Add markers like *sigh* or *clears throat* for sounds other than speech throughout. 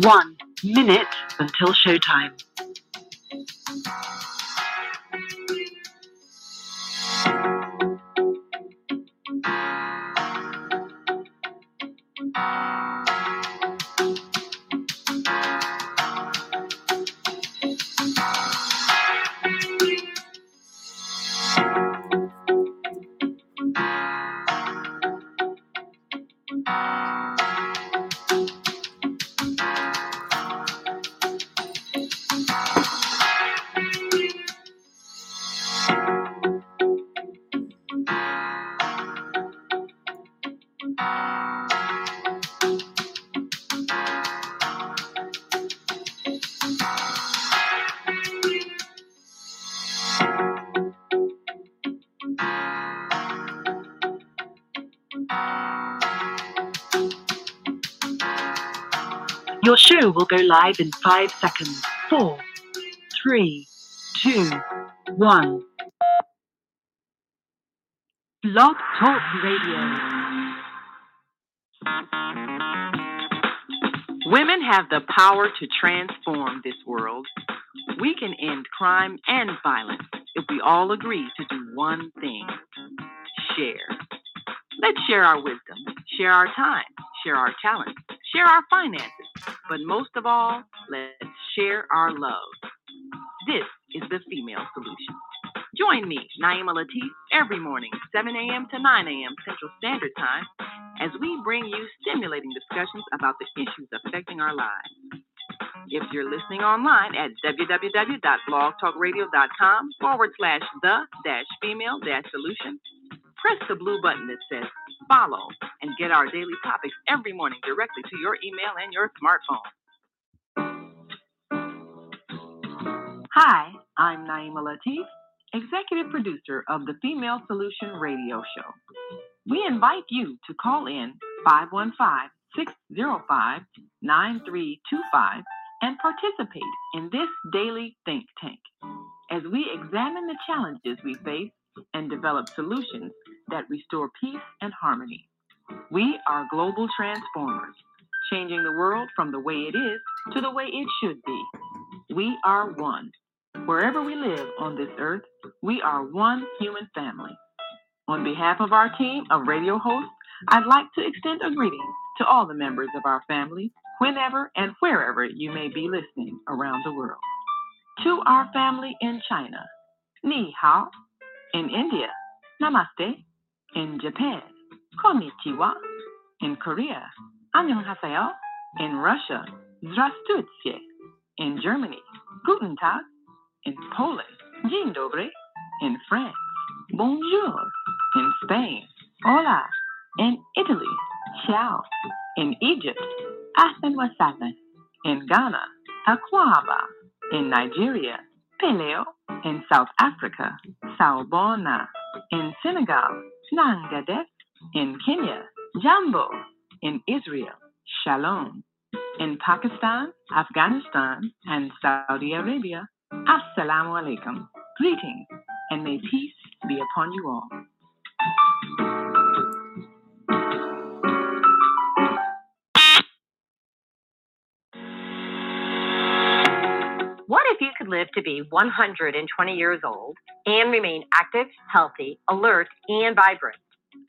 One minute until showtime. Live in five seconds. Four, three, two, one. Blog Talk Radio. Women have the power to transform this world. We can end crime and violence if we all agree to do one thing share. Let's share our wisdom, share our time, share our talents, share our finances, but most of all, let's share our love. This is the female solution. Join me, Naima Latif, every morning, 7 a.m. to 9 a.m. Central Standard Time, as we bring you stimulating discussions about the issues affecting our lives. If you're listening online at www.blogtalkradio.com forward slash the dash female dash solution, press the blue button that says follow and get our daily topics every morning directly to your email and your smartphone. Hi, I'm Naima Latif, executive producer of the Female Solution Radio Show. We invite you to call in 515 605 9325 and participate in this daily think tank as we examine the challenges we face and develop solutions that restore peace and harmony. We are global transformers, changing the world from the way it is to the way it should be. We are one. Wherever we live on this earth, we are one human family. On behalf of our team of radio hosts, I'd like to extend a greeting to all the members of our family, whenever and wherever you may be listening around the world. To our family in China, Ni Hao. In India, Namaste. In Japan, Konnichiwa. In Korea, Annyeonghaseyo. In Russia, Здравствуйте. In Germany, Guten Tag. In Poland, Dzień dobry. In France, Bonjour. In Spain, Hola. In Italy, Ciao. In Egypt, Ahlan wa sahlan. In Ghana, Akwaba. In Nigeria, Peleo. In South Africa, Sawubona. In Senegal, Nangadef. in Kenya, Jambo. In Israel, Shalom. In Pakistan, Afghanistan, and Saudi Arabia, Assalamu alaikum. Greetings, and may peace be upon you all. What if you could live to be 120 years old and remain active, healthy, alert, and vibrant?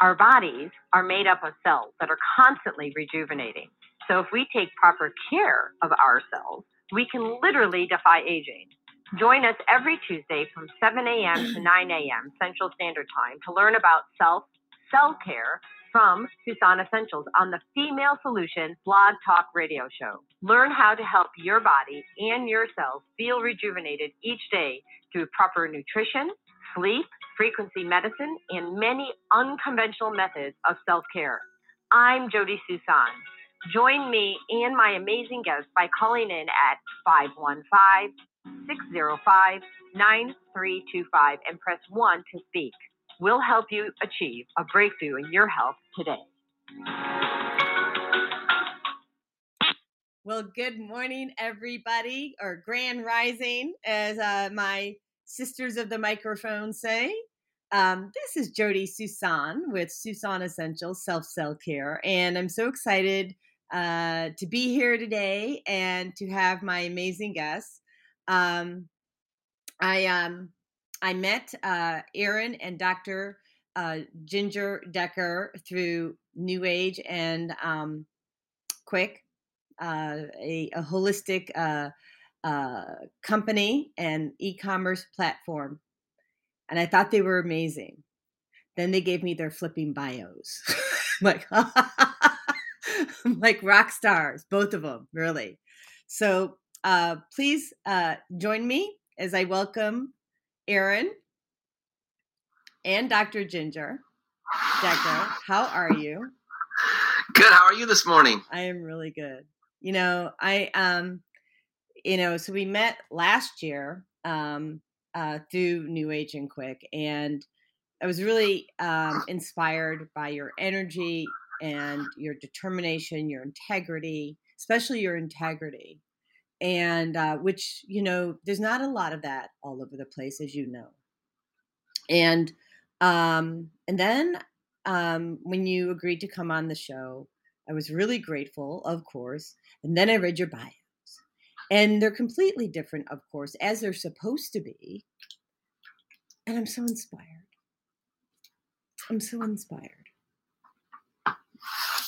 Our bodies are made up of cells that are constantly rejuvenating. So if we take proper care of ourselves, we can literally defy aging. Join us every Tuesday from 7 a.m. to 9 a.m. Central Standard Time to learn about self cell care from Susan Essentials on the Female Solution Blog Talk Radio Show. Learn how to help your body and your cells feel rejuvenated each day through proper nutrition, sleep, frequency medicine, and many unconventional methods of self care. I'm Jody Susan. Join me and my amazing guests by calling in at 515 605 9325 and press 1 to speak. We'll help you achieve a breakthrough in your health today. Well, good morning, everybody, or grand rising, as uh, my sisters of the microphone say. Um, this is Jody Susan with Susan Essentials Self Cell Care, and I'm so excited uh, to be here today and to have my amazing guests. Um, I um, I met uh, Aaron and Dr. Uh, Ginger Decker through New Age and um, Quick, uh, a, a, holistic uh, uh, company and e-commerce platform, and I thought they were amazing. Then they gave me their flipping bios, *laughs* like *laughs* like rock stars, both of them, really. So uh, please uh, join me as I welcome Aaron and Dr. Ginger. Decker, how are you? Good. How are you this morning? I am really good. You know, I um, you know, so we met last year um uh through New Age and Quick, and I was really um inspired by your energy and your determination, your integrity, especially your integrity and uh, which you know there's not a lot of that all over the place as you know. And um and then um when you agreed to come on the show i was really grateful of course and then i read your bios. And they're completely different of course as they're supposed to be and i'm so inspired i'm so inspired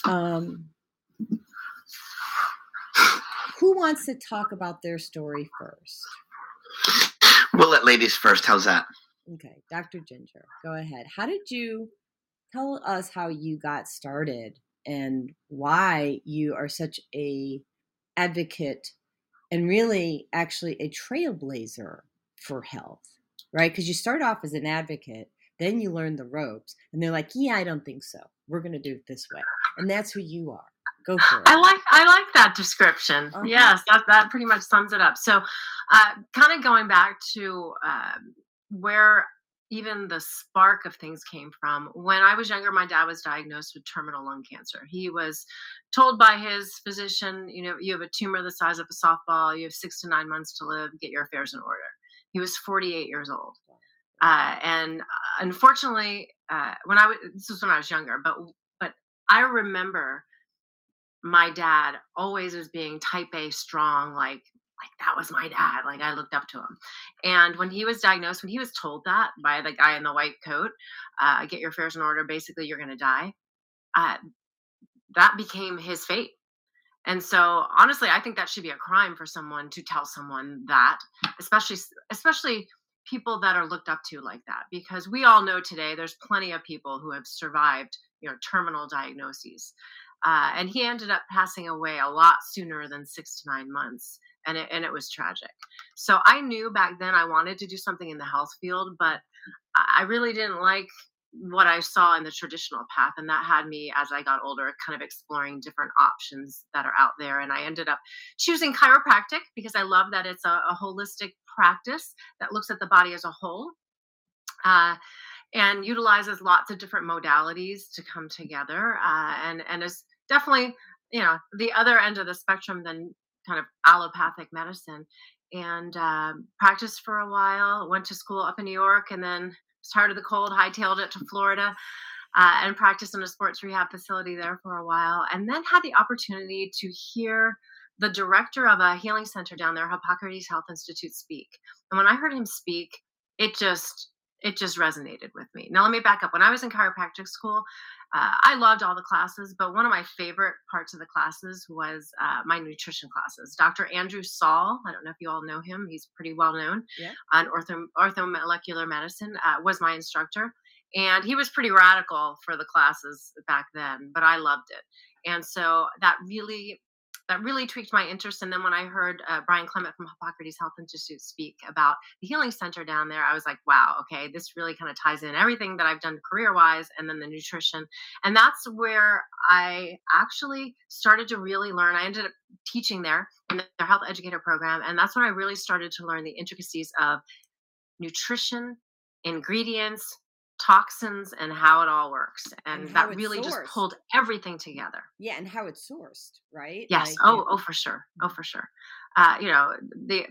um who wants to talk about their story first? We'll let ladies first. How's that? Okay, Dr. Ginger, go ahead. How did you tell us how you got started and why you are such a advocate and really actually a trailblazer for health, right? Because you start off as an advocate, then you learn the ropes, and they're like, "Yeah, I don't think so. We're going to do it this way," and that's who you are. Go for it. I like I like that description. Uh-huh. Yes, that that pretty much sums it up. So, uh, kind of going back to uh, where even the spark of things came from. When I was younger, my dad was diagnosed with terminal lung cancer. He was told by his physician, you know, you have a tumor the size of a softball. You have six to nine months to live. Get your affairs in order. He was 48 years old. Uh, and uh, unfortunately, uh, when I was this was when I was younger, but but I remember my dad always as being type A strong, like like that was my dad. Like I looked up to him. And when he was diagnosed, when he was told that by the guy in the white coat, uh, get your affairs in order, basically you're gonna die. Uh, that became his fate. And so honestly, I think that should be a crime for someone to tell someone that, especially especially people that are looked up to like that because we all know today there's plenty of people who have survived you know terminal diagnoses uh, and he ended up passing away a lot sooner than six to nine months. And it, and it was tragic. So I knew back then I wanted to do something in the health field, but I really didn't like what I saw in the traditional path. And that had me, as I got older, kind of exploring different options that are out there. And I ended up choosing chiropractic because I love that it's a, a holistic practice that looks at the body as a whole. Uh, and utilizes lots of different modalities to come together uh, and and is definitely you know the other end of the spectrum than kind of allopathic medicine and um, practiced for a while went to school up in new york and then started the cold hightailed it to florida uh, and practiced in a sports rehab facility there for a while and then had the opportunity to hear the director of a healing center down there hippocrates health institute speak. And when i heard him speak it just it just resonated with me. Now, let me back up. When I was in chiropractic school, uh, I loved all the classes, but one of my favorite parts of the classes was uh, my nutrition classes. Dr. Andrew Saul, I don't know if you all know him, he's pretty well known yeah. on ortho, orthomolecular medicine, uh, was my instructor. And he was pretty radical for the classes back then, but I loved it. And so that really that really tweaked my interest. And then when I heard uh, Brian Clement from Hippocrates Health Institute speak about the healing center down there, I was like, wow, okay, this really kind of ties in everything that I've done career wise and then the nutrition. And that's where I actually started to really learn. I ended up teaching there in their health educator program. And that's when I really started to learn the intricacies of nutrition, ingredients, toxins and how it all works and, and that really sourced. just pulled everything together. Yeah and how it's sourced right? Yes. Like, oh oh for sure. Oh mm-hmm. for sure. Uh, you know the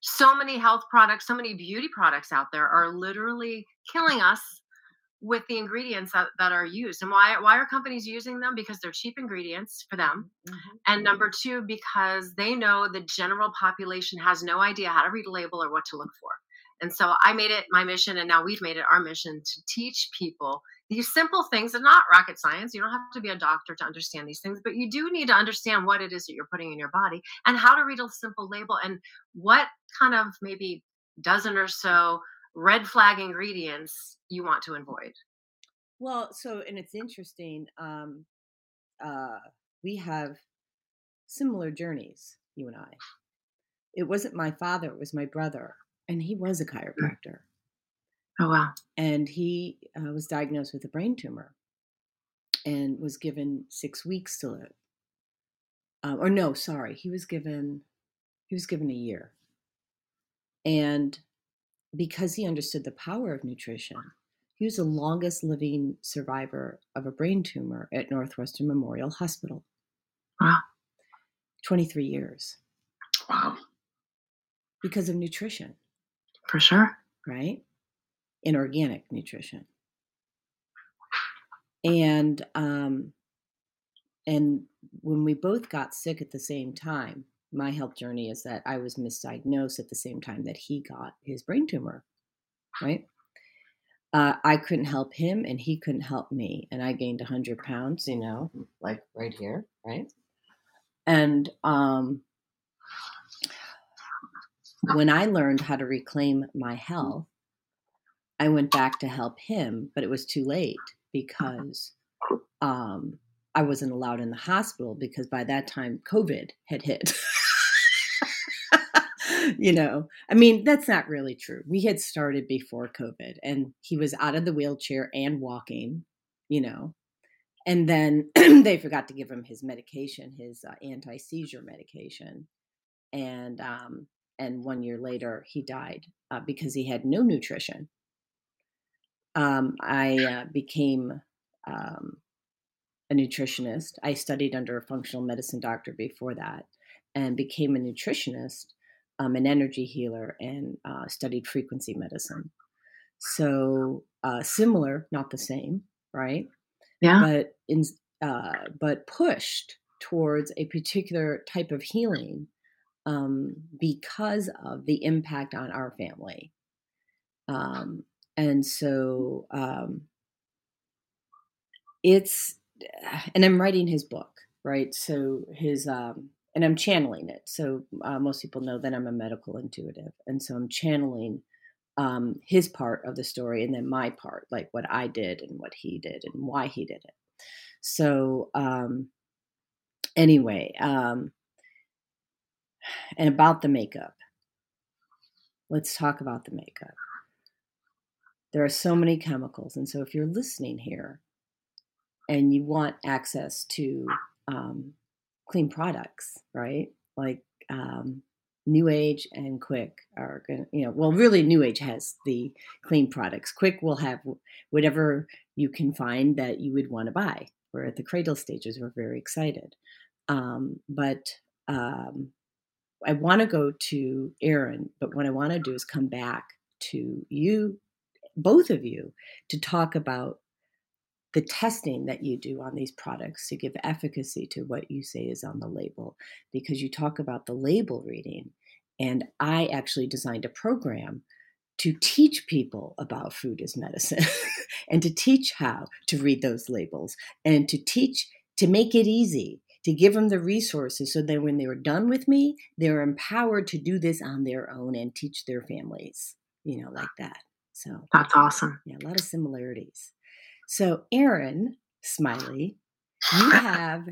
so many health products so many beauty products out there are literally killing us with the ingredients that, that are used. And why why are companies using them? Because they're cheap ingredients for them. Mm-hmm. and number two because they know the general population has no idea how to read a label or what to look for and so I made it my mission, and now we've made it our mission to teach people these simple things and not rocket science. You don't have to be a doctor to understand these things, but you do need to understand what it is that you're putting in your body and how to read a simple label and what kind of maybe dozen or so red flag ingredients you want to avoid. Well, so, and it's interesting. Um, uh, we have similar journeys, you and I. It wasn't my father, it was my brother and he was a mm. chiropractor. Oh wow! And he uh, was diagnosed with a brain tumor, and was given six weeks to live. Um, or no, sorry, he was given he was given a year. And because he understood the power of nutrition, he was the longest living survivor of a brain tumor at Northwestern Memorial Hospital. Wow. 23 years. Wow. Because of nutrition. For sure. Right? In organic nutrition. And um and when we both got sick at the same time, my health journey is that I was misdiagnosed at the same time that he got his brain tumor. Right? Uh, I couldn't help him and he couldn't help me. And I gained 100 pounds, you know, like right here, right? And um, when I learned how to reclaim my health, I went back to help him, but it was too late because um, I wasn't allowed in the hospital because by that time COVID had hit. *laughs* you know, I mean, that's not really true. We had started before COVID and he was out of the wheelchair and walking, you know. And then *clears throat* they forgot to give him his medication, his uh, anti seizure medication. And um, and one year later he died uh, because he had no nutrition. Um, I uh, became um, a nutritionist. I studied under a functional medicine doctor before that, and became a nutritionist, um, an energy healer, and uh, studied frequency medicine. So uh, similar, not the same, right? Yeah. But in uh, but pushed towards a particular type of healing um, because of the impact on our family. Um, and so um, it's, *sighs* and I'm writing his book, right? So his, um, and I'm channeling it. So uh, most people know that I'm a medical intuitive. And so I'm channeling um, his part of the story and then my part, like what I did and what he did and why he did it. So, um, anyway, um, and about the makeup. Let's talk about the makeup. There are so many chemicals. And so, if you're listening here and you want access to um, clean products, right? Like um, New Age and Quick are going to, you know, well, really, New Age has the clean products. Quick will have whatever you can find that you would want to buy. We're at the cradle stages, we're very excited. Um, but um, I want to go to Aaron, but what I want to do is come back to you, both of you, to talk about the testing that you do on these products to give efficacy to what you say is on the label. Because you talk about the label reading, and I actually designed a program to teach people about food as medicine *laughs* and to teach how to read those labels and to teach to make it easy to give them the resources so that when they were done with me, they're empowered to do this on their own and teach their families, you know, like that. So that's awesome. Yeah, a lot of similarities. So, Aaron Smiley, you have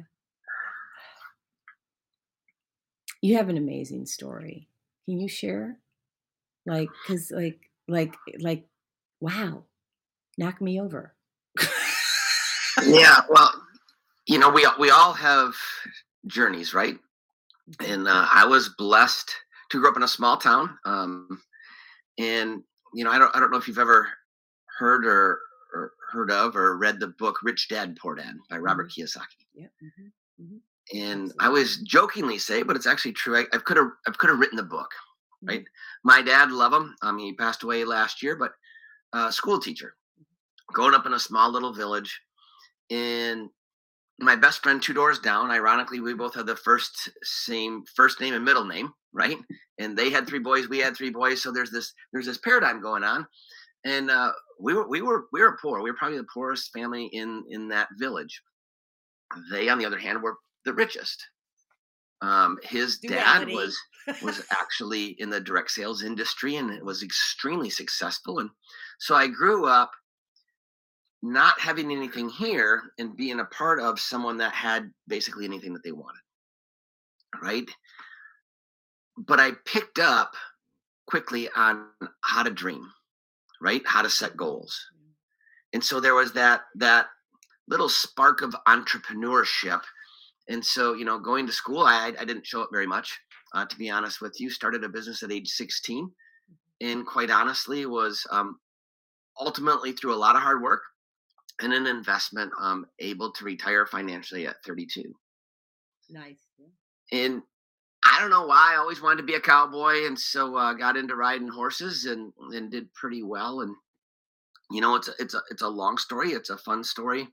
you have an amazing story. Can you share? Like, cause like, like, like, wow, knock me over. yeah, well, you know, we we all have journeys, right? Mm-hmm. And uh, I was blessed to grow up in a small town. Um, and you know, I don't I don't know if you've ever heard or, or heard of or read the book Rich Dad Poor Dad by Robert mm-hmm. Kiyosaki. Yeah. Mm-hmm. Mm-hmm. And Absolutely. I was jokingly say, but it's actually true. I, I could have I could have written the book, right? Mm-hmm. My dad, love him. Um, he passed away last year, but uh, school teacher, growing up in a small little village, and my best friend two doors down. Ironically, we both had the first same first name and middle name, right? And they had three boys, we had three boys. So there's this there's this paradigm going on, and uh, we were we were we were poor. We were probably the poorest family in in that village. They, on the other hand, were the richest. Um, his dad was was actually in the direct sales industry and it was extremely successful. And so I grew up not having anything here and being a part of someone that had basically anything that they wanted. Right. But I picked up quickly on how to dream, right? How to set goals. And so there was that that little spark of entrepreneurship. And so, you know, going to school, I, I didn't show up very much, uh, to be honest with you. Started a business at age 16. And quite honestly, was um, ultimately through a lot of hard work and an investment, um, able to retire financially at 32. Nice. And I don't know why I always wanted to be a cowboy, and so uh, got into riding horses and and did pretty well. And you know, it's a, it's a it's a long story. It's a fun story.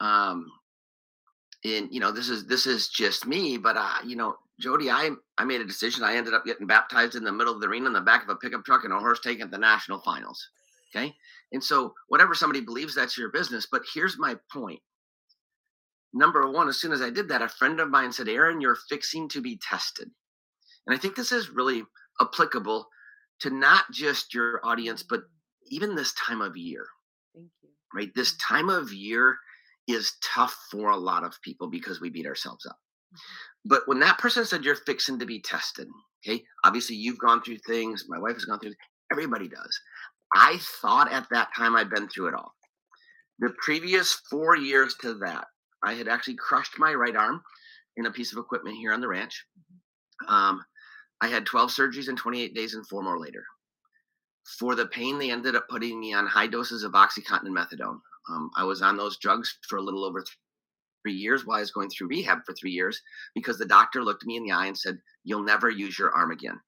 Um, and you know, this is this is just me, but uh, you know, Jody, I I made a decision. I ended up getting baptized in the middle of the arena in the back of a pickup truck and a horse taken at the national finals. Okay. And so, whatever somebody believes, that's your business. But here's my point. Number one, as soon as I did that, a friend of mine said, Aaron, you're fixing to be tested. And I think this is really applicable to not just your audience, but even this time of year. Thank you. Right? This time of year is tough for a lot of people because we beat ourselves up. Mm-hmm. But when that person said you're fixing to be tested, okay, obviously you've gone through things, my wife has gone through, everybody does. I thought at that time I'd been through it all. The previous four years to that, I had actually crushed my right arm in a piece of equipment here on the ranch. Um, I had 12 surgeries in 28 days and four more later. For the pain, they ended up putting me on high doses of Oxycontin and methadone. Um, I was on those drugs for a little over three years while I was going through rehab for three years because the doctor looked me in the eye and said, You'll never use your arm again.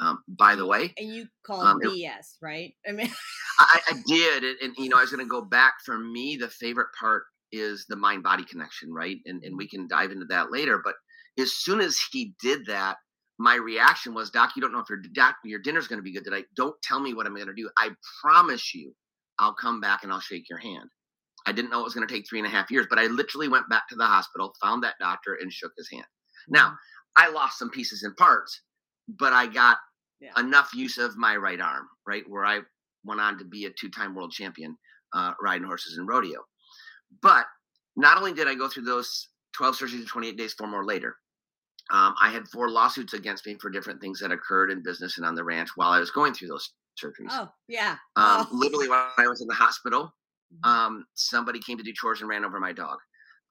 Um, by the way, and you called um, BS, it, right? I mean, *laughs* I, I, did, and, and, you know, I was going to go back. For me, the favorite part is the mind body connection, right? And and we can dive into that later. But as soon as he did that, my reaction was, Doc, you don't know if your doc, your dinner's going to be good today. Don't tell me what I'm going to do. I promise you, I'll come back and I'll shake your hand. I didn't know it was going to take three and a half years, but I literally went back to the hospital, found that doctor, and shook his hand. Now, mm. I lost some pieces and parts, but I got yeah. enough use of my right arm, right, where I went on to be a two-time world champion uh, riding horses in rodeo. But not only did I go through those 12 surgeries in 28 days, four more later, um, I had four lawsuits against me for different things that occurred in business and on the ranch while I was going through those surgeries. Oh, yeah. Um, oh. Literally, when I was in the hospital, *laughs* mm-hmm. um, somebody came to do chores and ran over my dog.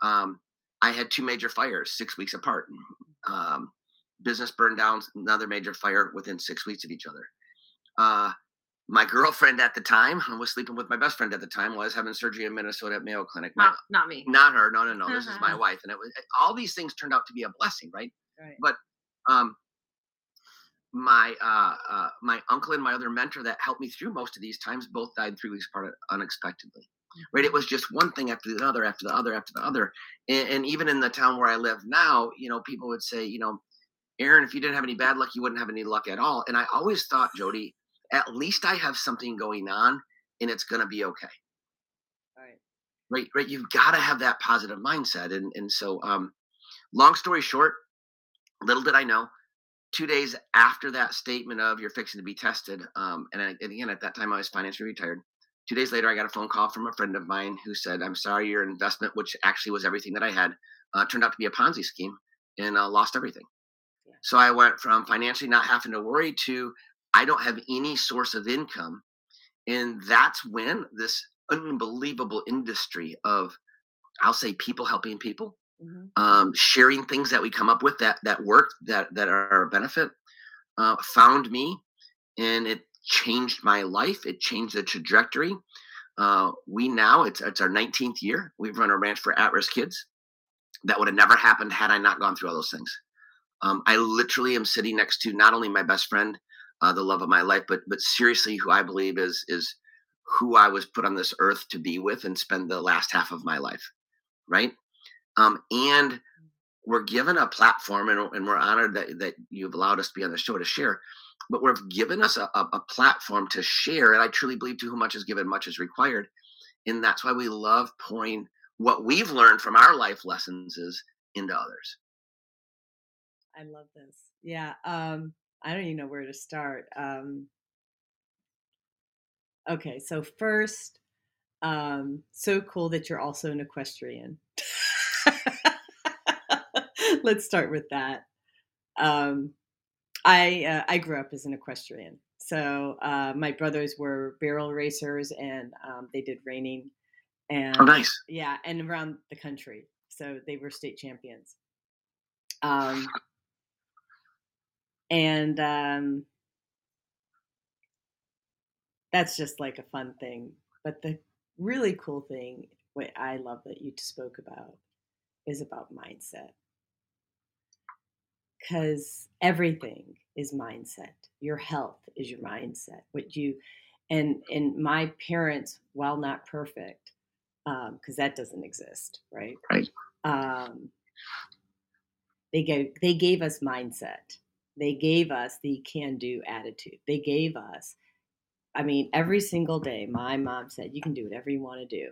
Um, I had two major fires six weeks apart. Um, business burned down, another major fire within six weeks of each other. Uh, my girlfriend at the time, I was sleeping with my best friend at the time, was having surgery in Minnesota at Mayo Clinic. Not, my, not me. Not her. No, no, no. this is my *laughs* wife, and it was all these things turned out to be a blessing, right? Right. But um, my uh, uh, my uncle and my other mentor that helped me through most of these times both died three weeks apart unexpectedly. Right, it was just one thing after the other, after the other, after the other, and, and even in the town where I live now, you know, people would say, you know, Aaron, if you didn't have any bad luck, you wouldn't have any luck at all. And I always thought, Jody, at least I have something going on, and it's going to be okay. Right. Right, right. You've got to have that positive mindset, and and so, um, long story short, little did I know, two days after that statement of you're fixing to be tested, um, and, I, and again at that time I was financially retired. Two days later, I got a phone call from a friend of mine who said, "I'm sorry, your investment, which actually was everything that I had, uh, turned out to be a Ponzi scheme, and uh, lost everything." So I went from financially not having to worry to I don't have any source of income. And that's when this unbelievable industry of, I'll say, people helping people, mm-hmm. um, sharing things that we come up with that that work that that are a benefit, uh, found me, and it changed my life. It changed the trajectory. Uh, we now it's it's our 19th year. We've run a ranch for at-risk kids. That would have never happened had I not gone through all those things. Um, I literally am sitting next to not only my best friend, uh, the love of my life, but but seriously, who I believe is is who I was put on this earth to be with and spend the last half of my life, right? Um, and we're given a platform, and, and we're honored that that you've allowed us to be on the show to share. But we're given us a, a, a platform to share, and I truly believe to whom much is given, much is required, and that's why we love pouring what we've learned from our life lessons is into others. I love this. Yeah. Um, I don't even know where to start. Um, okay, so first, um, so cool that you're also an equestrian. *laughs* Let's start with that. Um, I uh, I grew up as an equestrian, so uh, my brothers were barrel racers, and um, they did reining, and oh, nice, yeah, and around the country. So they were state champions. Um, and um, that's just like a fun thing. But the really cool thing, what I love that you spoke about, is about mindset. Because everything is mindset. Your health is your mindset. What you and and my parents, while not perfect, because um, that doesn't exist, right? Right. Um, they gave they gave us mindset they gave us the can do attitude. They gave us, I mean, every single day, my mom said, You can do whatever you want to do.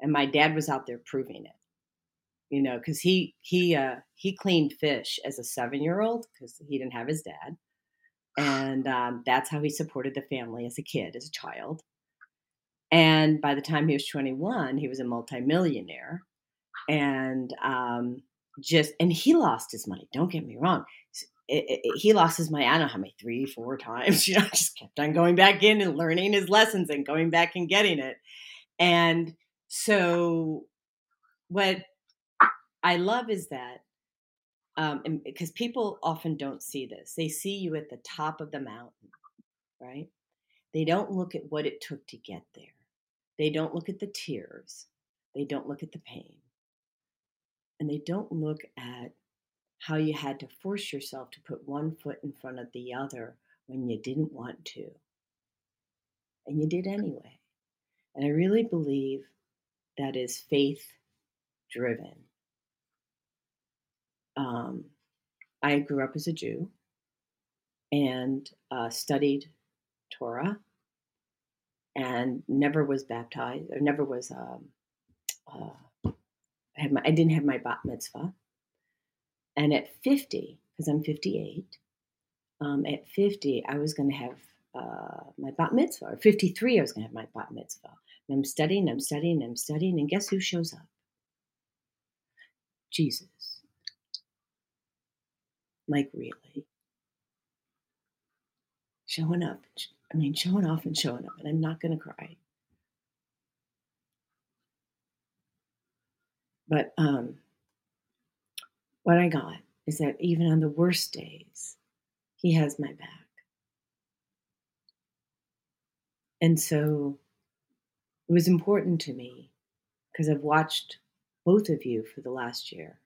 And my dad was out there proving it, you know, because he, he, uh, he cleaned fish as a seven year old because he didn't have his dad. And um, that's how he supported the family as a kid, as a child. And by the time he was 21, he was a multimillionaire. And um, just, and he lost his money. Don't get me wrong it, it, he lost his money. I don't know how many, three, four times. *laughs* You know, just kept on going back in and learning his lessons and going back and getting it. And so, what I love is that um, because people often don't see this, they see you at the top of the mountain, right? They don't look at what it took to get there. They don't look at the tears. They don't look at the pain. And they don't look at how you had to force yourself to put one foot in front of the other when you didn't want to. And you did anyway. And I really believe that is faith driven. Um, I grew up as a Jew and uh, studied Torah and never was baptized or never was um, uh, I, my, I didn't have my bat mitzvah and at 50, because I'm 58, um, at 50, I was going to have uh, my bat mitzvah. Or 53, I was going to have my bat mitzvah. And I'm studying, I'm studying, I'm studying, and guess who shows up? Jesus. Like, really? Showing up. I mean, showing off and showing up, and I'm not going to cry. But um, what I got is that even on the worst days, He has my back. And so it was important to me because I've watched both of you for the last year.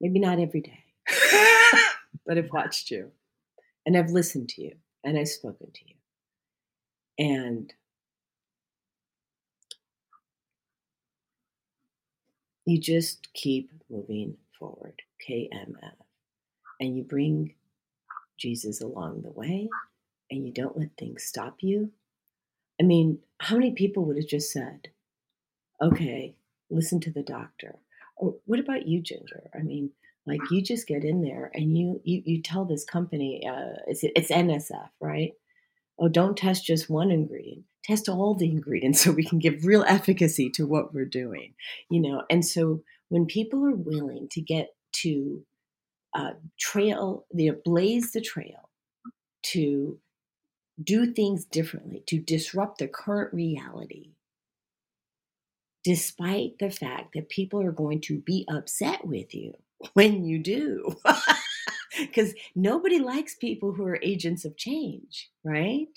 Maybe not every day, *laughs* but I've watched you and I've listened to you and I've spoken to you. And you just keep moving forward, KMF. And you bring Jesus along the way and you don't let things stop you. I mean, how many people would have just said, okay, listen to the doctor? Or what about you, Ginger? I mean, like you just get in there and you you, you tell this company, uh, it's, it's NSF, right? Oh, don't test just one ingredient. Test all the *laughs* ingredients so we can give real efficacy to what we're doing, you know. And so when people are willing to get to uh, trail, the blaze the trail to do things differently, to disrupt the current reality, despite the fact that people are going to be upset with you *laughs* when you do. *laughs* Because nobody likes people who are agents of change, right?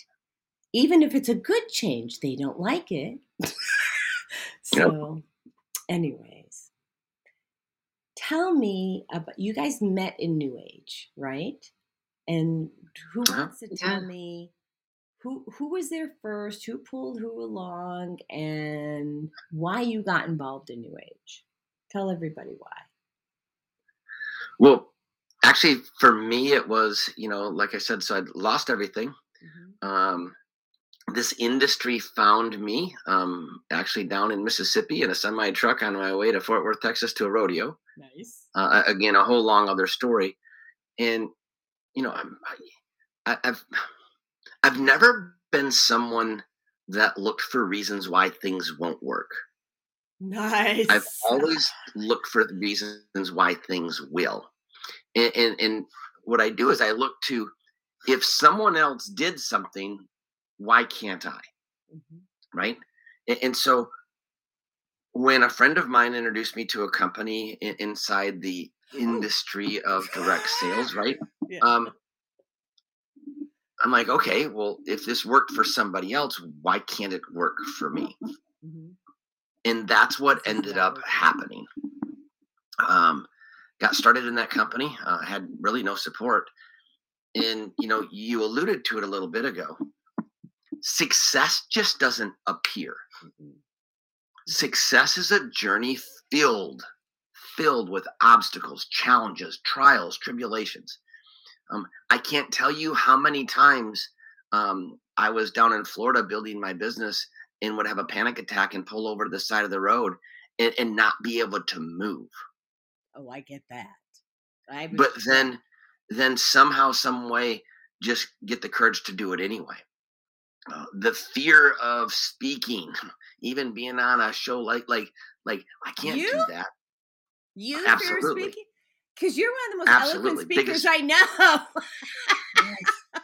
Even if it's a good change, they don't like it. *laughs* so, anyways, tell me about you guys met in New Age, right? And who wants to tell me who who was there first, who pulled who along, and why you got involved in New Age? Tell everybody why. Well, actually, for me, it was you know, like I said, so I'd lost everything. Um, this industry found me um, actually down in Mississippi in a semi truck on my way to Fort Worth, Texas, to a rodeo. Nice. Uh, again, a whole long other story, and you know, I'm, I, I've I've never been someone that looked for reasons why things won't work. Nice. I've always looked for the reasons why things will. And, and, and what I do is I look to if someone else did something, why can't I? Mhm. Right. And, and so when a friend of mine introduced me to a company in, inside the industry of direct sales, right? *laughs* Yeah. Um, I'm like, okay, well, if this worked for somebody else, why can't it work for me? Mhm. and that's what ended up happening. Um, got started in that company, uh, had really no support, and you know, you alluded to it a little bit ago. Success just doesn't appear. Mhm. Success is a journey filled, filled with obstacles, challenges, trials, tribulations. Um, I can't tell you how many times um, I was down in Florida building my business and would have a panic attack and pull over to the side of the road and, and not be able to move. Oh, I get that. I But then, then somehow, some way, just get the courage to do it anyway. Uh, the fear of speaking, even being on a show like like like I can't You? do that. you fear absolutely. speaking because you're one of the most Absolutely. eloquent speakers Biggest- I know.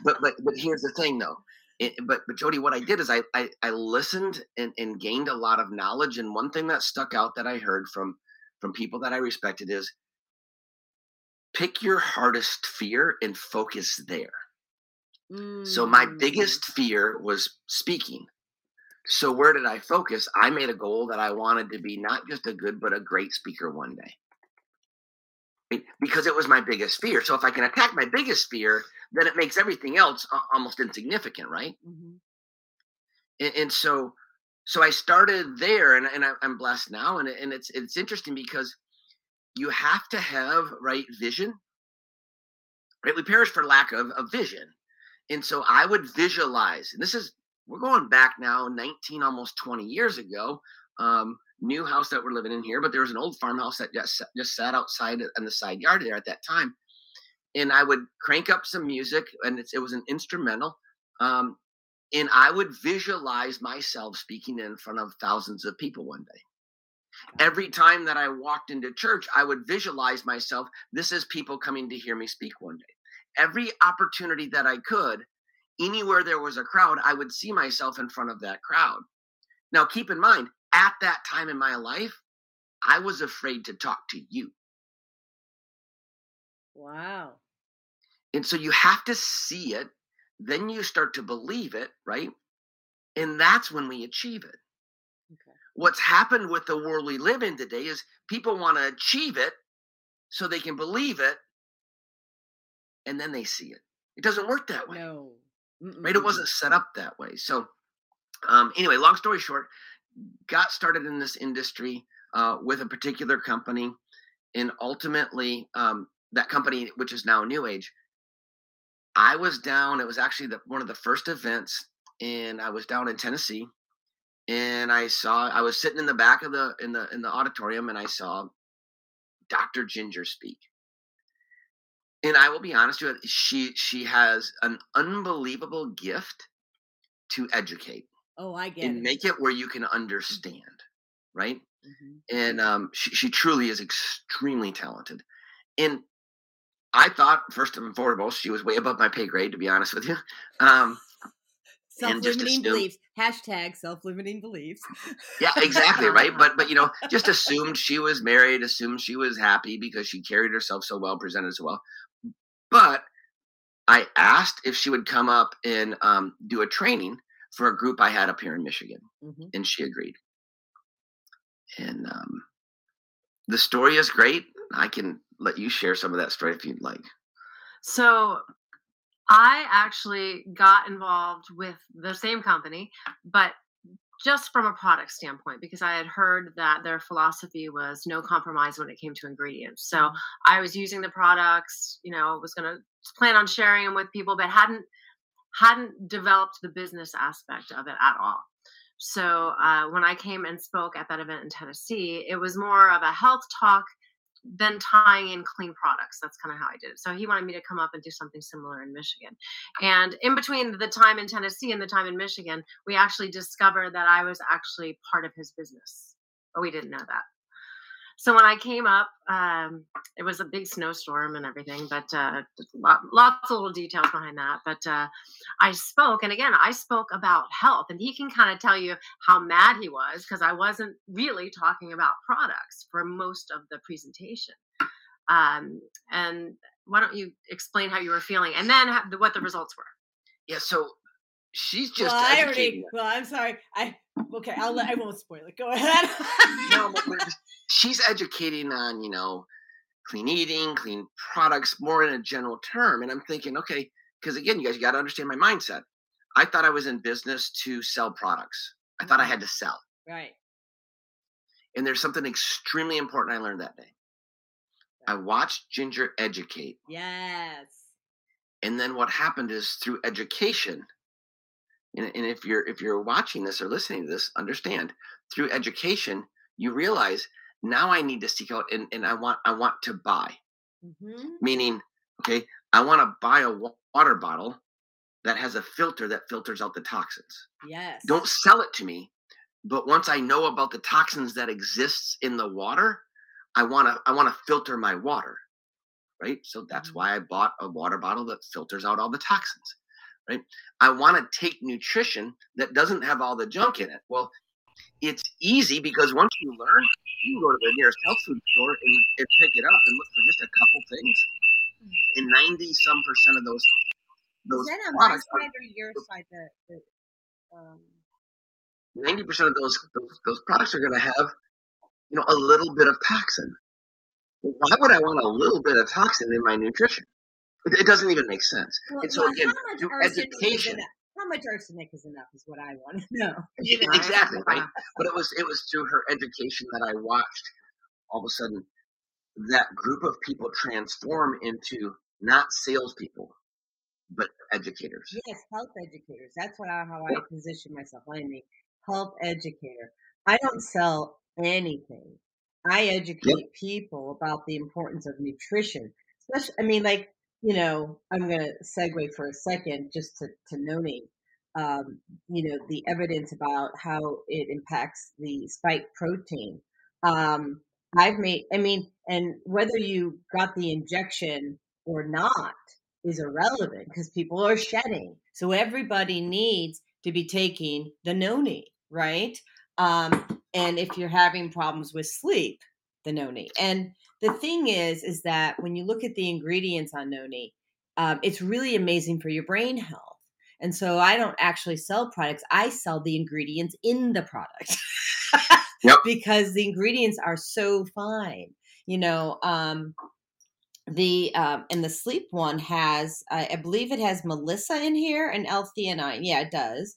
but but but here's the thing though it, but but jody what i did is i i, I listened and, and gained a lot of knowledge and one thing that stuck out that i heard from from people that i respected is pick your hardest fear and focus there so my Mm. biggest fear was speaking. So where did i focus? I made a goal that i wanted to be not just a good but a great speaker one day. Because it was my biggest fear. So if i can attack my biggest fear then it makes everything else a- almost insignificant right? Mhm. and, and so so i started there and, and i'm blessed now and, and it's it's interesting because you have to have right vision. Right? We perish for lack of, of vision and so i would visualize and this is we're going back now 19 almost 20 years ago um, new house that we're living in here but there was an old farmhouse that just, just sat outside in the side yard there at that time and i would crank up some music and it was an instrumental um, and I would visualize myself speaking in front of thousands of people one day. Every time that I walked into church, I would visualize myself. This is people coming to hear me speak one day. Every opportunity that I could, anywhere there was a crowd, I would see myself in front of that crowd. Now, keep in mind, at that time in my life, I was afraid to talk to you. Wow. And so you have to see it, then you start to believe it, right? And that's when we achieve it. Okay. What's happened with the world we live in today is people want to achieve it so they can believe it and then they see it. It doesn't work that way, No. right? It wasn't set up that way. So, um, anyway, long story short, got started in this industry uh, with a particular company, and ultimately, um, that company, which is now New Age, I was down. It was actually the, one of the first events, and I was down in Tennessee, and I saw. I was sitting in the back of the in the in the auditorium, and I saw Dr. Ginger speak. And I will be honest with you, she she has an unbelievable gift to educate Oh, I get and it. make it where you can understand, right? Mhm. and um, she, she truly is extremely talented. And I thought first and foremost she was way above my pay grade, to be honest with you. *laughs* Um, Self-limiting beliefs. Hashtag self-limiting beliefs. yeah, exactly right. But but you know, *laughs* just assumed she was married, assumed she was happy because she carried herself so well, presented so well. But I asked if she would come up and um, do a training for a group I had up here in Michigan, Mhm. and she agreed. And um, the story is great. I can let you share some of that story if you'd like. So I actually got involved with the same company, but just from a product standpoint, because I had heard that their philosophy was no compromise when it came to ingredients. So I was using the products, you know, was going to plan on sharing them with people, but hadn't hadn't developed the business aspect of it at all. So uh, when I came and spoke at that event in Tennessee, it was more of a health talk then tying in clean products. That's kind of how I did it. So he wanted me to come up and do something similar in Michigan. And in between the time in Tennessee and the time in Michigan, we actually discovered that I was actually part of his business, but we didn't know that. So when I came up, um, it was a big snowstorm and everything, but uh, lot, lots of little details behind that. But uh, I spoke, and again, I spoke about health, and he can kind of tell you how mad he was because I wasn't really talking about products for most of the presentation. Um, and why don't you explain how you were feeling, and then ha- what the results were? Yeah, so she's just well, I already. Well, I'm sorry. I okay. I'll let. I won't spoil it. Go ahead. no, but we're just- she's educating on you know clean eating, clean products, more in a general term. And I'm thinking, okay, because again, you guys got to understand my mindset. I thought I was in business to sell products. I thought I mm-hmm. had to sell. right. And there's something extremely important I learned that day. I watched Ginger educate, Yes. and then what happened is through education. And, and if you're if you're watching this or listening to this, understand through education, you realize now I need to seek out and, and I want I want to buy. Mm-hmm. meaning okay i want to buy a water bottle that has a filter that filters out the toxins Yes. don't sell it to me but once i know about the toxins that exists in the water i want to i want to filter my water right so that's Mhm. why i bought a water bottle that filters out all the toxins right i want to take nutrition that doesn't have all the junk in it well it's easy because once you learn you can go to the nearest health food store and, and pick it up and look for just a couple things. And 90 some percent of those those Is that on my products are or your side? The, the, um, 90% of those those, those products are going to have you know a little bit of toxin. Why would i want a little bit of toxin in my nutrition? It, doesn't even make sense. Well, and so well, again how much through arsenic is education much arsenic is enough is what I want to *laughs* know. Yeah, exactly right but it was it was through her education that i watched all of a sudden that group of people transform into not salespeople but educators Yes, health educators. That's what I, how I position myself. I'm a health educator. I don't sell anything. I educate people about the importance of nutrition. Especially, I mean, like you know, I'm going to segue for a second just to to Noni. Um, you know, the evidence about how it impacts the spike protein. Um, I've made. I mean, and whether you got the injection or not is irrelevant because people are shedding. So everybody needs to be taking the noni, right? Um, and if you're having problems with sleep, the noni. And the thing is, is that when you look at the ingredients on noni, um, it's really amazing for your brain health. And so I don't actually sell products; I sell the ingredients in the product *laughs* Yep. because the ingredients are so fine. You know, um, the um and the sleep one has I I believe it has melissa in here and l-theanine yeah it does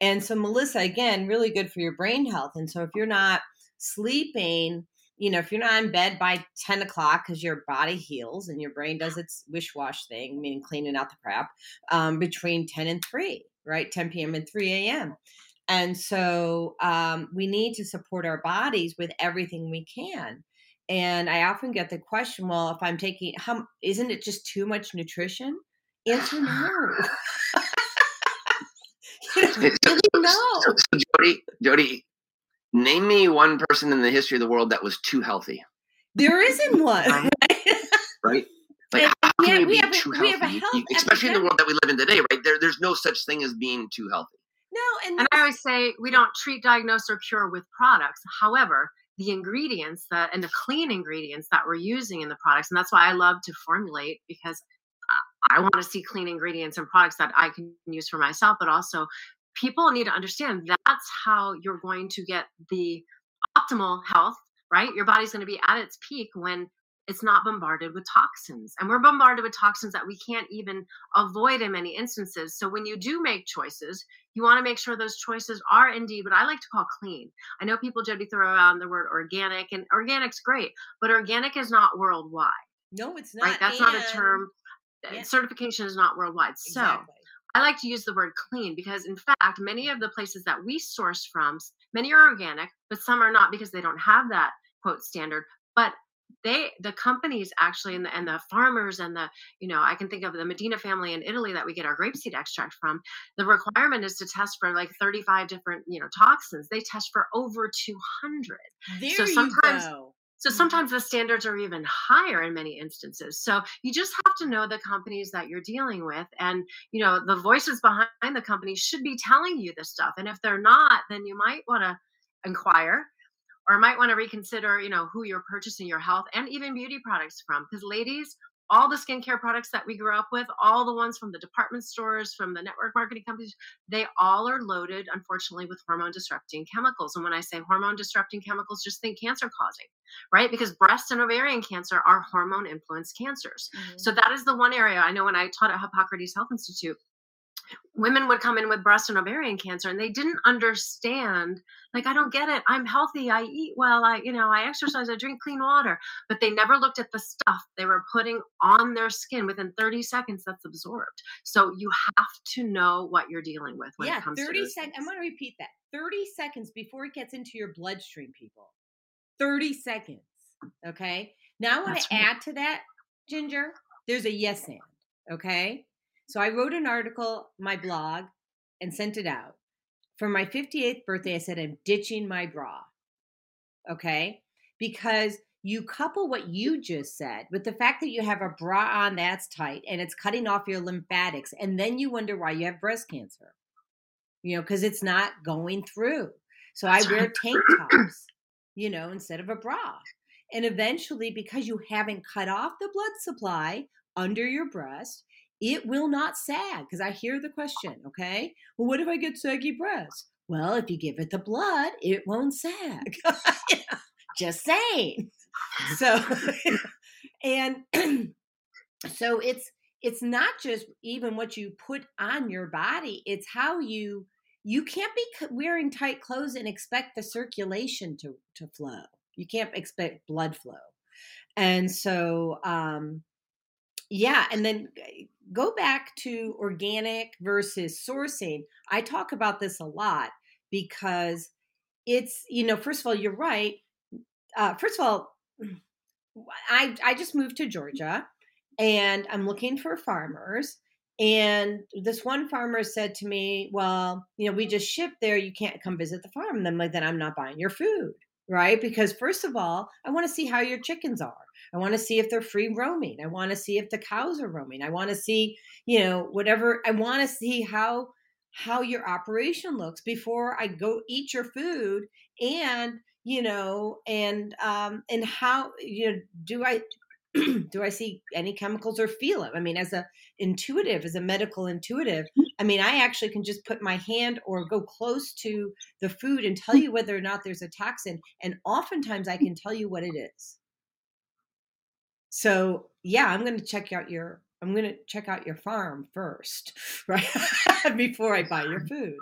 and so melissa again really good for your brain health and so if you're not sleeping you know if you're not in bed by 10 o'clock because your body heals and your brain does its wish wash thing meaning cleaning out the crap um, between 10 and 3 right 10 p.m and 3 a.m and so um, we need to support our bodies with everything we can and I often get the question, well, if I'm taking, how isn't it just too much nutrition? Answer no. *laughs* *laughs* you know, So- really no. so, so jody jody name me one person in the history of the world that was too healthy There isn't *laughs* one. Right. right Like, And how can yeah, you we be a- too we have a healthy? You- health you- especially in the world that we live in today, right? There, there's no such thing as being too healthy. No, and, And I always say we don't treat, diagnose, or cure with products. However, the ingredients that and the clean ingredients that we're using in the products, and that's why I love to formulate because uh, I- I want to see clean ingredients and products that I can use for myself, but also people need to understand that's how you're going to get the optimal health, right? Your body's going to be at its peak when it's not bombarded with toxins. And we're bombarded with toxins that we can't even avoid in many instances. So when you do make choices, you want to make sure those choices are indeed what I like to call clean. I know people Jody throw around the word organic, and organic's great, but organic is not worldwide, no, it's not. right? That's not a term. Yeah. Certification is not worldwide. So Exactly. I like to use the word clean because, in fact, many of the places that we source from, many are organic, but some are not because they don't have that quote standard. But they, the companies actually, and the, and the farmers and the, you know, I can think of the Medina family in Italy that we get our grapeseed extract from. The requirement is to test for like 35 different, you know, toxins. They test for over 200. There So you sometimes- go. So sometimes the standards are even higher in many instances. So you just have to know the companies that you're dealing with and you know the voices behind the companies should be telling you this stuff. And if they're not, then you might want to inquire or might want to reconsider, you know, who you're purchasing your health and even beauty products from because ladies all the skincare products that we grew up with, all the ones from the department stores, from the network marketing companies, they all are loaded, unfortunately, with hormone disrupting chemicals. And when I say hormone disrupting chemicals, just think cancer causing right? Because breast and ovarian cancer are hormone influenced cancers. Mhm. So that is the one area I know when I taught at Hippocrates Health Institute, women would come in with breast and ovarian cancer and they didn't understand like i don't get it i'm healthy i eat well i you know i exercise i drink clean water but they never looked at the stuff they were putting on their skin within 30 seconds that's absorbed so you have to know what you're dealing with when yeah, it comes 30 to those seconds. I'm going to repeat that. 30 seconds before it gets into your bloodstream, people. 30 seconds. Okay. Now I want That's to right. add to that, Ginger. There's a yes and. Okay. So I wrote an article, my blog, and sent it out. For my 58th birthday, I said, I'm ditching my bra. Okay. Because you couple what you just said with the fact that you have a bra on that's tight and it's cutting off your lymphatics, and then you wonder why you have breast cancer. You know, because it's not going through. So I wear tank tops, you know, instead of a bra. And eventually, because you haven't cut off the blood supply under your breast, it will not sag. Because I hear the question, okay? Well, what if I get saggy breasts? Well, if you give it the blood, it won't sag. *laughs* *laughs* Just saying. So, *laughs* and *clears throat* so it's it's not just even what you put on your body; it's how you you can't be wearing tight clothes and expect the circulation to to flow. You can't expect blood flow, and so um, yeah, and then g- go back to organic versus sourcing. I talk about this a lot because it's you know first of all you're right. Uh, first of all, I I just moved to Georgia, and I'm looking for farmers. And this one farmer said to me, "Well, you know, we just ship there. You can't come visit the farm." And I'm like, "Then I'm not buying your food." Right? Because first of all, I want to see how your chickens are. I want to see if they're free roaming. I want to see if the cows are roaming. I want to see, you know, whatever. I want to see how how your operation looks before I go eat your food and you know and um and how you know do I *clears throat* do I see any chemicals or feel it? I mean, as a intuitive, as a medical intuitive, I mean, I actually can just put my hand or go close to the food and tell you whether or not there's a toxin. And oftentimes I can tell you what it is. So yeah, I'm going to check out your, I'm going to check out your farm first, *laughs* right? *laughs* Before I buy your food.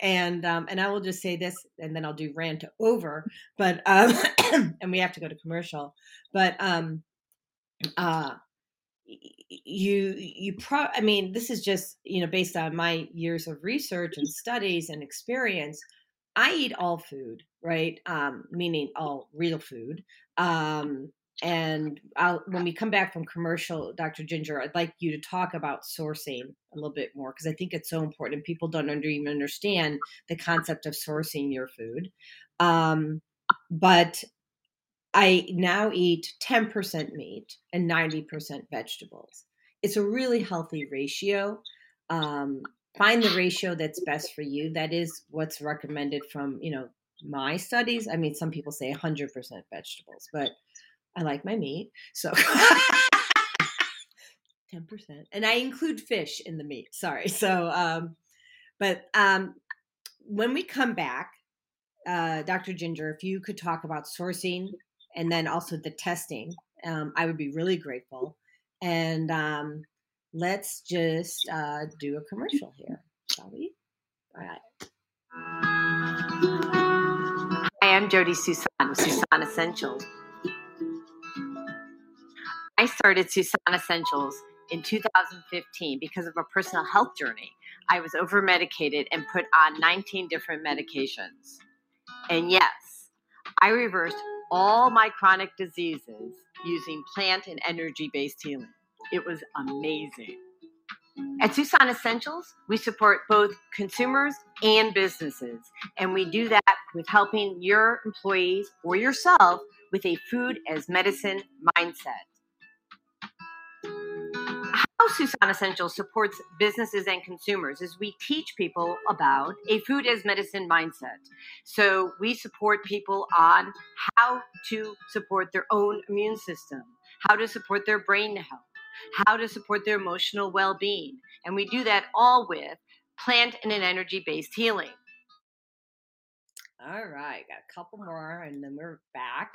And, um, and I will just say this and then I'll do rant over, but, um, *clears throat* and we have to go to commercial, but, um, uh, you you pro i mean this is just you know based on my years of research and studies and experience i eat all food right? Um meaning all real food. Um and I'll, when we come back from commercial dr ginger i'd like you to talk about sourcing a little bit more because i think it's so important people don't under, even understand the concept of sourcing your food. Um but I now eat 10% meat and 90% vegetables. It's a really healthy ratio. Um, find the ratio that's best for you. That is what's recommended from, you know, my studies. I mean, some people say 100% vegetables, but I like my meat. So *laughs* 10%. And I include fish in the meat. Sorry. So, um, but um, when we come back, uh, Dr. Ginger, if you could talk about sourcing and then also the testing, um, I would be really grateful. And um, let's just uh, do a commercial here, shall we? All right. Hi, I'm Jody Susan with Susan Essentials. I started Susan Essentials in 2015 because of a personal health journey. I was over medicated and put on 19 different medications. And yes, I reversed all my chronic diseases using plant and energy based healing. It was amazing. At Susan Essentials, we support both consumers and businesses, and we do that with helping your employees or yourself with a food as medicine mindset. How Susan Essentials supports businesses and consumers is we teach people about a food as medicine mindset. So we support people on how to support their own immune system, how to support their brain health, how to support their emotional well being. And we do that all with plant and an energy based healing. All right, got a couple more and then we're back.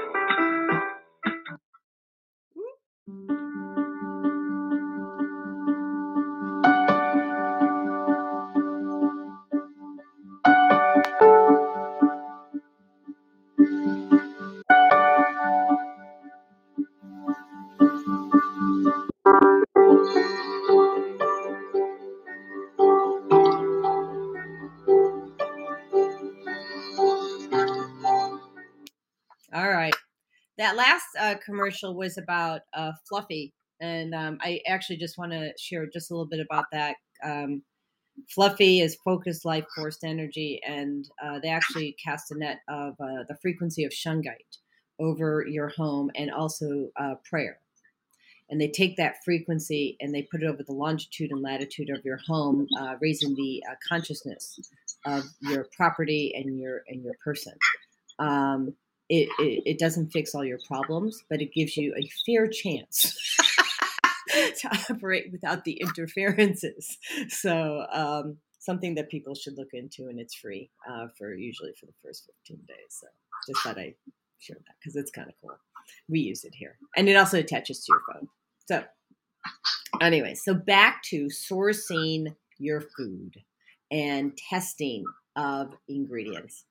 Commercial was about uh, Fluffy. And um, I actually just want to share just a little bit about that. Um, Fluffy is focused life forced energy, and uh, they actually cast a net of uh, the frequency of shungite over your home and also uh, prayer. And they take that frequency and they put it over the longitude and latitude of your home, uh, raising the uh, consciousness of your property and your and your person. Um, it, it, it doesn't fix all your problems, but it gives you a fair chance *laughs* to operate without the interferences. So um, something that people should look into, and it's free uh, for usually for the first 15 days. So just thought I share that because it's kind of cool. We use it here, and it also attaches to your phone. So anyway, so back to sourcing your food and testing of ingredients.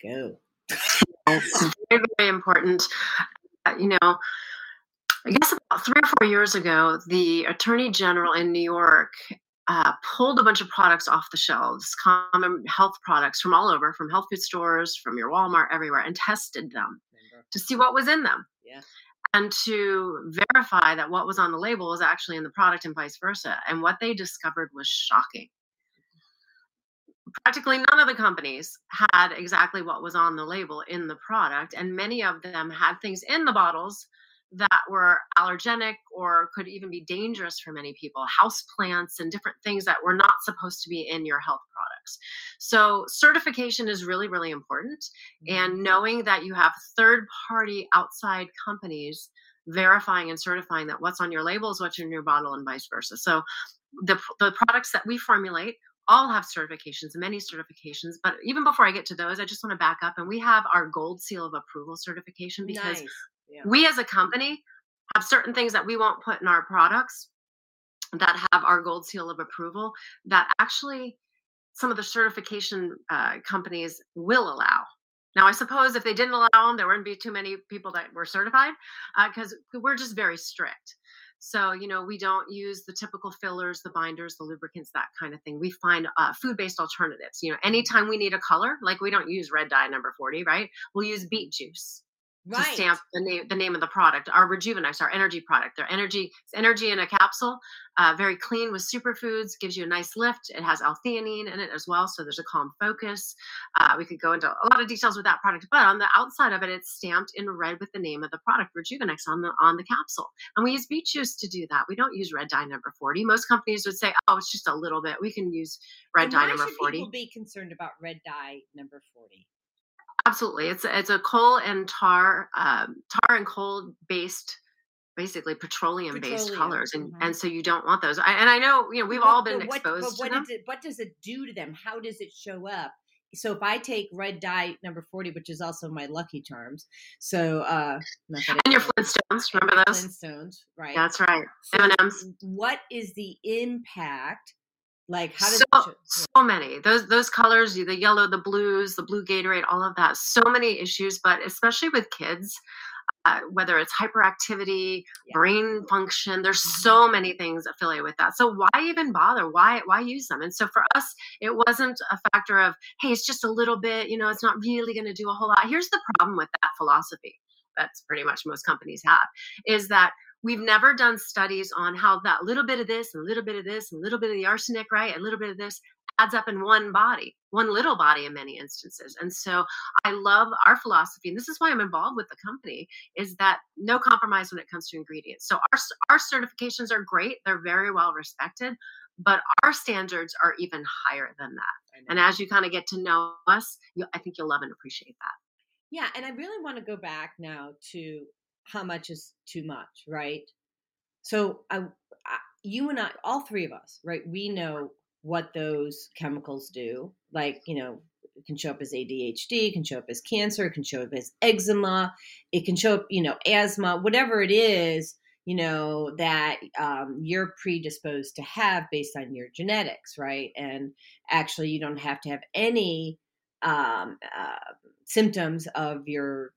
Go. *laughs* It's very, very important. Uh, you know, I guess about three or four years ago, the Attorney General in New York uh, pulled a bunch of products off the shelves, common health products from all over, from health food stores, from your Walmart, everywhere, and tested them to see what was in them. Yeah. And to verify that what was on the label was actually in the product and vice versa. And what they discovered was shocking practically none of the companies had exactly what was on the label in the product and many of them had things in the bottles that were allergenic or could even be dangerous for many people house plants and different things that were not supposed to be in your health products. So certification is really, really important. Mm-hmm. And knowing that you have third party outside companies verifying and certifying that what's on your label is what's in your bottle and vice versa. So the, the products that we formulate all have certifications, many certifications. But even before I get to those, I just want to back up and we have our gold seal of approval certification because Nice. Yeah. we as a company have certain things that we won't put in our products that have our gold seal of approval that actually some of the certification uh, companies will allow. Now, I suppose if they didn't allow them, there wouldn't be too many people that were certified because we're just very strict. So, you know, we don't use the typical fillers, the binders, the lubricants, that kind of thing. We find uh, food based alternatives. You know, anytime we need a color, like we don't use red dye number 40, right? We'll use beet juice Right. to stamp the name the name of the product. Our Rejuvenex, our energy product, their energy it's energy in a capsule, uh, very clean with superfoods, gives you a nice lift. It has L-theanine in it as well, so there's a calm focus. Uh, we could go into a lot of details with that product, but on the outside of it, it's stamped in red with the name of the product, Rejuvenex, on the on the capsule. And we use beet juice to do that. We don't use red dye number 40. Most companies would say, oh, it's just a little bit. We can use red And dye why number should 40. people be concerned about red dye number 40? Absolutely, it's it's a coal and tar, um, tar and coal based, basically petroleum based colors, and mhm. and so you don't want those. I, and I know you know we've But- all been what, exposed but to them. does it what does it do to them? How does it show up? So if I take red dye number 40, which is also my lucky charms, so uh And your Flintstones, remember those? Flintstones, right? That's right, So M&Ms. What is the impact? Like how does so, so many. Those those colors the yellow the blues the blue gatorade all of that so many issues but especially with kids uh, whether it's hyperactivity Yeah. brain function there's Mhm. so many things affiliated with that. So why even bother? Why why use them? And so for us it wasn't a factor of hey it's just a little bit you know it's not really going to do a whole lot. Here's the problem with that philosophy that's pretty much most companies have is that we've never done studies on how that little bit of this and a little bit of this and a little bit of the arsenic, right? A little bit of this adds up in one body, one little body in many instances. And so I love our philosophy, and this is why I'm involved with the company, is that no compromise when it comes to ingredients. So our our certifications are great, they're very well respected, but our standards are even higher than that. And as you kind of get to know us, you, I think you'll love and appreciate that. Yeah, and I really want to go back now to how much is too much, right? So I, I you and I, all three of us, right? We know what those chemicals do. Like, you know, it can show up as ADHD, it can show up as cancer, it can show up as eczema, it can show up, you know, asthma, whatever it is, you know, that um, you're predisposed to have based on your genetics, right? And actually, you don't have to have any um, uh, symptoms of your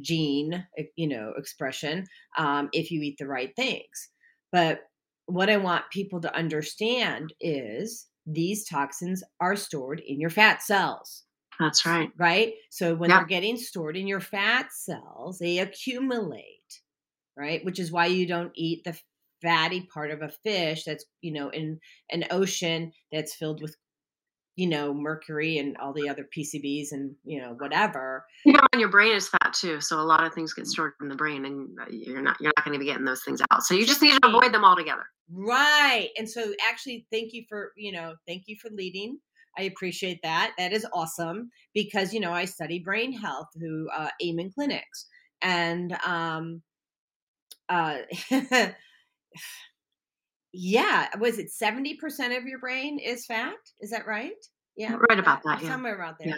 gene, you know, expression um, if you eat the right things. But what I want people to understand is these toxins are stored in your fat cells, That's right. right? So when Yeah. they're getting stored in your fat cells, they accumulate, right? Which is why you don't eat the fatty part of a fish that's, you know, in an ocean that's filled with you know mercury and all the other PCBs and you know whatever Even when your brain is fat too, so a lot of things get stored in the brain, and uh, you're not you're not going to be getting those things out. So you just need to avoid them altogether. Right. And so actually thank you for, you know, thank you for leading. I appreciate that. That is awesome because, you know, I study brain health through uh Amen Clinics. And um uh *laughs* yeah, was it 70% of your brain is fat? Is that right? Yeah. Right about that, yeah. Somewhere around there.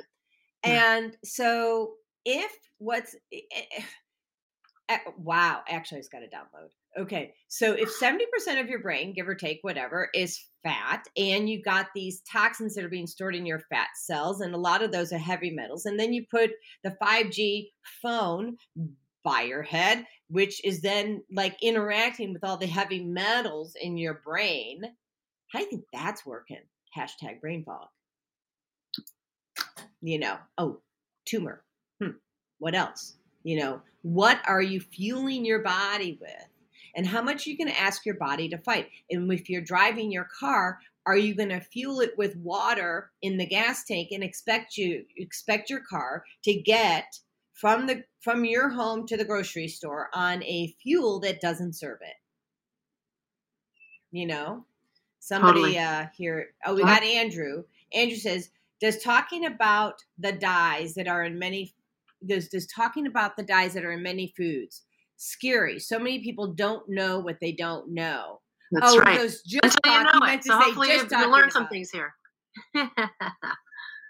Yeah. And so if what's eh, *sighs* eh, wow, actually, it's got to download. Okay, so if 70% of your brain, give or take, whatever, is fat, and you got these toxins that are being stored in your fat cells, and a lot of those are heavy metals, and then you put the 5G phone by your head, which is then like interacting with all the heavy metals in your brain. How do you think that's working? Hashtag brain fog. You know, oh, tumor. Hmm. What else? You know, what are you fueling your body with? And how much you to ask your body to fight? And if you're driving your car, are you going to fuel it with water in the gas tank and expect you expect your car to get from the from your home to the grocery store on a fuel that doesn't serve it? You know, somebody Totally. uh here. Oh, we got Andrew. Andrew says does talking about the dyes that are in many does does talking about the dyes that are in many foods scary? So many people don't know what they don't know. That's oh, right. just just Until you know it. So say hopefully you, just you learn some things here. *laughs*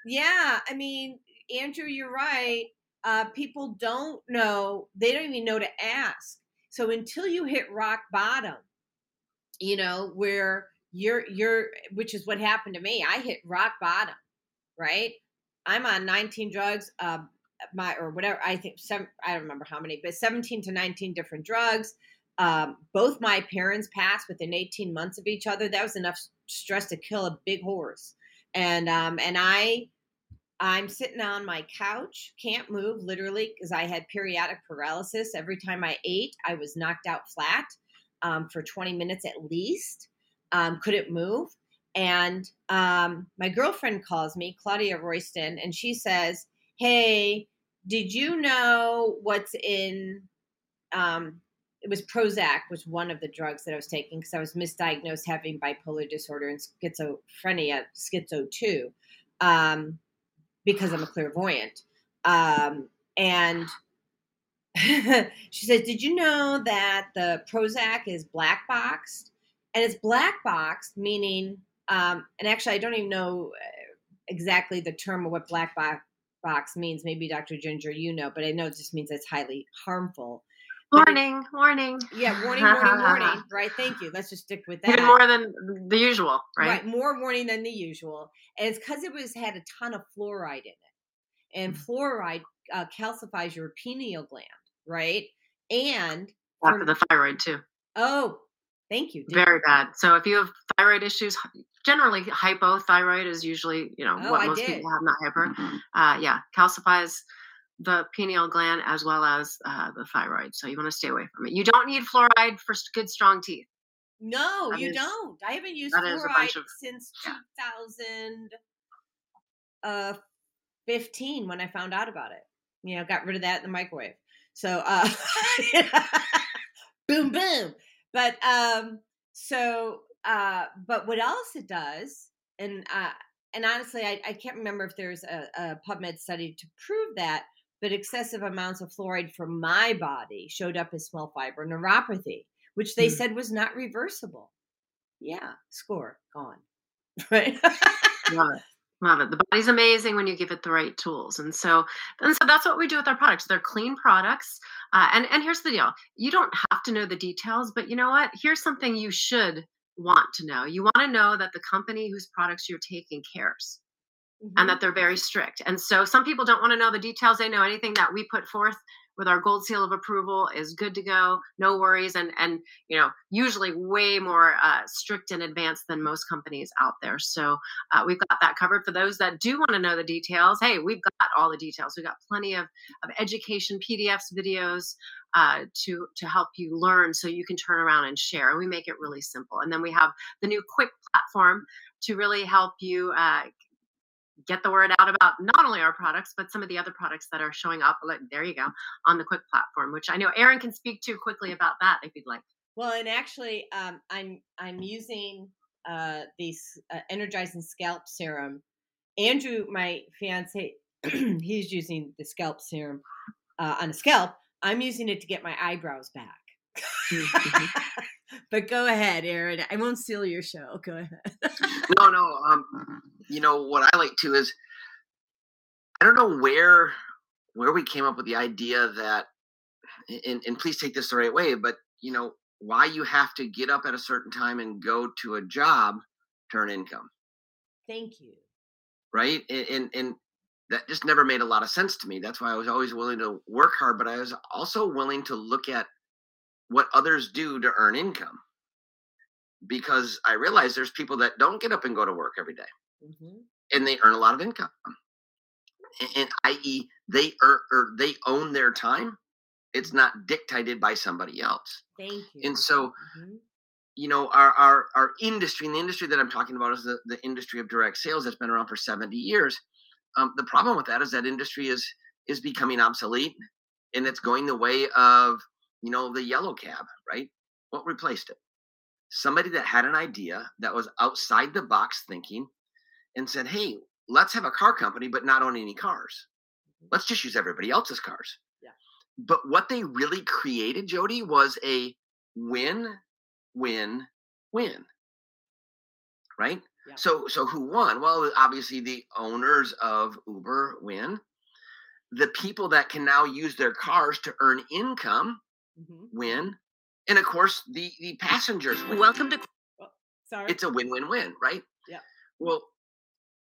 Yeah, I mean, Andrew, you're right. Uh, people don't know; they don't even know to ask. So until you hit rock bottom, you know where you're you're, which is what happened to me. I hit rock bottom, right? I'm on 19 drugs, uh, my or whatever. I think some. I don't remember how many, but 17 to 19 different drugs. Um, both my parents passed within 18 months of each other. That was enough stress to kill a big horse. And um, and I I'm sitting on my couch, can't move literally because I had periodic paralysis. Every time I ate, I was knocked out flat um, for 20 minutes at least. Um, couldn't move. And um, my girlfriend calls me, Claudia Royston, and she says, Hey, did you know what's in? Um, it was Prozac, was one of the drugs that I was taking because I was misdiagnosed having bipolar disorder and schizophrenia, schizo 2. Because I'm a clairvoyant. Um, and *laughs* she says, Did you know that the Prozac is black boxed? And it's black boxed, meaning, um, and actually, I don't even know uh, exactly the term of what black bo- box means. Maybe Dr. Ginger, you know, but I know it just means it's highly harmful. Warning, warning. yeah, warning, warning, warning. Right. Thank you. Let's just stick with that. Even more than the usual, right? more warning than the usual. And it's because it was had a ton of fluoride in it. And Mm. fluoride uh, calcifies your pineal gland, right? And for- the thyroid too. oh, thank you. Very bad. So if you have thyroid issues, generally hypothyroid is usually, you know, Oh, what I most did. people have, not hyper. Uh, yeah, calcifies the pineal gland as well as uh, the thyroid. So you want to stay away from it. You don't need fluoride for good, strong teeth. No, That you is- don't. I haven't used that is a fluoride of- since yeah. 2015 when I found out about it. You know, got rid of that in the microwave. So, uh, *laughs* boom, boom. But um, so, uh, but what else it does, and uh, and honestly, I, I can't remember if there's a, a PubMed study to prove that, but excessive amounts of fluoride from my body showed up as small fiber neuropathy, which they Hmm. said was not reversible. Yeah, score gone. *laughs* Right. Love it. Love it. The body's amazing when you give it the right tools, and so and so that's what we do with our products. They're clean products, uh, and and here's the deal: you don't have to know the details, but you know what? Here's something you should want to know. You want to know that the company whose products you're taking cares, and that they're very strict. And so some people don't want to know the details. They know anything that we put forth with our gold seal of approval is good to go, no worries, and and you know usually way more uh, strict and advanced than most companies out there. So uh, we've got that covered for those that do want to know the details. Hey, we've got all the details. We've got plenty of of education PDFs, videos uh, to to help you learn, so you can turn around and share. And we make it really simple. And then we have the new Quick platform to really help you uh, get the word out about not only our products but some of the other products that are showing up like there you go on the quick platform which i know aaron can speak to quickly about that if you'd like Well, and actually, um, I'm I'm using uh, these uh, energizing scalp serum. Andrew, my fiance, *clears throat* he's using the scalp serum uh, on the scalp. I'm using it to get my eyebrows back. *laughs* but go ahead, Aaron. I won't steal your show. Go ahead. no, no. Um, you know what I like to is I don't know where where we came up with the idea that, and, and please take this the right way, but you know why you have to get up at a certain time and go to a job to earn income, Thank you. right? And, and and that just never made a lot of sense to me. That's why I was always willing to work hard, but I was also willing to look at what others do to earn income because I realize there's people that don't get up and go to work every day hmm and they earn a lot of income. And, and i.e they earn or they own their time. It's not dictated by somebody else. Thank you. and so Mhm. you know our our, our industry and the industry that i'm talking about is the, the industry of direct sales that's been around for 70 years. Um, the problem with that is that industry is is becoming obsolete and it's going the way of you know the yellow cab right? What replaced it? Somebody that had an idea that was outside the box thinking and said hey let's have a car company, but not own any cars. Let's just use everybody else's cars. Yeah. But what they really created, Jody, was a win, win, win. Right? Yeah. So so who won? Well, obviously the owners of Uber win. The people that can now use their cars to earn income Mhm. win. And of course the the passengers win. Welcome to Sorry. it's a win-win-win, right? Yeah. Well,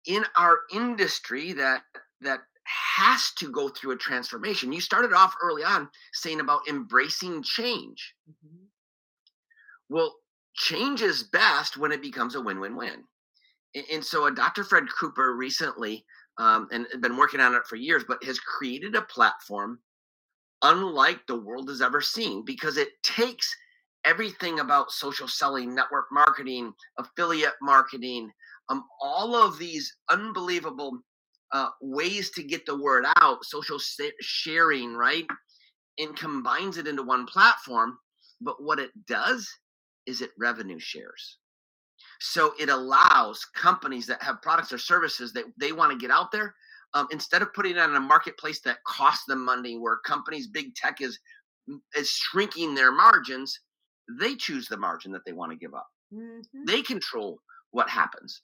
in our industry that that has to go through a transformation. You started off early on saying about embracing change. Mhm. Well, change is best when it becomes a win-win-win. A- And so, uh, Dr. Fred Cooper recently, um, and been working on it for years, but has created a platform unlike the world has ever seen because it takes everything about social selling, network marketing, affiliate marketing, um, all of these unbelievable uh, ways to get the word out, social sharing, right? And combines it into one platform. But what it does is it revenue shares. So it allows companies that have products or services that they want to get out there, um, instead of putting it on a marketplace that costs them money, where companies, big tech is is shrinking their margins, they choose the margin that they want to give up. Mhm. They control what happens.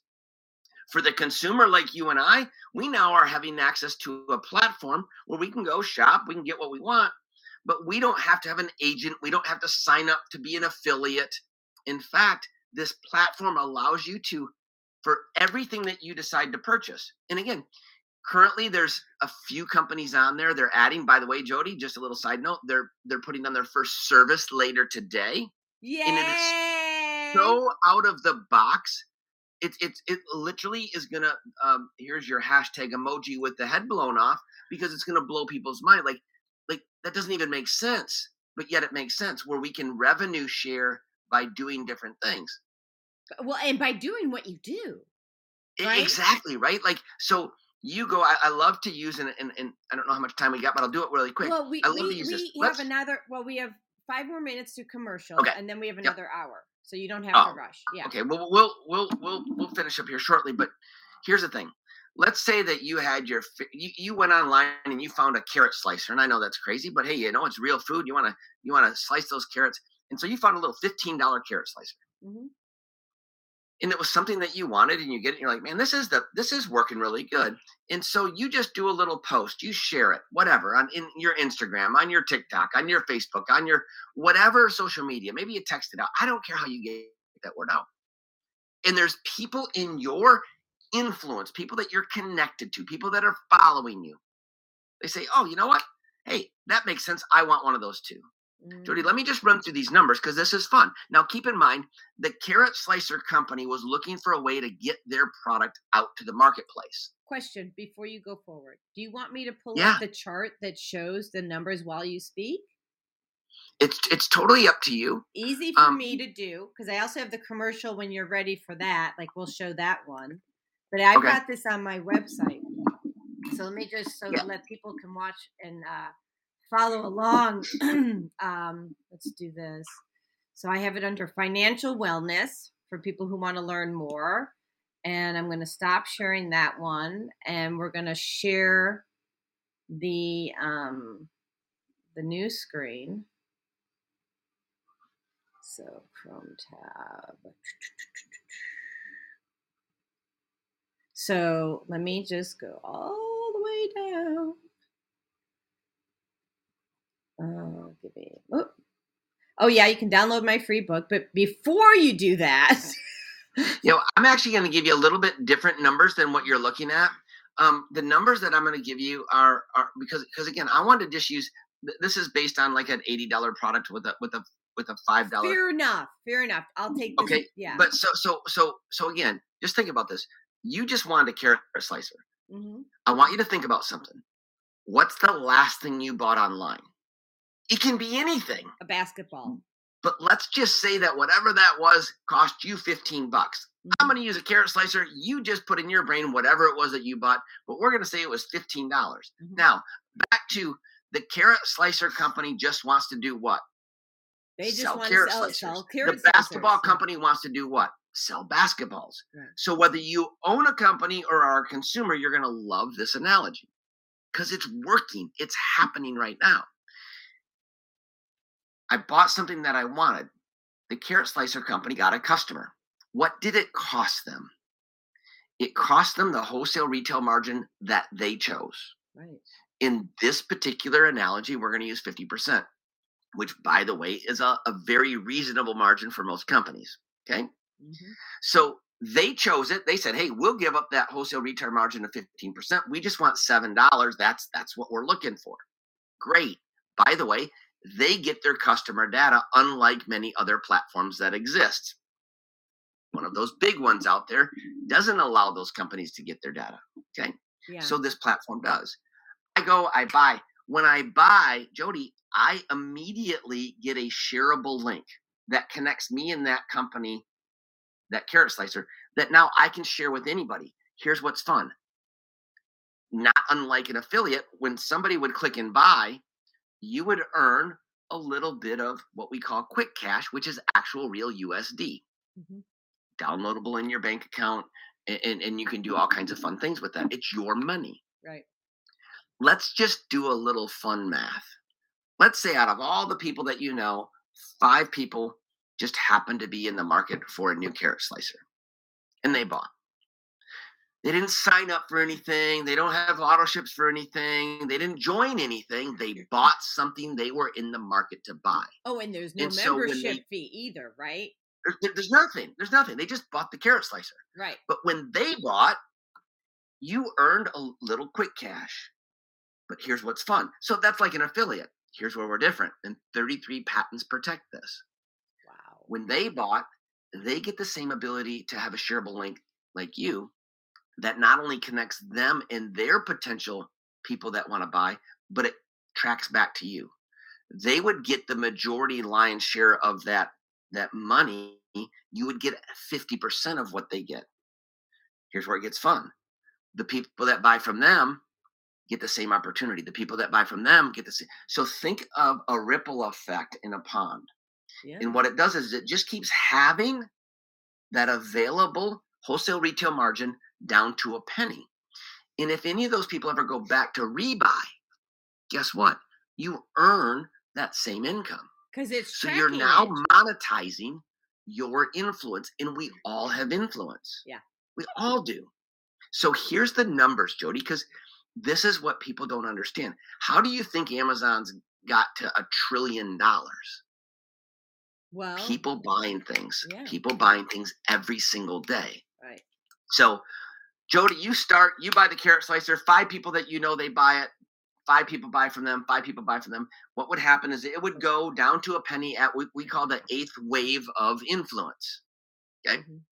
For the consumer like you and I, we now are having access to a platform where we can go shop, we can get what we want, but we don't have to have an agent, we don't have to sign up to be an affiliate. In fact, this platform allows you to for everything that you decide to purchase. And again, currently there's a few companies on there. They're adding, by the way, Jody, just a little side note, they're they're putting on their first service later today Yay! and it is so out of the box. It, it, it literally is gonna um, here's your hashtag emoji with the head blown off because it's gonna blow people's mind like like that doesn't even make sense but yet it makes sense where we can revenue share by doing different things well, and by doing what you do, Right? exactly right like so you go I, I love to use and, and and I don't know how much time we got but I'll do it really quick well, we I love to we, use we this. have Let's- another. Well, we have five more minutes to commercial, Okay. and then we have Yep. another hour, so you don't have Oh, to rush. Yeah. Okay, well, we'll we'll we'll we'll finish up here shortly. But here's the thing: let's say that you had your you, you went online and you found a carrot slicer, and I know that's crazy, but hey, you know it's real food. You want to you want to slice those carrots, and so you found a little fifteen dollar carrot slicer, Mhm. And it was something that you wanted, and you get it. You're like, man, this is the this is working really good. And so you just do a little post, you share it, whatever, on in your Instagram, on your TikTok, on your Facebook, on your whatever social media. Maybe you text it out. I don't care how you get that word out. And there's people in your influence, people that you're connected to, people that are following you. They say, oh, you know what? Hey, that makes sense. I want one of those too. Jody, let me just run through these numbers because this is fun. Now, keep in mind, the Carrot Slicer Company was looking for a way to get their product out to the marketplace. Question before you go forward. Do you want me to pull Yeah. up the chart that shows the numbers while you speak? It's it's totally up to you. Easy for Um, me to do because I also have the commercial when you're ready for that. Like we'll show that one. But I've Okay. got this on my website. So let me just so Yeah. let people can watch and uh, follow along. *clears throat* um, let's do this. So I have it under financial wellness for people who want to learn more. And I'm going to stop sharing that one, and we're going to share the um, the new screen. So Chrome tab. So let me just go all the way down. Oh, give me. Oh. oh yeah, you can download my free book, but before you do that, *laughs* You know, I'm actually going to give you a little bit different numbers than what you're looking at. Um, the numbers that I'm going to give you are are because because again, I wanted to just use this is based on like an eighty dollar product with a with a with a five dollar. fair enough. Fair enough. I'll take this. Okay, Yeah. But so so so so again, just think about this. You just wanted a carrot slicer. Mhm. I want you to think about something. What's the last thing you bought online? It can be anything. a basketball. But let's just say that whatever that was cost you 15 bucks. I'm Mhm. going to use a carrot slicer. You just put in your brain whatever it was that you bought, but we're going to say it was $15. dollars Mhm. Now, back to the carrot slicer company just wants to do what? They just sell want carrot to sell, slicers. sell carrot the basketball slicers. company wants to do what? sell basketballs. Right. So whether you own a company or are a consumer, you're going to love this analogy because it's working. It's happening right now. I bought something that I wanted. The carrot slicer company got a customer. What did it cost them? It cost them the wholesale retail margin that they chose. Right. In this particular analogy, we're going to use 50%, which, by the way, is a, a very reasonable margin for most companies. Okay. Mhm. So they chose it. They said, "Hey, we'll give up that wholesale retail margin of 15%. We just want $7. That's that's what we're looking for." Great. By the way, they get their customer data unlike many other platforms that exist. One of those big ones out there doesn't allow those companies to get their data. Okay? Yeah. So this platform does. I go, I buy. When I buy, Jody, I immediately get a shareable link that connects me and that company, that carrot slicer, that now I can share with anybody. Here's what's fun. Not unlike an affiliate, when somebody would click and buy, you would earn a little bit of what we call quick cash, which is actual real USD, Mhm. downloadable in your bank account, and, and, you can do all kinds of fun things with that. It's your money Right. let's just do a little fun math. Let's say out of all the people that you know, five people just happen to be in the market for a new carrot slicer and they bought. They didn't sign up for anything. They don't have auto ships for anything. They didn't join anything. They bought something they were in the market to buy. Oh, and there's no And so membership they- fee either, right? There- there's nothing. There's nothing. They just bought the carrot slicer. Right. But when they bought, you earned a little quick cash. But here's what's fun. So that's like an affiliate. Here's where we're different. And 33 patents protect this. Wow. When they bought, they get the same ability to have a shareable link like you that not only connects them and their potential people that want to buy, but it tracks back to you. They would get the majority lion's share of that that money. You would get 50% of what they get. Here's where it gets fun. The people that buy from them get the same opportunity. The people that buy from them get the same. So think of a ripple effect in a pond. Yeah. And what it does is it just keeps having that available wholesale retail margin down to a penny. And if any of those people ever go back to rebuy, guess what? You earn that same income. Because it's So you're now it. monetizing your influence, and we all have influence. Yeah. We all do. So here's the numbers, Jody, because this is what people don't understand. How do you think Amazon's got to a trillion dollars? well, People buying things, Yeah. people buying things every single day. right. So, Jody, you start, you buy the carrot slicer, five people that you know they buy it, five people buy from them, five people buy from them. What would happen is it would go down to a penny at what we call the eighth wave of influence. Okay. Mhm.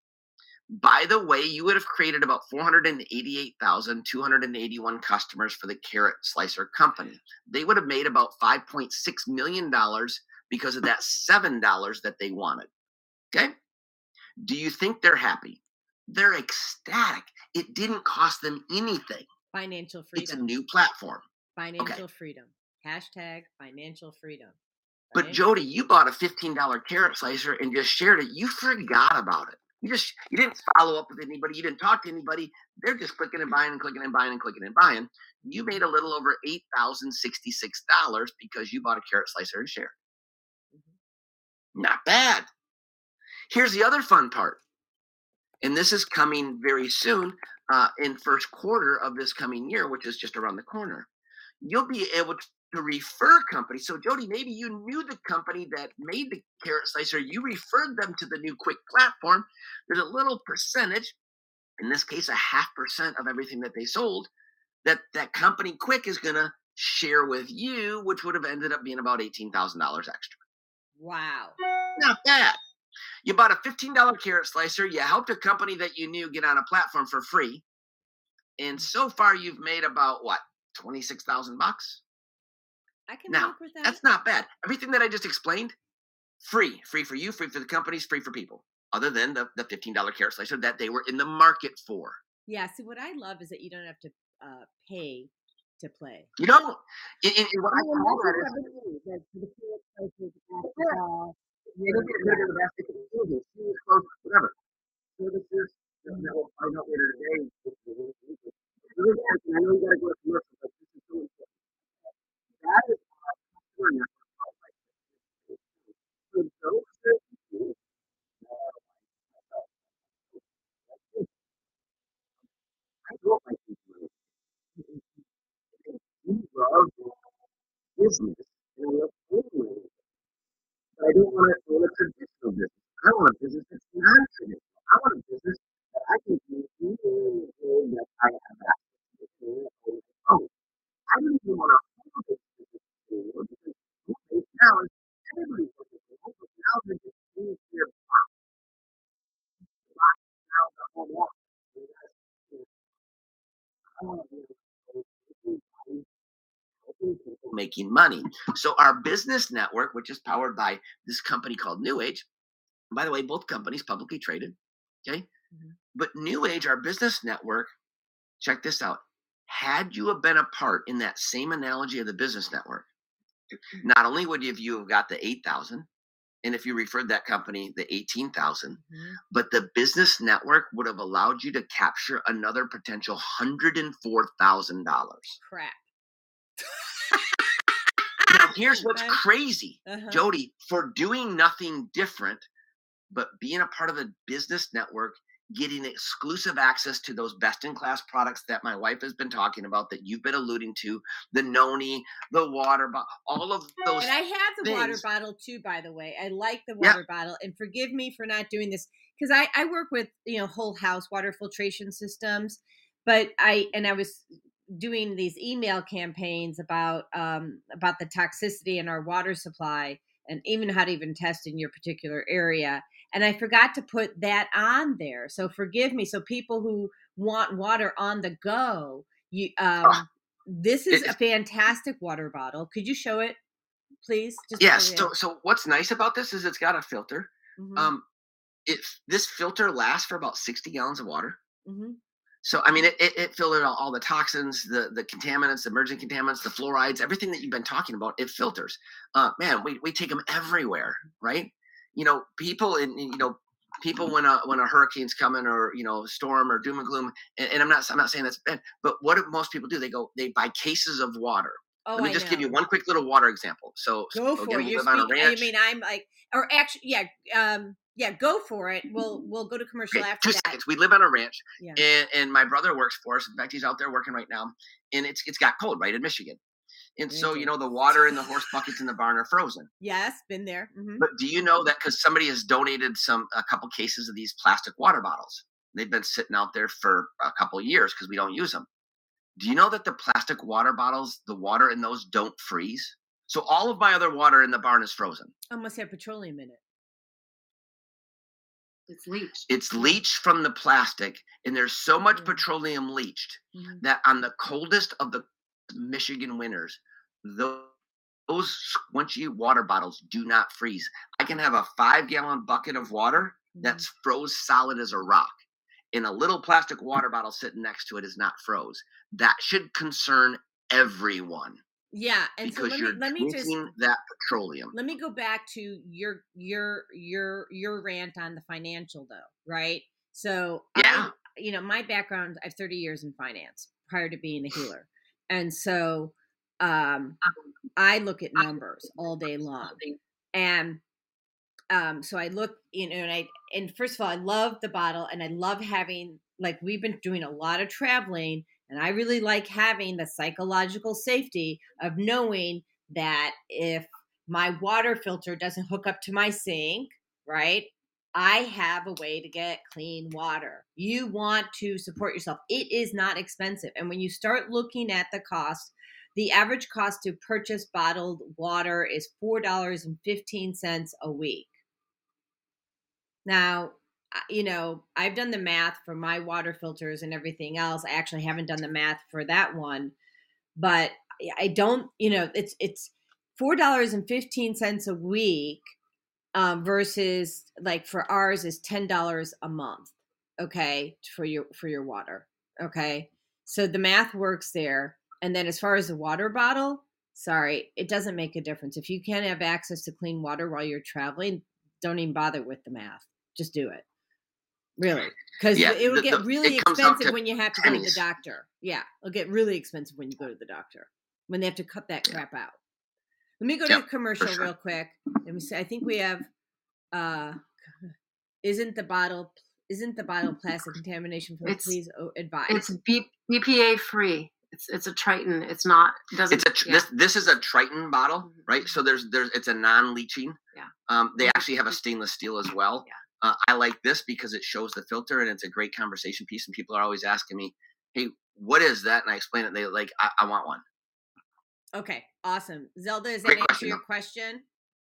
By the way, you would have created about 488,281 customers for the carrot slicer company. They would have made about $5.6 million because of that $7 that they wanted. Okay. Do you think they're happy? They're ecstatic. It didn't cost them anything. Financial freedom. It's a new platform. Financial freedom. Hashtag financial freedom. But? Jody, you bought a $15 carrot slicer and just shared it. You forgot about it. You just you didn't follow up with anybody. You didn't talk to anybody. They're just clicking and buying and clicking and buying and clicking and buying. You made a little over eight thousand sixty-six dollars because you bought a carrot slicer and shared. Mm-hmm. Not bad. Here's the other fun part, and this is coming very soon uh, in first quarter of this coming year, which is just around the corner. You'll be able to refer companies. So, Jody, maybe you knew the company that made the carrot slicer. You referred them to the new Quick platform. There's a little percentage, in this case, a half percent of everything that they sold, that that company Quick is going to share with you, which would have ended up being about eighteen thousand dollars extra. Wow. Not bad. You bought a fifteen dollar carrot slicer. You helped a company that you knew get on a platform for free, and so far you've made about what twenty six thousand bucks. I can Now, work with that. That's not bad. Everything that I just explained, free. Free for you, free for the companies, free for people. Other than the, the $15 carrot slicer that they were in the market for. Yeah. See, what I love is that you don't have to uh, pay to play. You don't. What I call that is, don't get rid of the basket of whatever. services that we'll find out later today. I know you got to go to commercial, but this is so important. That is network. So those that grew up uh, like business and we. I don't want to want a traditional business. I want a business that's non traditional. I want a business that I can do even in that I have access to. I don't even want to hold this business anymore because now everybody's looking for home, but now they're just in their box. Now the home office. I want to be able people making money. So our business network, which is powered by this company called New Age, by the way, both companies publicly traded. Okay. Mhm. But New Age, our business network, check this out. Had you have been a part in that same analogy of the business network, not only would you have you have got the 8,000, and if you referred that company, the 18,000, Mhm. but the business network would have allowed you to capture another potential $104,000. Crap. Now, *laughs* here's what's Okay. crazy, Uh-huh. Jody, for doing nothing different, but being a part of a business network, getting exclusive access to those best in class products that my wife has been talking about, that you've been alluding to, the Noni, the water, bo- all of those. And I have the water bottle too, by the way. I like the Yeah. water bottle, and forgive me for not doing this because I I work with you know whole house water filtration systems, but I and I was doing these email campaigns about um about the toxicity in our water supply and even how to even test in your particular area and i forgot to put that on there so forgive me so people who want water on the go you um Ah. this is a fantastic water bottle could you show it please just Yes. So, so what's nice about this is it's got a filter. Mhm, Um, it this filter lasts for about 60 gallons of water. mhm. So I mean, it, it, it filtered all, all the toxins, the the contaminants, the emerging contaminants, the fluorides, everything that you've been talking about. It filters. Uh, man, we, we take them everywhere, right? You know, people in you know people when a when a hurricane's coming or you know storm or doom and gloom. And, and I'm not I'm not saying that's bad, but what do most people do? They go they buy cases of water. oh Let me I just give you one quick little water example. So, go so for again, it you're live on a speaking, i mean i'm like or actually yeah um yeah go for it we'll *laughs* we'll go to commercial Okay, after two that seconds. We live on a ranch, yeah and, and my brother works for us. In fact, he's out there working right now, and it's it's got cold right in Michigan, and so you know the water in the horse buckets in the barn are frozen. yes been there hmm But do you know that because somebody has donated some a couple cases of these plastic water bottles? They've been sitting out there for a couple years because we don't use them. Do you know that the plastic water bottles, the water in those don't freeze? So all of my other water in the barn is frozen. almost have petroleum in it It's leached. It's leached from the plastic, and there's so much Mhm. petroleum leached Mhm. that on the coldest of the Michigan winters, tho- those squinchy water bottles do not freeze. I can have a five gallon bucket of water that's froze solid as a rock, and a little plastic water bottle sitting next to it is not froze. That should concern everyone yeah and so because let you're me let me just that petroleum. let me go back to your your your your rant on the financial though right so Yeah. I, you know my background i have 30 years in finance prior to being a healer and so um i look at numbers all day long and um so i look you know and i and first of all i love the bottle and i love having like we've been doing a lot of traveling and i really like having the psychological safety of knowing that if my water filter doesn't hook up to my sink right i have a way to get clean water. You want to support yourself. It is not expensive. And when you start looking at the cost the average cost to purchase bottled water is $4.15 a week. Now, you know, I've done the math for my water filters and everything else. I actually haven't done the math for that one, but I- don't, you know, it's it's four dollars and fifteen cents a week um, versus like for ours is ten dollars a month. Okay, for your for your water. Okay, so the math works there. And then as far as the water bottle, sorry, it doesn't make a difference. If you can't have access to clean water while you're traveling, don't even bother with the math. Just do it. Really? Because Yeah, it would the- get the- really it comes out expensive when you have to go to the doctor. Yeah, it'll get really expensive when you go to the doctor when they have to cut that crap out. Let me go Yep, to commercial sure. real quick. Let me see. I think we have. uh *laughs* Isn't the bottle? Isn't the bottle plastic contamination? Please advise. It's B, BPA free. It's it's a Tritan. It's not. It doesn't. It's a tr- yeah. this this is a Tritan bottle, Mhm. right? So there's there's it's a non-leaching. Yeah. Um, they Mhm. actually have a stainless steel as well. Yeah. Uh, I like this because it shows the filter and it's a great conversation piece. And people are always asking me, "Hey, what is that?" And I explain it. They like, "I, I want one." Okay, awesome. Zelda, is that answer your question?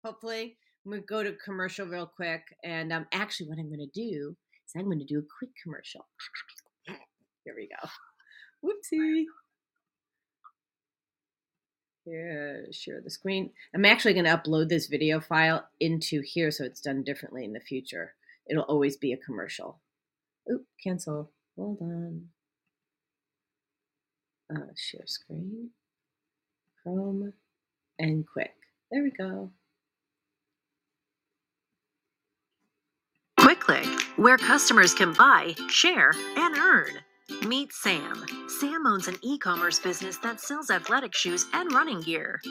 Hopefully. I'm gonna go to commercial real quick. And um actually what I'm gonna do is I'm gonna do a quick commercial. *laughs* Here we go. Whoopsie. Yeah, share the screen. I'm actually gonna upload this video file into here so it's done differently in the future. It'll always be a commercial. Oop, cancel. Hold on. Uh, share screen. Chrome and quick. There we go. QuickClick, where customers can buy, share, and earn. Meet Sam. Sam owns an e commerce business that sells athletic shoes and running gear.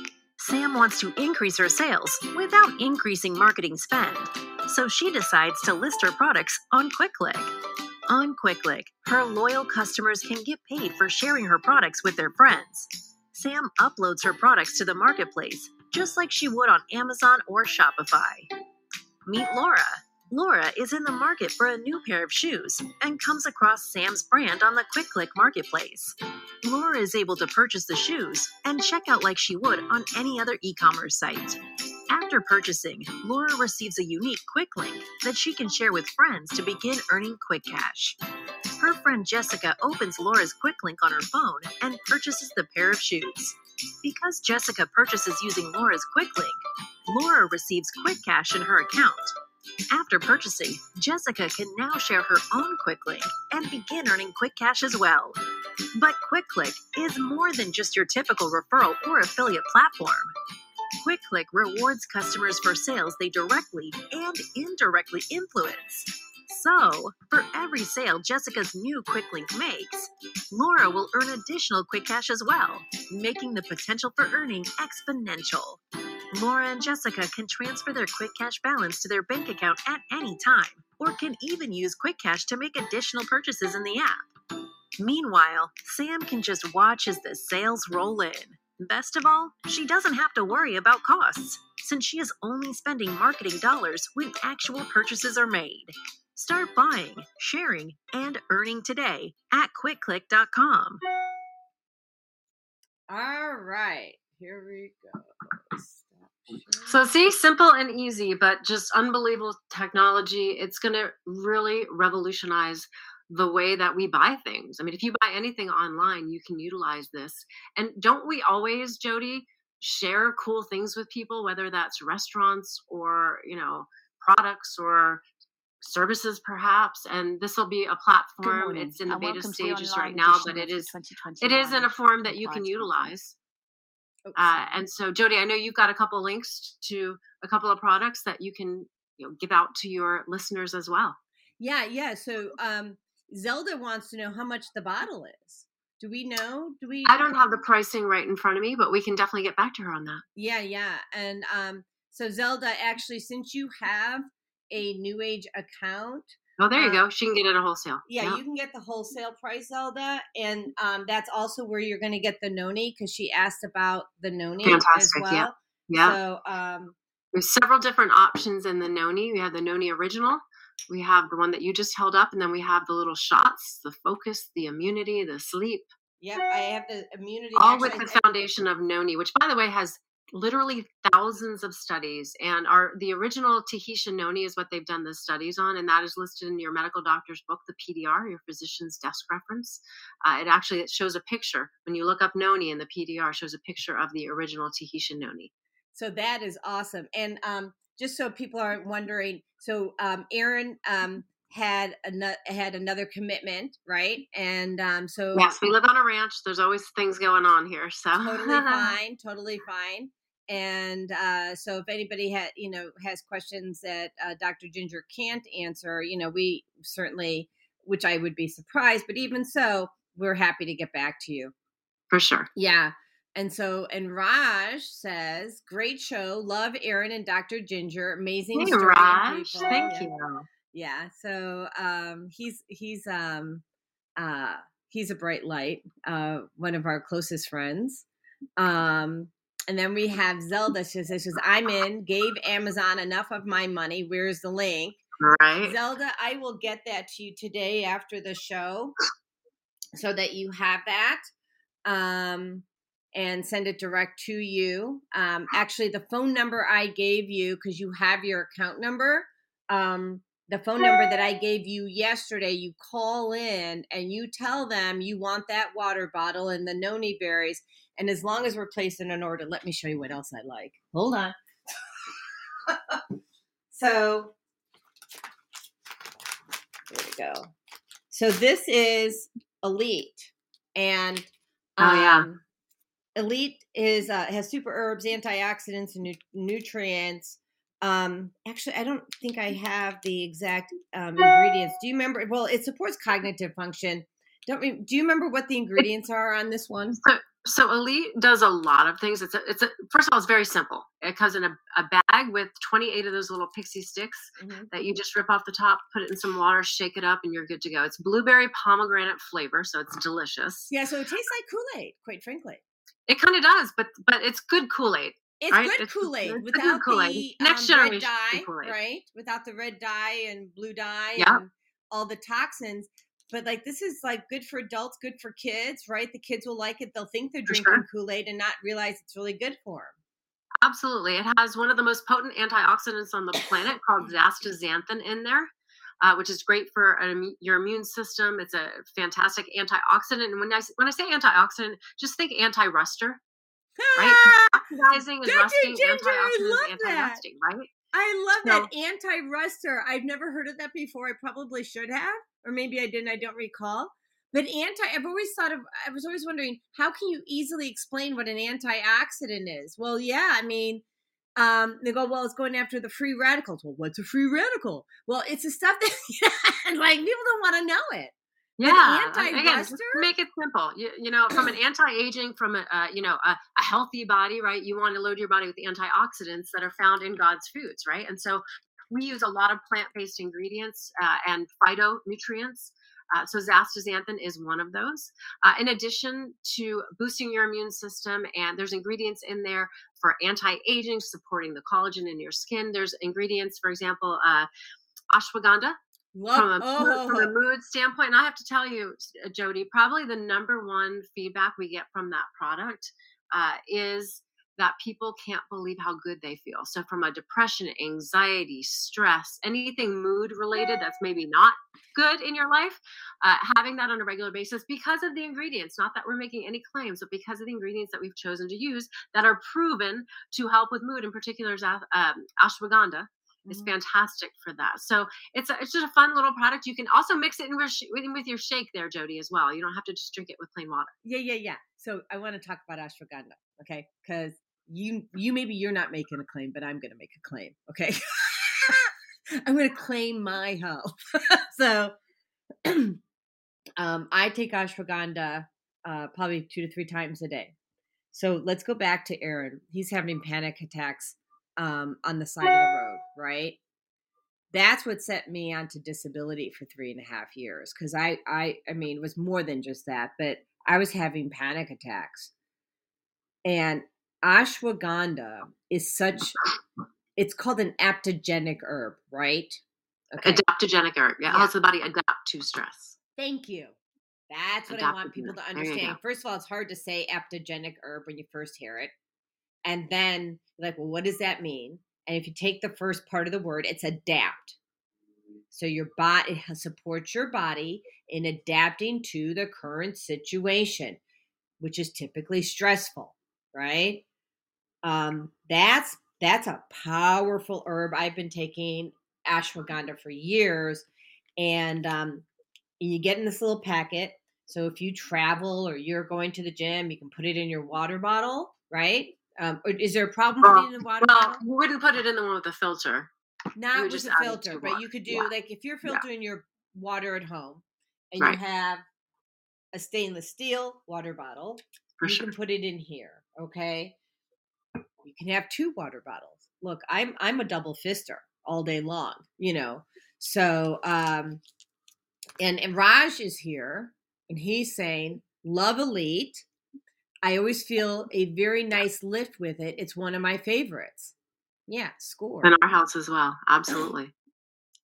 Sam wants to increase her sales without increasing marketing spend, so she decides to list her products on QuickClick. On QuickClick, her loyal customers can get paid for sharing her products with their friends. Sam uploads her products to the marketplace, just like she would on Amazon or Shopify. Meet Laura. Laura is in the market for a new pair of shoes and comes across Sam's brand on the QuickClick marketplace. Laura is able to purchase the shoes and check out like she would on any other e commerce site. After purchasing, Laura receives a unique quick link that she can share with friends to begin earning quick cash. Her friend Jessica opens Laura's quick link on her phone and purchases the pair of shoes. Because Jessica purchases using Laura's quick link, Laura receives quick cash in her account. After purchasing, Jessica can now share her own QuickLink and begin earning quick cash as well. But QuickClick is more than just your typical referral or affiliate platform. QuickClick rewards customers for sales they directly and indirectly influence. So, for every sale Jessica's new QuickLink makes, Laura will earn additional quick cash as well, making the potential for earning exponential. Laura and Jessica can transfer their Quick Cash balance to their bank account at any time, or can even use Quick Cash to make additional purchases in the app. Meanwhile, Sam can just watch as the sales roll in. Best of all, she doesn't have to worry about costs, since she is only spending marketing dollars when actual purchases are made. Start buying, sharing, and earning today at quickclick.com. All right, here we go. So see, simple and easy, but just unbelievable technology. It's going to really revolutionize the way that we buy things. I mean, if you buy anything online, you can utilize this. And don't we always, Jody, share cool things with people, whether that's restaurants or, you know, products or services perhaps and this will be a platform it's in the and beta the stages right now but it is it is in a form that you can utilize. Uh, and so, Jody, I know you've got a couple links to a couple of products that you can you know, give out to your listeners as well. Yeah, yeah. So um Zelda wants to know how much the bottle is. Do we know? Do we I don't have the pricing right in front of me, but we can definitely get back to her on that. Yeah, yeah. And um so Zelda, actually, since you have a new age account, Oh, there you Uh, go. She can get it at wholesale. yeah, you can get the wholesale price, Zelda, and um, that's also where you're going to get the noni because she asked about the noni as well. yeah. yeah. So um, There's several different options in the Noni. We have the Noni Original. We have the one that you just held up, and then we have the little shots, the focus, the immunity, the sleep, yep, I have the immunity. all actually, with I- the foundation of Noni, which, by the way, has literally thousands of studies. And our the original Tahitian Noni is what they've done the studies on, and that is listed in your medical doctor's book, the PDR, your physician's desk reference. Uh, it actually it shows a picture when you look up Noni in the PDR, shows a picture of the original Tahitian Noni. So that is awesome. And um, just so people aren't wondering, so um, Aaron um, had another had another commitment, right? And um, so Yes, we live on a ranch. There's always things going on here, so totally *laughs* fine, totally fine. And uh, so if anybody had you know has questions that uh, Dr. Ginger can't answer, you know, we certainly, which I would be surprised, but even so, we're happy to get back to you. For sure. Yeah. And so, and Raj says, "Great show, love Aaron and Dr. Ginger, amazing Hey, Raj. people." Thank Yeah. you. Yeah. So um he's he's um uh he's a bright light, uh one of our closest friends. Um and then we have Zelda. She says, I'm in, gave Amazon enough of my money. Where's the link? Right. Zelda, I will get that to you today after the show so that you have that. Um and send it direct to you. Um, actually, the phone number I gave you, because you have your account number, um, the phone number that I gave you yesterday, you call in and you tell them you want that water bottle and the noni berries. And as long as we're placing an order, let me show you what else I like. Hold on. *laughs* so, there we go. So, this is Elite. And Oh, yeah. um, Elite is uh, has super herbs, antioxidants, and nu- nutrients. Um, actually, I don't think I have the exact um, ingredients. Do you remember? Well, it supports cognitive function. Don't re- do you remember what the ingredients are on this one? So, so Elite does a lot of things. It's a, it's a, first of all, it's very simple. It comes in a, a bag with 28 of those little pixie sticks Mhm. that you just rip off the top, put it in some water, shake it up, and you're good to go. It's blueberry pomegranate flavor, so it's delicious. Yeah, so it tastes like Kool Aid, quite frankly. It kind of does, but but it's good Kool Aid. It's Right? good Kool Aid without Kool-Aid. the Next um, generation dye, Kool-Aid. right? Without the red dye and blue dye Yep. and all the toxins. But like this is like good for adults, good for kids, right? The kids will like it. They'll think they're For drinking sure. Kool Aid and not realize it's really good for them. Absolutely. It has one of the most potent antioxidants on the planet *coughs* called astaxanthin in there, uh, which is great for an, your immune system. It's a fantastic antioxidant. And when I, when I say antioxidant, just think anti-ruster, right? Oxidizing Dr. rusting, Ginger, I antioxidants, love that. anti-rusting, right? I love So- that anti-ruster. I've never heard of that before. I probably should have, or maybe I didn't. I don't recall. But anti, I've always thought of. I was always wondering how can you easily explain what an antioxidant is? Well, yeah, I mean, um, they go, well, it's going after the free radicals. Well, what's a free radical? Well, it's the stuff that *laughs* like people don't want to know it. Yeah. Again, make it simple. You, you know, from an anti-aging, from a, uh, you know, a, a healthy body, right? You want to load your body with antioxidants that are found in God's foods, right? And so we use a lot of plant-based ingredients uh, and phytonutrients. Uh, so astaxanthin is one of those. Uh, in addition to boosting your immune system, and there's ingredients in there for anti-aging, supporting the collagen in your skin. There's ingredients, for example, uh, ashwagandha Love, from a, oh, from a mood standpoint. And I have to tell you, uh, Jody, probably the number one feedback we get from that product uh, is that people can't believe how good they feel. So, from a depression, anxiety, stress, anything mood related that's maybe not good in your life, uh, having that on a regular basis because of the ingredients, not that we're making any claims, but because of the ingredients that we've chosen to use that are proven to help with mood, in particular, is um, ashwagandha is Mhm. fantastic for that. So it's a, it's just a fun little product. You can also mix it in with, with with your shake there, Jody, as well. You don't have to just drink it with plain water. Yeah, yeah, yeah. So I want to talk about ashwagandha, okay? Because you, you maybe you're not making a claim, but I'm going to make a claim, okay? *laughs* I'm going to claim my health. *laughs* so, *clears throat* um, I take ashwagandha uh, probably two to three times a day. So let's go back to Aaron. He's having panic attacks um, on the side of the road, right? That's what set me onto disability for three and a half years. Because I, I, I mean, it was more than just that, but I was having panic attacks. And ashwagandha is such, it's called an aptogenic herb, right? Okay. Adaptogenic herb. Yeah, Yeah. helps the body adapt to stress. Thank you. That's what I want people to Adaptogenic. There you understand. First of all, it's hard to say aptogenic herb when you first hear it. And then like, well, what does that mean? And if you take the first part of the word, it's adapt. So your body supports your body in adapting to the current situation, which is typically stressful, right? Um, that's that's a powerful herb. I've been taking ashwagandha for years, and um, you get in this little packet. So if you travel or you're going to the gym, you can put it in your water bottle, right? Um, is there a problem with it in the water well, bottle? you wouldn't put it in the one with the filter. Not with just a filter, but water. you could do Yeah. like if you're Yeah. filtering your water at home and Right. you have a stainless steel water bottle, For you sure. can put it in here. Okay. You can have two water bottles. Look, I'm I'm a double fister all day long, you know. So um and, and Raj is here and he's saying, Love Elite. I always feel a very nice lift with it. It's one of my favorites. Yeah, score. In our house as well. *clears throat* Absolutely.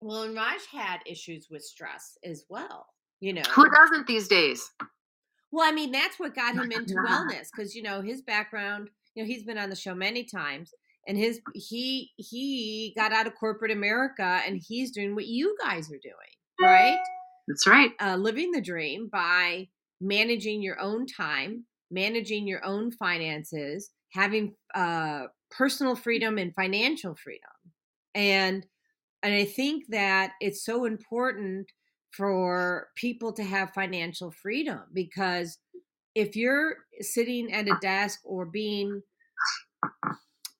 Well, and Raj had issues with stress as well. You know, Who doesn't these days? well, I mean, that's what got him into *laughs* wellness because you know his background. You know, he's been on the show many times, and his he he got out of corporate America, and he's doing what you guys are doing, right? That's right. Uh, living the dream by managing your own time, managing your own finances, having uh, personal freedom and financial freedom, and and I think that it's so important for people to have financial freedom because if you're sitting at a desk or being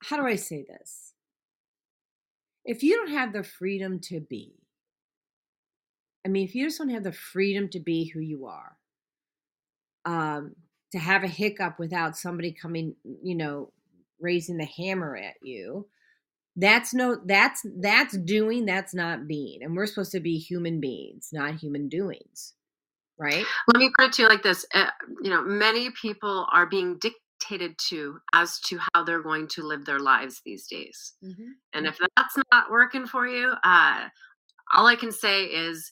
how do I say this? If you don't have the freedom to be, I mean, if you just don't have the freedom to be who you are, um, to have a hiccup without somebody coming, you know, raising the hammer at you, that's no that's that's doing that's not being and we're supposed to be human beings not human doings right Let me put it to you like this. Uh, you know, many people are being dictated to as to how they're going to live their lives these days. And if that's not working for you, uh, all I can say is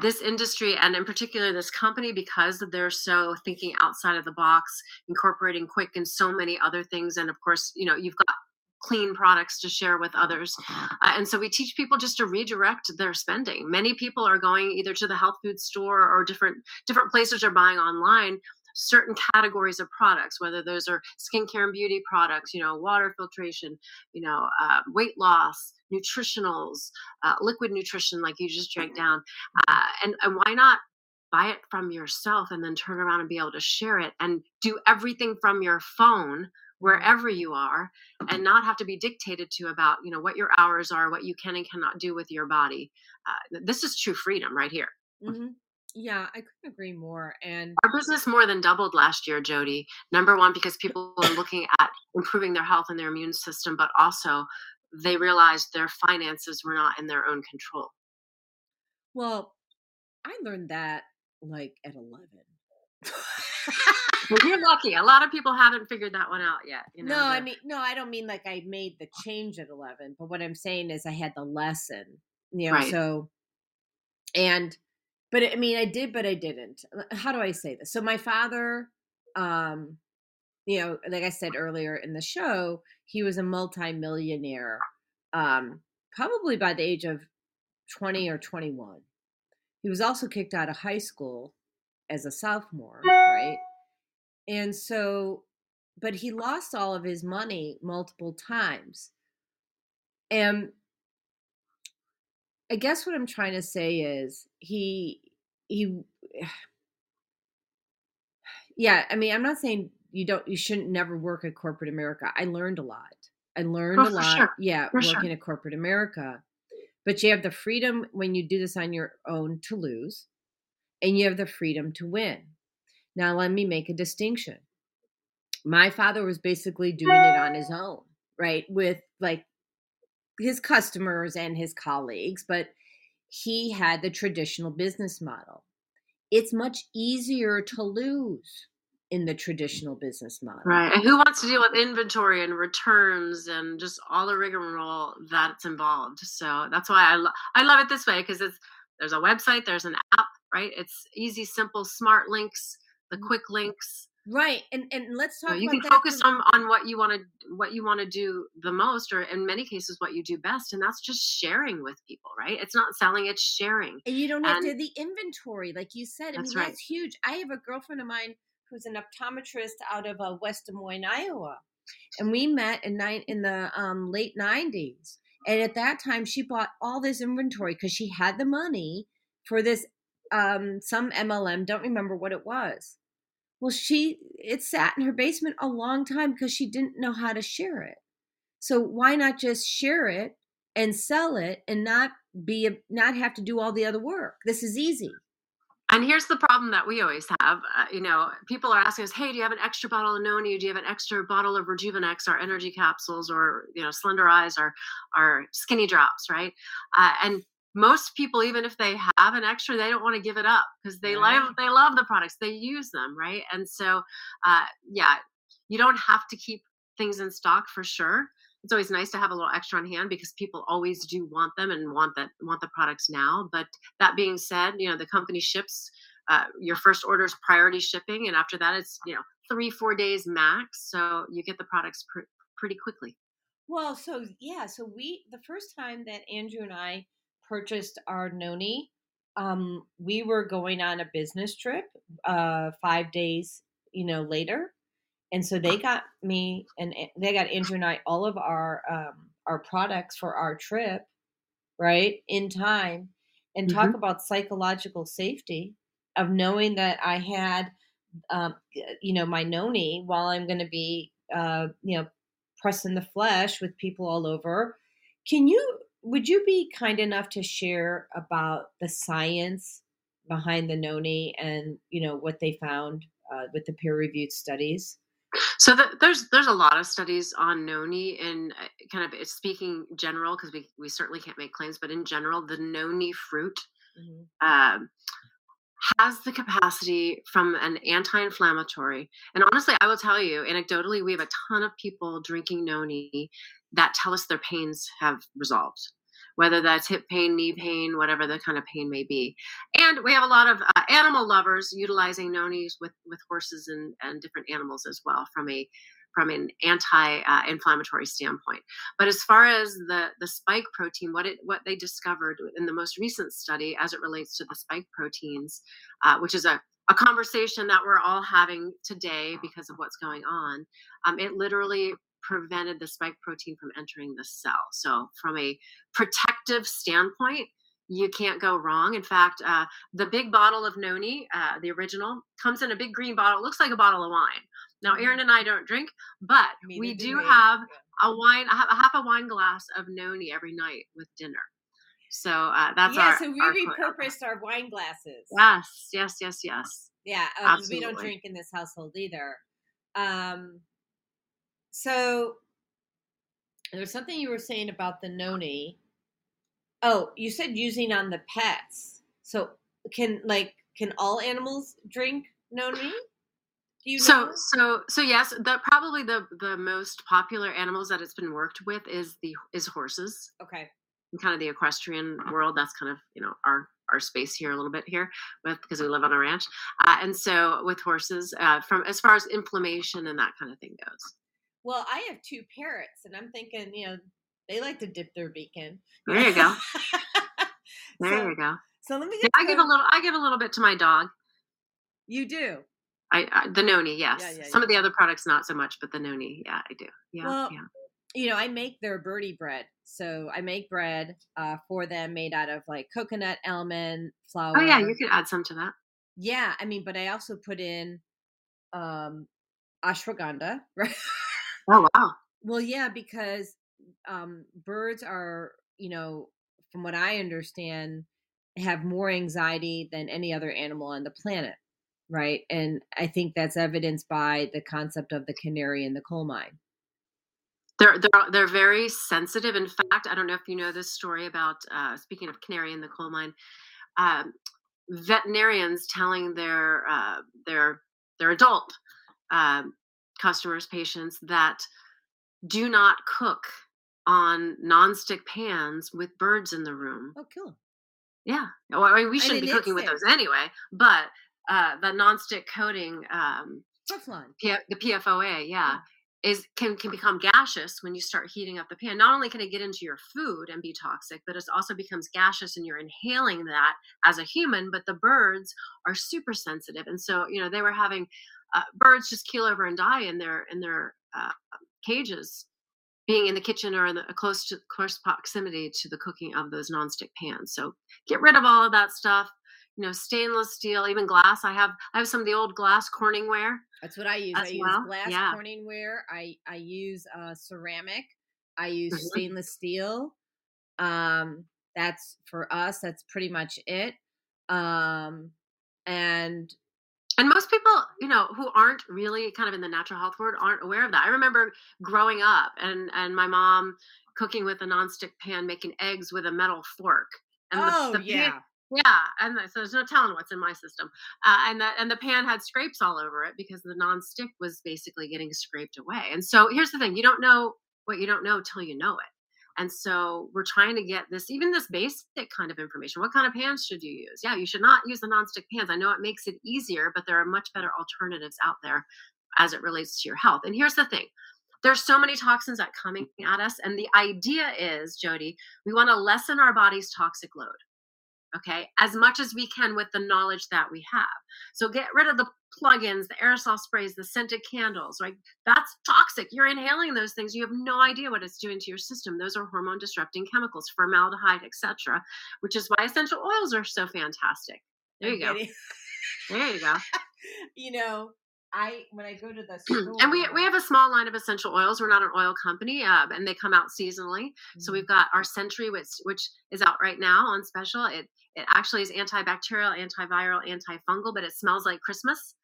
this industry and in particular this company because they're so thinking outside of the box incorporating quick and so many other things and of course you know you've got clean products to share with others. Uh, and so we teach people just to redirect their spending. Many people are going either to the health food store or different different places are buying online certain categories of products whether those are skincare and beauty products you know water filtration you know uh, weight loss nutritionals uh, liquid nutrition like you just drank down uh, and, and why not buy it from yourself and then turn around and be able to share it and do everything from your phone wherever you are and not have to be dictated to about you know what your hours are what you can and cannot do with your body. Uh, this is true freedom right here. Mm-hmm. yeah i couldn't agree more and our business more than doubled last year jody. Number one because people are looking at improving their health and their immune system but also they realized their finances were not in their own control well i learned that like at 11 well, you're lucky. A lot of people haven't figured that one out yet. You know, no, I mean, no, I don't mean like I made the change at 11, but what I'm saying is I had the lesson, you know, Right. so, and, but I mean, I did, but I didn't. How do I say this? So my father, um, you know, like I said earlier in the show, he was a multimillionaire, um, probably by the age of 20 or 21. He was also kicked out of high school as a sophomore, right? And so, but he lost all of his money multiple times. And I guess what I'm trying to say is he, he, *sighs* yeah, I mean, I'm not saying you don't, you shouldn't never work at corporate America. I learned a lot. I learned Oh, a lot. sure. Yeah, For working sure. at corporate America. But you have the freedom when you do this on your own to lose, and you have the freedom to win. Now, let me make a distinction. My father was basically doing it on his own, right? With like his customers and his colleagues, but he had the traditional business model. It's much easier to lose in the traditional business model. Right. And who wants to deal with inventory and returns and just all the rigmarole that's involved? So that's why I, lo- I love it this way because it's there's a website, there's an app, right? It's easy, simple, smart links, the mm-hmm. quick links. Right. And and let's So talk you about can focus on, on what you want to what you want to do the most, or in many cases what you do best, and that's just sharing with people, right? It's not selling, it's sharing. And you don't have to And- have the inventory, like you said. I That's mean, right. that's huge. I have a girlfriend of mine who's an optometrist out of uh, West Des Moines, Iowa, and we met in nine in the um, late '90s. And at that time, she bought all this inventory because she had the money for this um, some MLM. Don't remember what it was, Well, she it sat in her basement a long time because she didn't know how to share it. So why not just share it and sell it and not be not have to do all the other work? This is easy. And here's the problem that we always have. Uh, you know, people are asking us, "Hey, do you have an extra bottle of Noni? Do you have an extra bottle of Rejuvenex, our energy capsules, or you know, Slenderiiz, or or Skinny Drops?" Right? Uh, and most people, even if they have an extra, they don't want to give it up because they right. love they love the products, they use them, right? And so, uh, yeah, you don't have to keep things in stock for sure it's always nice to have a little extra on hand because people always do want them and want that want the products now. But that being said, you know the company ships. Uh, your first order is priority shipping, and after that, it's you know three four days max. So you get the products pr- pretty quickly. Well, so yeah, so we the first time that Andrew and I purchased our noni, um, we were going on a business trip uh, five days, you know, later, and so they got me and they got Andrew and I all of our um, our products for our trip, right in time, and mm-hmm. talk about psychological safety of knowing that I had, um, you know, my noni while I'm going to be, uh, you know, pressing the flesh with people all over. Can you? Would you be kind enough to share about the science behind the noni and you know what they found uh, with the peer reviewed studies? So the, there's there's a lot of studies on noni and uh, kind of speaking general because we we certainly can't make claims, but in general, the noni fruit mm-hmm. um, has the capacity from an anti-inflammatory. And honestly, I will tell you, anecdotally, we have a ton of people drinking noni that tell us their pains have resolved whether that's hip pain, knee pain, whatever the kind of pain may be. And we have a lot of uh, animal lovers utilizing nonis with with horses and and different animals as well from a from an anti-inflammatory standpoint. But as far as the the spike protein, what it what they discovered in the most recent study as it relates to the spike proteins, uh, which is a a conversation that we're all having today because of what's going on. Um, it literally prevented the spike protein from entering the cell. So, from a protective standpoint, you can't go wrong. In fact, uh, the big bottle of noni, uh, the original, comes in a big green bottle. It looks like a bottle of wine. Now, Erin and I don't drink, but we do have a wine, a half a wine glass of noni every night with dinner. So uh, that's yeah. Our, so we our repurposed our wine glasses. Yes, yes, yes, yes. Yeah, uh, we don't drink in this household either. Um, so there's something you were saying about the noni. Oh, you said using on the pets. So can like can all animals drink noni? Do you so know? so so yes, the probably the the most popular animals that it's been worked with is the is horses. Okay. In kind of the equestrian world, that's kind of you know our our space here a little bit here with because we live on a ranch, uh, and so with horses, uh, from as far as inflammation and that kind of thing goes. Well, I have two parrots, and I'm thinking, you know, they like to dip their beak in. There you go. *laughs* there so, you go. So let me. Yeah, I give a little. I give a little bit to my dog. You do. I, I the noni, yes. Yeah, yeah, Some yeah. of the other products, not so much, but the noni, yeah, I do. Yeah, well, yeah. You know, I make their birdie bread. So I make bread uh, for them made out of like coconut, almond, flour. Oh yeah, you could add some to that. Yeah, I mean, but I also put in um ashwagandha, *laughs* right? Oh wow. Well, yeah, because um, birds are, you know, from what I understand, have more anxiety than any other animal on the planet, right? And I think that's evidenced by the concept of the canary in the coal mine. They're they're they're very sensitive. In fact, I don't know if you know this story about uh, speaking of canary in the coal mine. Um, veterinarians telling their uh, their their adult um, customers, patients that do not cook on nonstick pans with birds in the room. Oh, cool. Yeah. Well, I mean, we shouldn't be cooking with those anyway, but uh, the nonstick coating, um, Teflon, P- the PFOA, yeah, is can can become gaseous when you start heating up the pan. Not only can it get into your food and be toxic, but it also becomes gaseous and you're inhaling that as a human. But the birds are super sensitive, and so you know they were having uh, birds just keel over and die in their in their uh, cages being in the kitchen or in the close to close proximity to the cooking of those nonstick pans. So get rid of all of that stuff you know stainless steel even glass. I have i have some of the old glass corningware that's what i use. I use well. glass yeah. corningware i i use uh ceramic. I use Mhm. stainless steel. Um that's for us that's pretty much it. Um and and most people you know who aren't really kind of in the natural health world aren't aware of that. I remember growing up and and my mom cooking with a nonstick pan making eggs with a metal fork. And oh the, the pan- yeah. yeah and the- so there's no telling what's in my system. Uh, and the and the pan had scrapes all over it because the nonstick was basically getting scraped away. And so here's the thing you don't know what you don't know till you know it and so we're trying to get this even this basic kind of information what kind of pans should you use? Yeah you should not use the nonstick pans i know it makes it easier but there are much better alternatives out there as it relates to your health. And here's the thing there's so many toxins that coming at us and the idea is jody we want to lessen our body's toxic load okay as much as we can with the knowledge that we have. So get rid of the plugins the aerosol sprays the scented candles right? That's toxic. You're inhaling those things. You have no idea what it's doing to your system. Those are hormone disrupting chemicals formaldehyde etc which is why essential oils are so fantastic. There you I'm go there you go. *laughs* You know i when i go to the store *clears throat* and we we have a small line of essential oils we're not an oil company uh, and they come out seasonally so Mm-hmm. we've got our Sentry, which which is out right now on special. It it actually is antibacterial, antiviral, antifungal, but it smells like Christmas.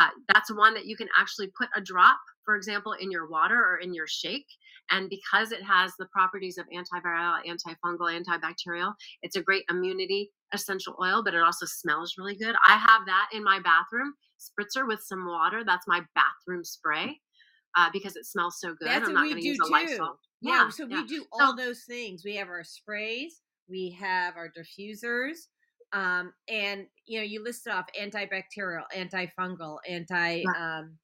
Uh, that's one that you can actually put a drop, for example, in your water or in your shake. And because it has the properties of antiviral, antifungal, antibacterial, it's a great immunity essential oil, but it also smells really good. I have that in my bathroom spritzer with some water. That's my bathroom spray uh, because it smells so good. That's I'm what not we do too. Lysol. Yeah, so yeah. we do So- all those things. We have our sprays, we have our diffusers, um, and you know, you listed off antibacterial, antifungal, anti um,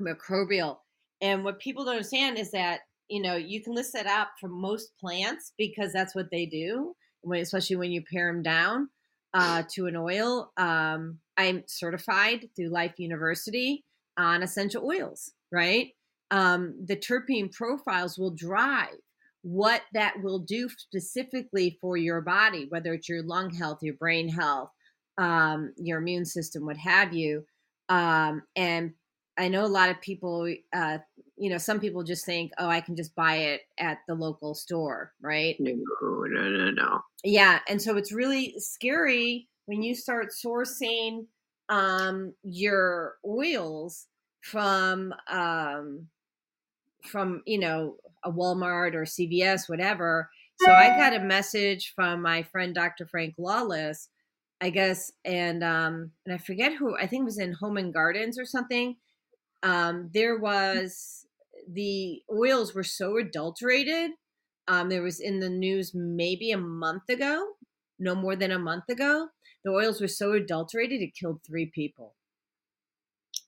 microbial. And what people don't understand is that you know you can list that up for most plants because that's what they do, especially when you pare them down uh, to an oil. Um, I'm certified through Life University on essential oils, right? Um, the terpene profiles will drive what that will do specifically for your body, whether it's your lung health, your brain health, um, your immune system, what have you. Um, and I know a lot of people, uh, you know, some people just think, oh, I can just buy it at the local store, right? No, no, no, no. Yeah, and so it's really scary when you start sourcing um, your oils from um, from you know a Walmart or CVS, whatever. So I got a message from my friend Dr. Frank Lawless, I guess, and um, and I forget who. I think it was in Home and Gardens or something. Um, there was the oils were so adulterated. Um, there was in the news maybe a month ago, no more than a month ago. The oils were so adulterated it killed three people.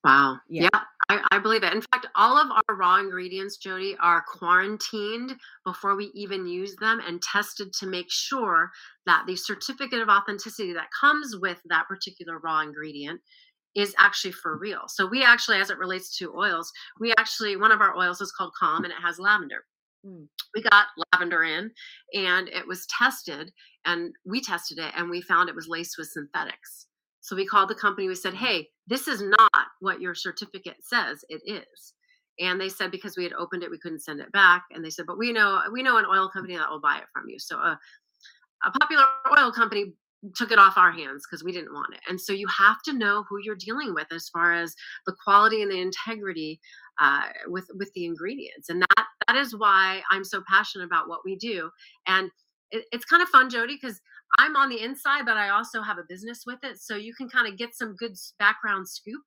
Wow. Yeah. Yeah, I, I believe it. In fact, all of our raw ingredients, Jody, are quarantined before we even use them and tested to make sure that the certificate of authenticity that comes with that particular raw ingredient is actually for real. So we actually, as it relates to oils, we actually one of our oils is called Calm and it has lavender. Mm. We got lavender in and it was tested and we tested it and we found it was laced with synthetics. So we called the company. We said, "Hey, this is not what your certificate says it is." And they said because we had opened it, we couldn't send it back. And they said, "But we know we know an oil company that will buy it from you." So a, a popular oil company took it off our hands because we didn't want it. And so you have to know who you're dealing with as far as the quality and the integrity uh, with with the ingredients. And that that is why I'm so passionate about what we do. And it, it's kind of fun, Jody, because I'm on the inside, but I also have a business with it. So you can kind of get some good background scoop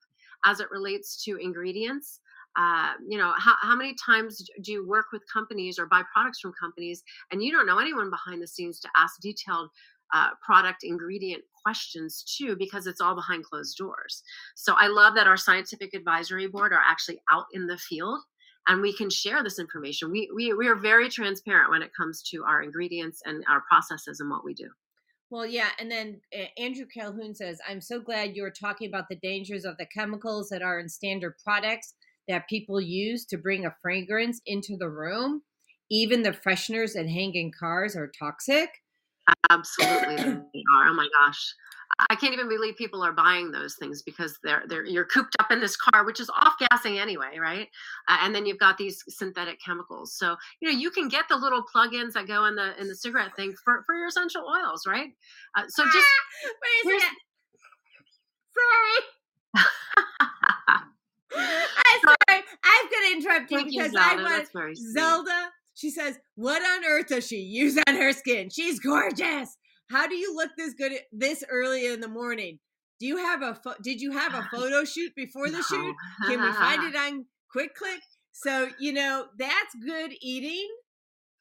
as it relates to ingredients. Uh, you know, how, how many times do you work with companies or buy products from companies and you don't know anyone behind the scenes to ask detailed uh, product ingredient questions too, because it's all behind closed doors. So I love that our scientific advisory board are actually out in the field and we can share this information. We, we, we are very transparent when it comes to our ingredients and our processes and what we do. Well, yeah, and then Andrew Calhoun says, "I'm so glad you're talking about the dangers of the chemicals that are in standard products that people use to bring a fragrance into the room. Even the fresheners that hang in cars are toxic." Absolutely, they *clears throat* are. Oh my gosh. I can't even believe people are buying those things because they're they're you're cooped up in this car, which is off gassing anyway, right? Uh, and then you've got these synthetic chemicals. So you know you can get the little plugins that go in the in the cigarette thing for for your essential oils, right? Uh, so just wait a second. Sorry. *laughs* *laughs* I'm sorry. I'm gonna interrupt you Thank you, because I Zelda. want. Zelda. She says, "What on earth does she use on her skin? She's gorgeous. How do you look this good this early in the morning? Do you have a pho- did you have a ah, photo shoot before the shoot? Can we find it on Quick Click? So you know that's good eating.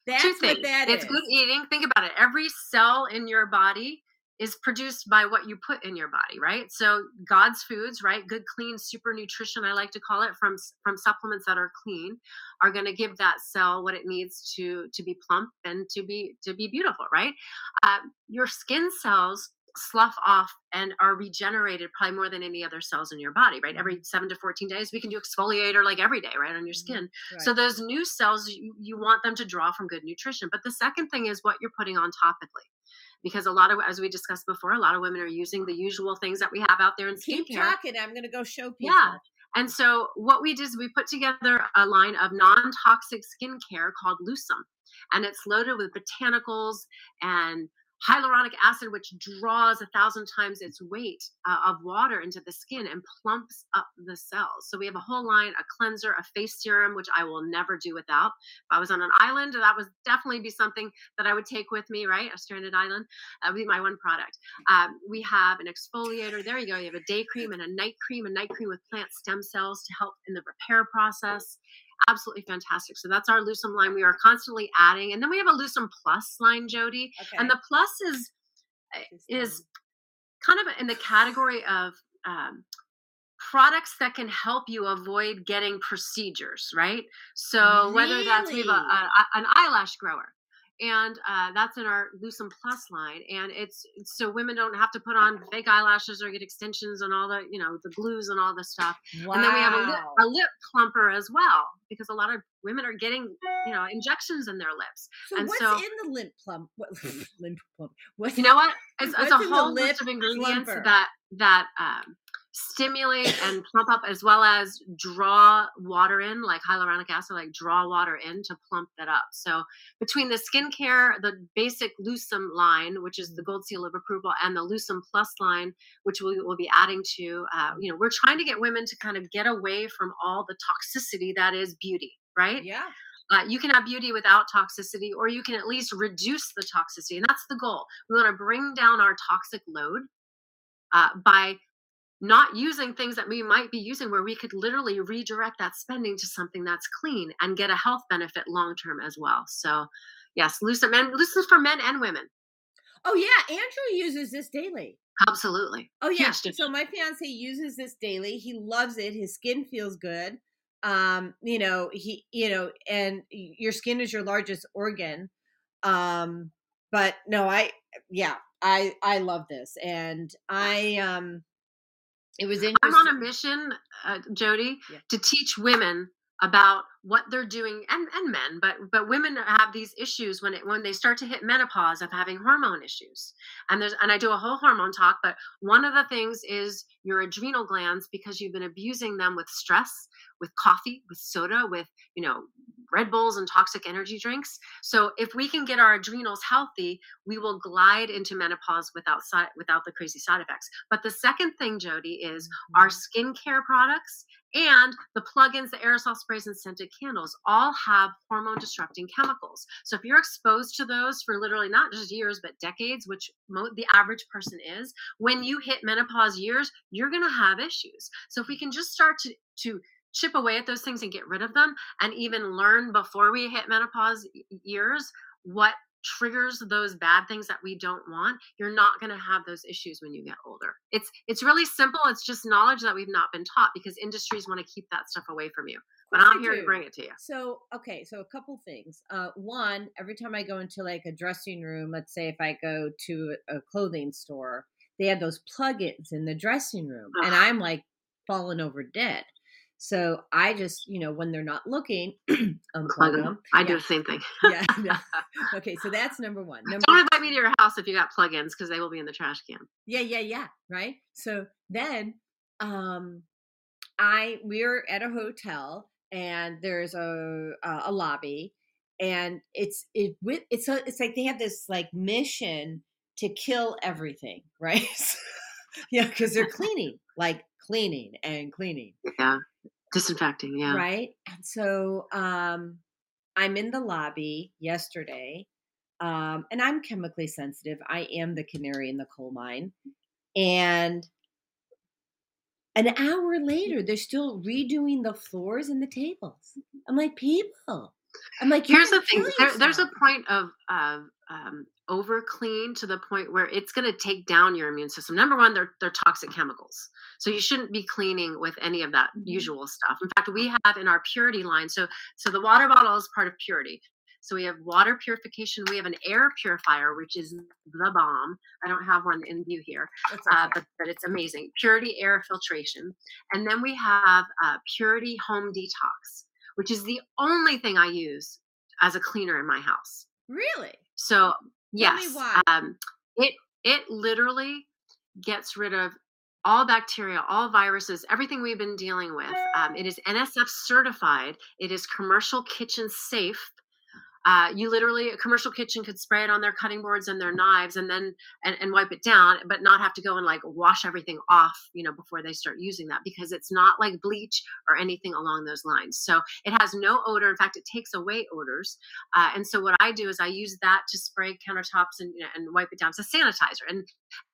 That's Two things. that it's is. good eating. Think about it. Every cell in your body is produced by what you put in your body, right? So God's foods, right? Good, clean, super nutrition, I like to call it, from from supplements that are clean, are going to give that cell what it needs to to be plump and to be to be beautiful, right? Uh, your skin cells slough off and are regenerated probably more than any other cells in your body, right? Every seven to 14 days, we can do exfoliator like every day, right, on your skin. So Right. those new cells, you, you want them to draw from good nutrition. But the second thing is what you're putting on topically. Because a lot of, as we discussed before, a lot of women are using the usual things that we have out there in skincare. Keep talking. I'm gonna go show people. Yeah. And so what we did is we put together a line of non-toxic skincare called Lucem. And it's loaded with botanicals and hyaluronic acid, which draws a thousand times its weight uh, of water into the skin and plumps up the cells. So we have a whole line, a cleanser, a face serum, which I will never do without. If I was on an island, that would definitely be something that I would take with me, right? A stranded island. That would be my one product. Um, we have an exfoliator. There you go. You have a day cream and a night cream, a night cream with plant stem cells to help in the repair process. Absolutely fantastic. So that's our Lucem line. We are constantly adding, and then we have a Lucem Plus line, Jody. Okay. And the Plus is uh, is kind of in the category of um, products that can help you avoid getting procedures, right? So whether that's we have a, a- an eyelash grower, and uh, that's in our Lucem Plus line, and it's, it's so women don't have to put on fake eyelashes or get extensions and all the you know the glues and all the stuff. wow. And then we have a lip, a lip plumper as well because a lot of women are getting you know injections in their lips. so and what's so- in the lip plump? What *laughs* lint plump? What You know what? It's, it's a whole list of ingredients plumper? that that um, stimulate and plump up, as well as draw water in, like hyaluronic acid, like draw water in to plump that up. So between the skincare, the basic Lucem line, which is the gold seal of approval, and the Lucem Plus line, which we will be adding to, uh, you know, we're trying to get women to kind of get away from all the toxicity that is beauty, right? Yeah. Uh, you can have beauty without toxicity, or you can at least reduce the toxicity. And that's the goal. We want to bring down our toxic load uh, by not using things that we might be using where we could literally redirect that spending to something that's clean and get a health benefit long term as well. So, yes, Lucid men, Lucid's for men and women. Oh yeah, Andrew uses this daily. Absolutely. Oh yeah. So my fiance uses this daily. He loves it. His skin feels good. Um, you know, he you know, and your skin is your largest organ. Um, but no, I yeah, I I love this. And I um it was interesting. I'm on a mission, uh, Jody, Yeah. to teach women about what they're doing and, and men but but women have these issues when it when they start to hit menopause of having hormone issues. And there's and i do a whole hormone talk but one of the things is your adrenal glands because you've been abusing them with stress with coffee with soda with you know red bulls and toxic energy drinks. So if we can get our adrenals healthy we will glide into menopause without side without the crazy side effects. But the second thing jody is our mm-hmm. skincare products and the plugins, the aerosol sprays, and scented candles all have hormone disrupting chemicals. So if you're exposed to those for literally not just years, but decades, which mo- the average person is, when you hit menopause years, you're going to have issues. So if we can just start to, to chip away at those things and get rid of them, and even learn before we hit menopause years what triggers those bad things that we don't want you're not going to have those issues when you get older it's it's really simple it's just knowledge that we've not been taught because industries want to keep that stuff away from you but i'm here do. to bring it to you So okay, so a couple things. Uh, one, every time I go into like a dressing room, let's say if I go to a a clothing store, they have those plugins in the dressing room, and I'm like falling over dead. So I just, you know, when they're not looking, *clears throat* Plug unplug 'em. them. I do the same thing. *laughs* yeah. yeah. *laughs* Okay, so that's number one. Number Don't invite me to your house if you got plugins because they will be in the trash can. Yeah, yeah, yeah. Right. So then, um, I we're at a hotel and there's a a, a lobby, and it's it with it's a, it's like they have this like mission to kill everything, *laughs* right? yeah, because they're cleaning, like cleaning and cleaning, Yeah. Disinfecting. Yeah. right? And so, um, I'm in the lobby yesterday, um, and I'm chemically sensitive. I am the canary in the coal mine, and an hour later, they're still redoing the floors and the tables. I'm like, people. I'm like, Here's the thing. There, there's a point of of um, over clean to the point where it's going to take down your immune system. Number one, they're they're toxic chemicals, so you shouldn't be cleaning with any of that Mhm. usual stuff. In fact, we have in our purity line. So so the water bottle is part of purity. So we have water purification. We have an air purifier, which is the bomb. I don't have one in view here, That's uh, but, but it's amazing. Puritii air filtration. And then we have uh, Puritii home detox, which is the only thing I use as a cleaner in my house. really? So yes, um, it it literally gets rid of all bacteria, all viruses, everything we've been dealing with. Um, it is NSF certified. It is commercial kitchen safe. Uh, you literally a commercial kitchen could spray it on their cutting boards and their knives and then and, and wipe it down but not have to go and like wash everything off you know before they start using that because it's not like bleach or anything along those lines. So it has no odor. In fact it takes away odors. Uh, and so what i do is i use that to spray countertops and, you know, and wipe it down. It's a sanitizer. And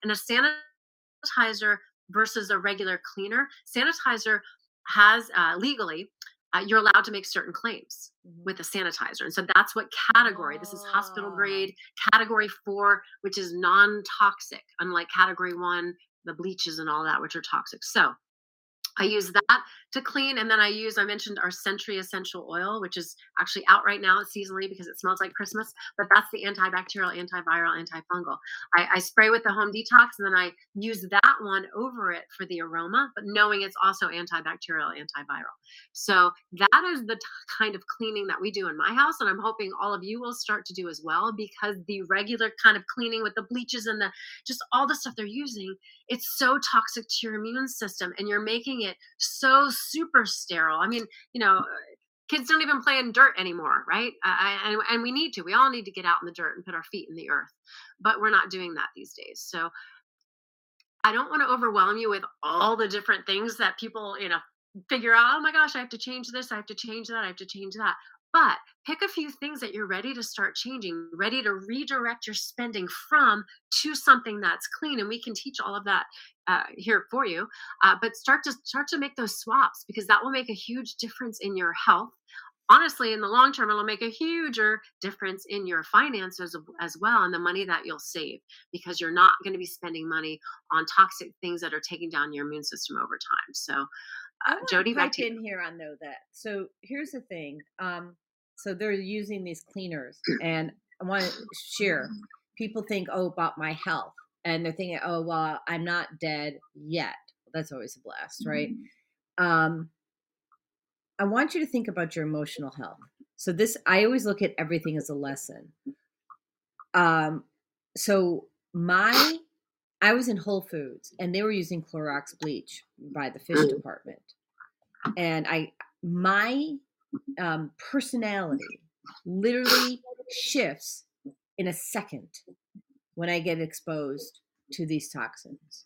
and a sanitizer versus a regular cleaner sanitizer has uh, legally uh, you're allowed to make certain claims Mhm. with a sanitizer. And so that's what category. This is hospital Ah. grade, category four, which is non toxic, unlike category one, the bleaches and all that, which are toxic. So I use that to clean. And then I use, I mentioned our Century Essential Oil, which is actually out right now seasonally because it smells like Christmas. But that's the antibacterial, antiviral, antifungal. I, I spray with the home detox and then I use that one over it for the aroma, but knowing it's also antibacterial, antiviral. So that is the t- kind of cleaning that we do in my house. And I'm hoping all of you will start to do as well because the regular kind of cleaning with the bleaches and the just all the stuff they're using, it's so toxic to your immune system and you're making it so super sterile. I mean, you know, kids don't even play in dirt anymore, right? Uh, and, and we need to. We all need to get out in the dirt and put our feet in the earth, but we're not doing that these days. So I don't want to overwhelm you with all the different things that people, you know, figure out. Oh my gosh, I have to change this. I have to change that. I have to change that. But pick a few things that you're ready to start changing, ready to redirect your spending from to something that's clean. And we can teach all of that uh, here for you. Uh, but start to start to make those swaps because that will make a huge difference in your health. Honestly, in the long term, it'll make a huger difference in your finances as well and the money that you'll save because you're not going to be spending money on toxic things that are taking down your immune system over time. So, I uh, Jody, back pipe to you. in here on though that. So here's the thing. Um, so they're using these cleaners, *clears throat* and I want to share. People think, oh, about my health, and they're thinking, oh, well, I'm not dead yet. That's always a blast, right? Um, I want you to think about your emotional health. So this, I always look at everything as a lesson. Um, so my, I was in Whole Foods, and they were using Clorox bleach by the fish department, and I, my um, personality literally shifts in a second when I get exposed to these toxins.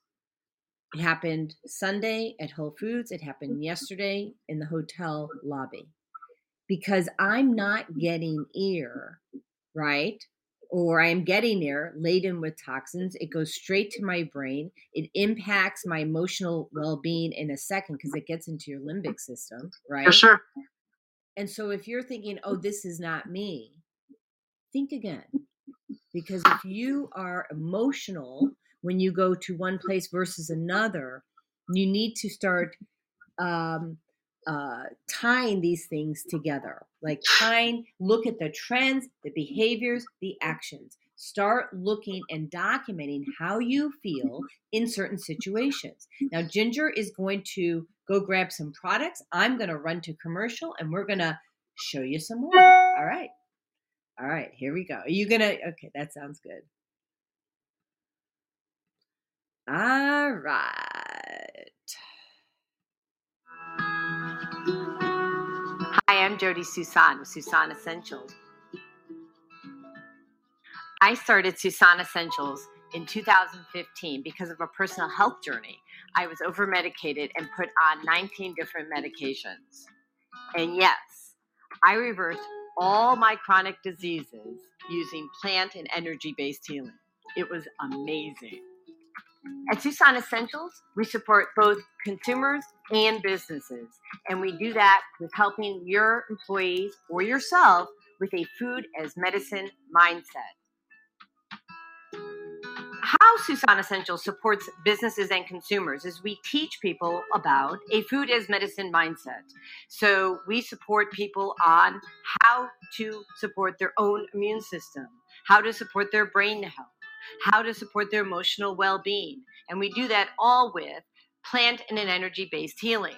It happened Sunday at Whole Foods. It happened yesterday in the hotel lobby because I'm not getting air, right? Or I'm getting air laden with toxins. It goes straight to my brain. It impacts my emotional well being in a second because it gets into your limbic system, right? For sure. And so if you're thinking, oh, this is not me, think again. Because if you *laughs* are emotional when you go to one place versus another, you need to start um, uh, tying these things together. Like *sighs* tying, look at the trends, the behaviors, the actions. Start looking and documenting how you feel mm-hmm. in certain situations. Now, Ginger is going to go grab some products. I'm going to run to commercial and we're going to show you some more. All right. All right, here we go. Are you going to? Okay, that sounds good. All right. Hi, I'm Jody Susan with Susan Essentials. I started Susan Essentials in 2015 because of a personal health journey. I was over medicated and put on 19 different medications. And yes, I reversed all my chronic diseases using plant and energy based healing. It was amazing. At Susan Essentials, we support both consumers and businesses, and we do that with helping your employees or yourself with a food as medicine mindset how Susan Essentials supports businesses and consumers is we teach people about a food as medicine mindset. So we support people on how to support their own immune system, how to support their brain health, how to support their emotional well being. And we do that all with plant and an energy based healing.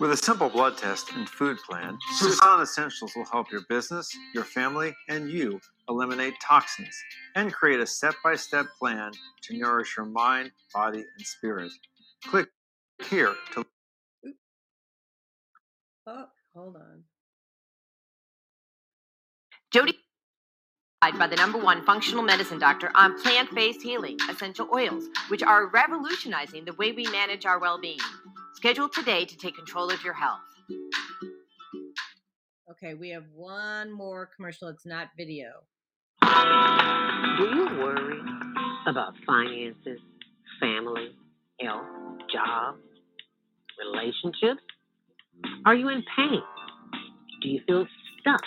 With a simple blood test and food plan, Susan Essentials will help your business, your family, and you eliminate toxins and create a step by step plan to nourish your mind, body, and spirit. Click here to. Oh, hold on. Jody by the number one functional medicine doctor on plant based healing essential oils, which are revolutionizing the way we manage our well being. Schedule today to take control of your health. Okay, we have one more commercial. It's not video. Do you worry about finances, family, health, job, relationships? Are you in pain? Do you feel stuck?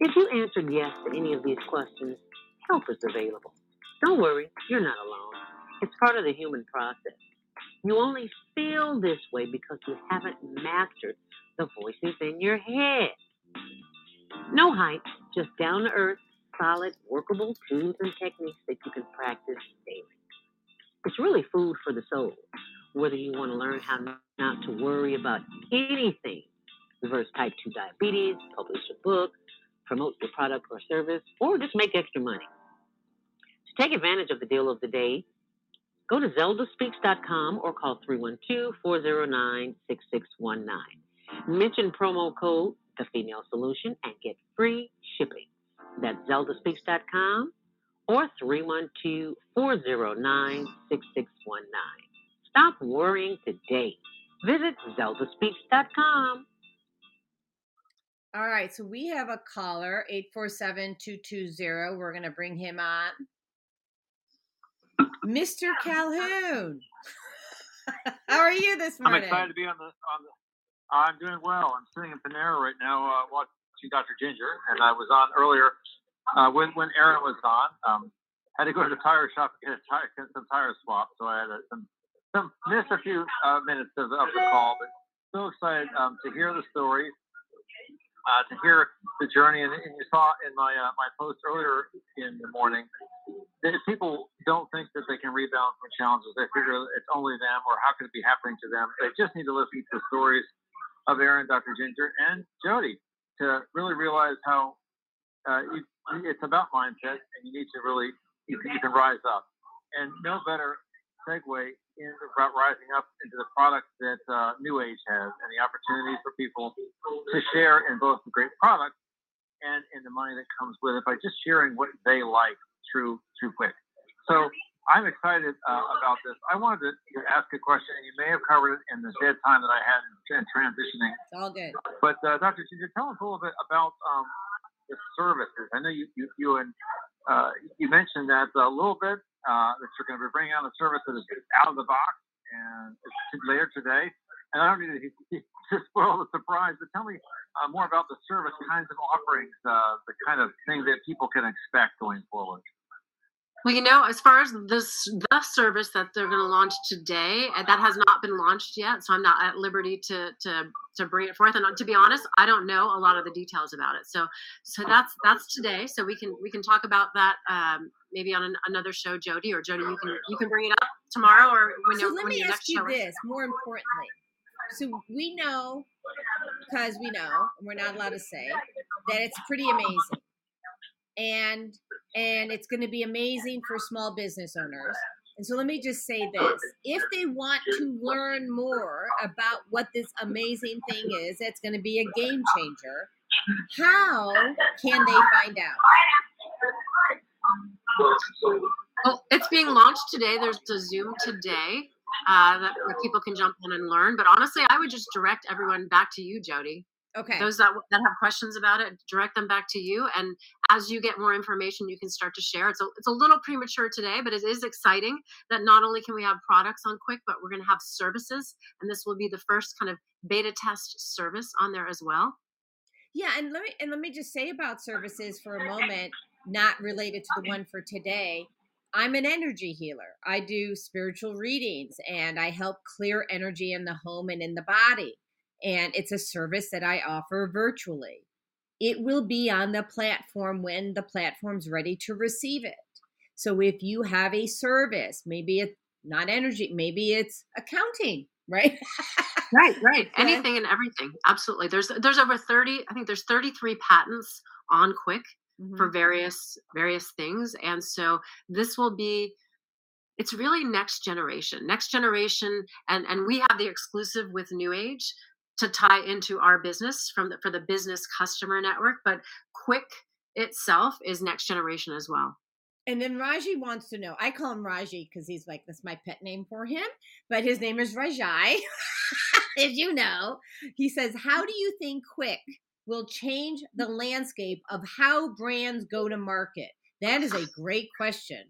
If you answered yes to any of these questions, help is available. Don't worry, you're not alone. It's part of the human process. You only feel this way because you haven't mastered the voices in your head. No hype, just down to earth, solid, workable tools and techniques that you can practice daily. It's really food for the soul. Whether you want to learn how not to worry about anything, reverse type 2 diabetes, publish a book, promote your product or service, or just make extra money. To take advantage of the deal of the day, Go to zeldaspeaks.com or call 312-409-6619. Mention promo code The Female Solution and get free shipping. That's zeldaspeaks.com or 312-409-6619. Stop worrying today. Visit zeldaspeaks.com. All right, so we have a caller, 847-220. We're going to bring him on. Mr. *laughs* Calhoun. *laughs* How are you this morning? I'm excited to be on the on the. I'm doing well. I'm sitting in Panera right now uh, watching Dr. Ginger, and I was on earlier uh, when when Aaron was on. Um, had to go to the tire shop to get a tire, get some tire swap, so I had a, some some missed a few uh, minutes of, of the call, but so excited um, to hear the story uh, to hear the journey. And, and you saw in my uh, my post earlier in the morning that people don't think that they can rebound from challenges, they figure it's only them or how could it be happening to them. They just need to listen to the stories of Aaron, Dr. Ginger, and Jody. to really realize how uh, you, it's about mindset, and you need to really you can, you can rise up. And no better segue about rising up into the products that uh, New Age has and the opportunities for people to share in both the great products and in the money that comes with it by just sharing what they like through through Quick. So I'm excited uh, about this. I wanted to, to ask a question, and you may have covered it in the dead time that I had in, in transitioning. It's all good. But uh, Dr. Ginger, tell us a little bit about um, the services. I know you you, you and uh, you mentioned that a little bit uh, that you're going to be bringing on a service that is out of the box and it's later today. And I don't need to, *laughs* to spoil the surprise, but tell me uh, more about the service kinds of offerings, uh, the kind of things that people can expect going forward. Well, you know, as far as this the service that they're going to launch today, uh, that has not been launched yet, so I'm not at liberty to to to bring it forth. And uh, to be honest, I don't know a lot of the details about it. So so that's that's today. So we can we can talk about that um, maybe on an, another show, Jody or Jody. You can you can bring it up tomorrow or when so let me ask you this more importantly so we know because we know and we're not allowed to say that it's pretty amazing and and it's going to be amazing for small business owners and so let me just say this if they want to learn more about what this amazing thing is that's going to be a game changer how can they find out Well, it's being launched today. There's a Zoom today uh, that where people can jump in and learn. But honestly, I would just direct everyone back to you, Jody. okay Those that that have questions about it, direct them back to you. And as you get more information, you can start to share. It's a it's a little premature today, but it is exciting that not only can we have products on Quick, but we're going to have services, and this will be the first kind of beta test service on there as well. Yeah, and let me and let me just say about services for a moment, not related to the one for today. I'm an energy healer. I do spiritual readings and I help clear energy in the home and in the body. And it's a service that I offer virtually. It will be on the platform when the platform's ready to receive it. So if you have a service, maybe it's not energy, maybe it's accounting, *laughs* right? Right, right. Anything and everything. Absolutely. There's there's over 30, I think there's 33 patents on Quick Mhm. for various various things. And so this will be it's really next generation. Next generation and and we have the exclusive with New Age to tie into our business from the for the business customer network, but Quick itself is next generation as well. And then Raji wants to know. I call him Raji because he's like that's my pet name for him, but his name is Rajai. *laughs* if you know, he says, "How do you think Quick will change the landscape of how brands go to market?" That is a great question.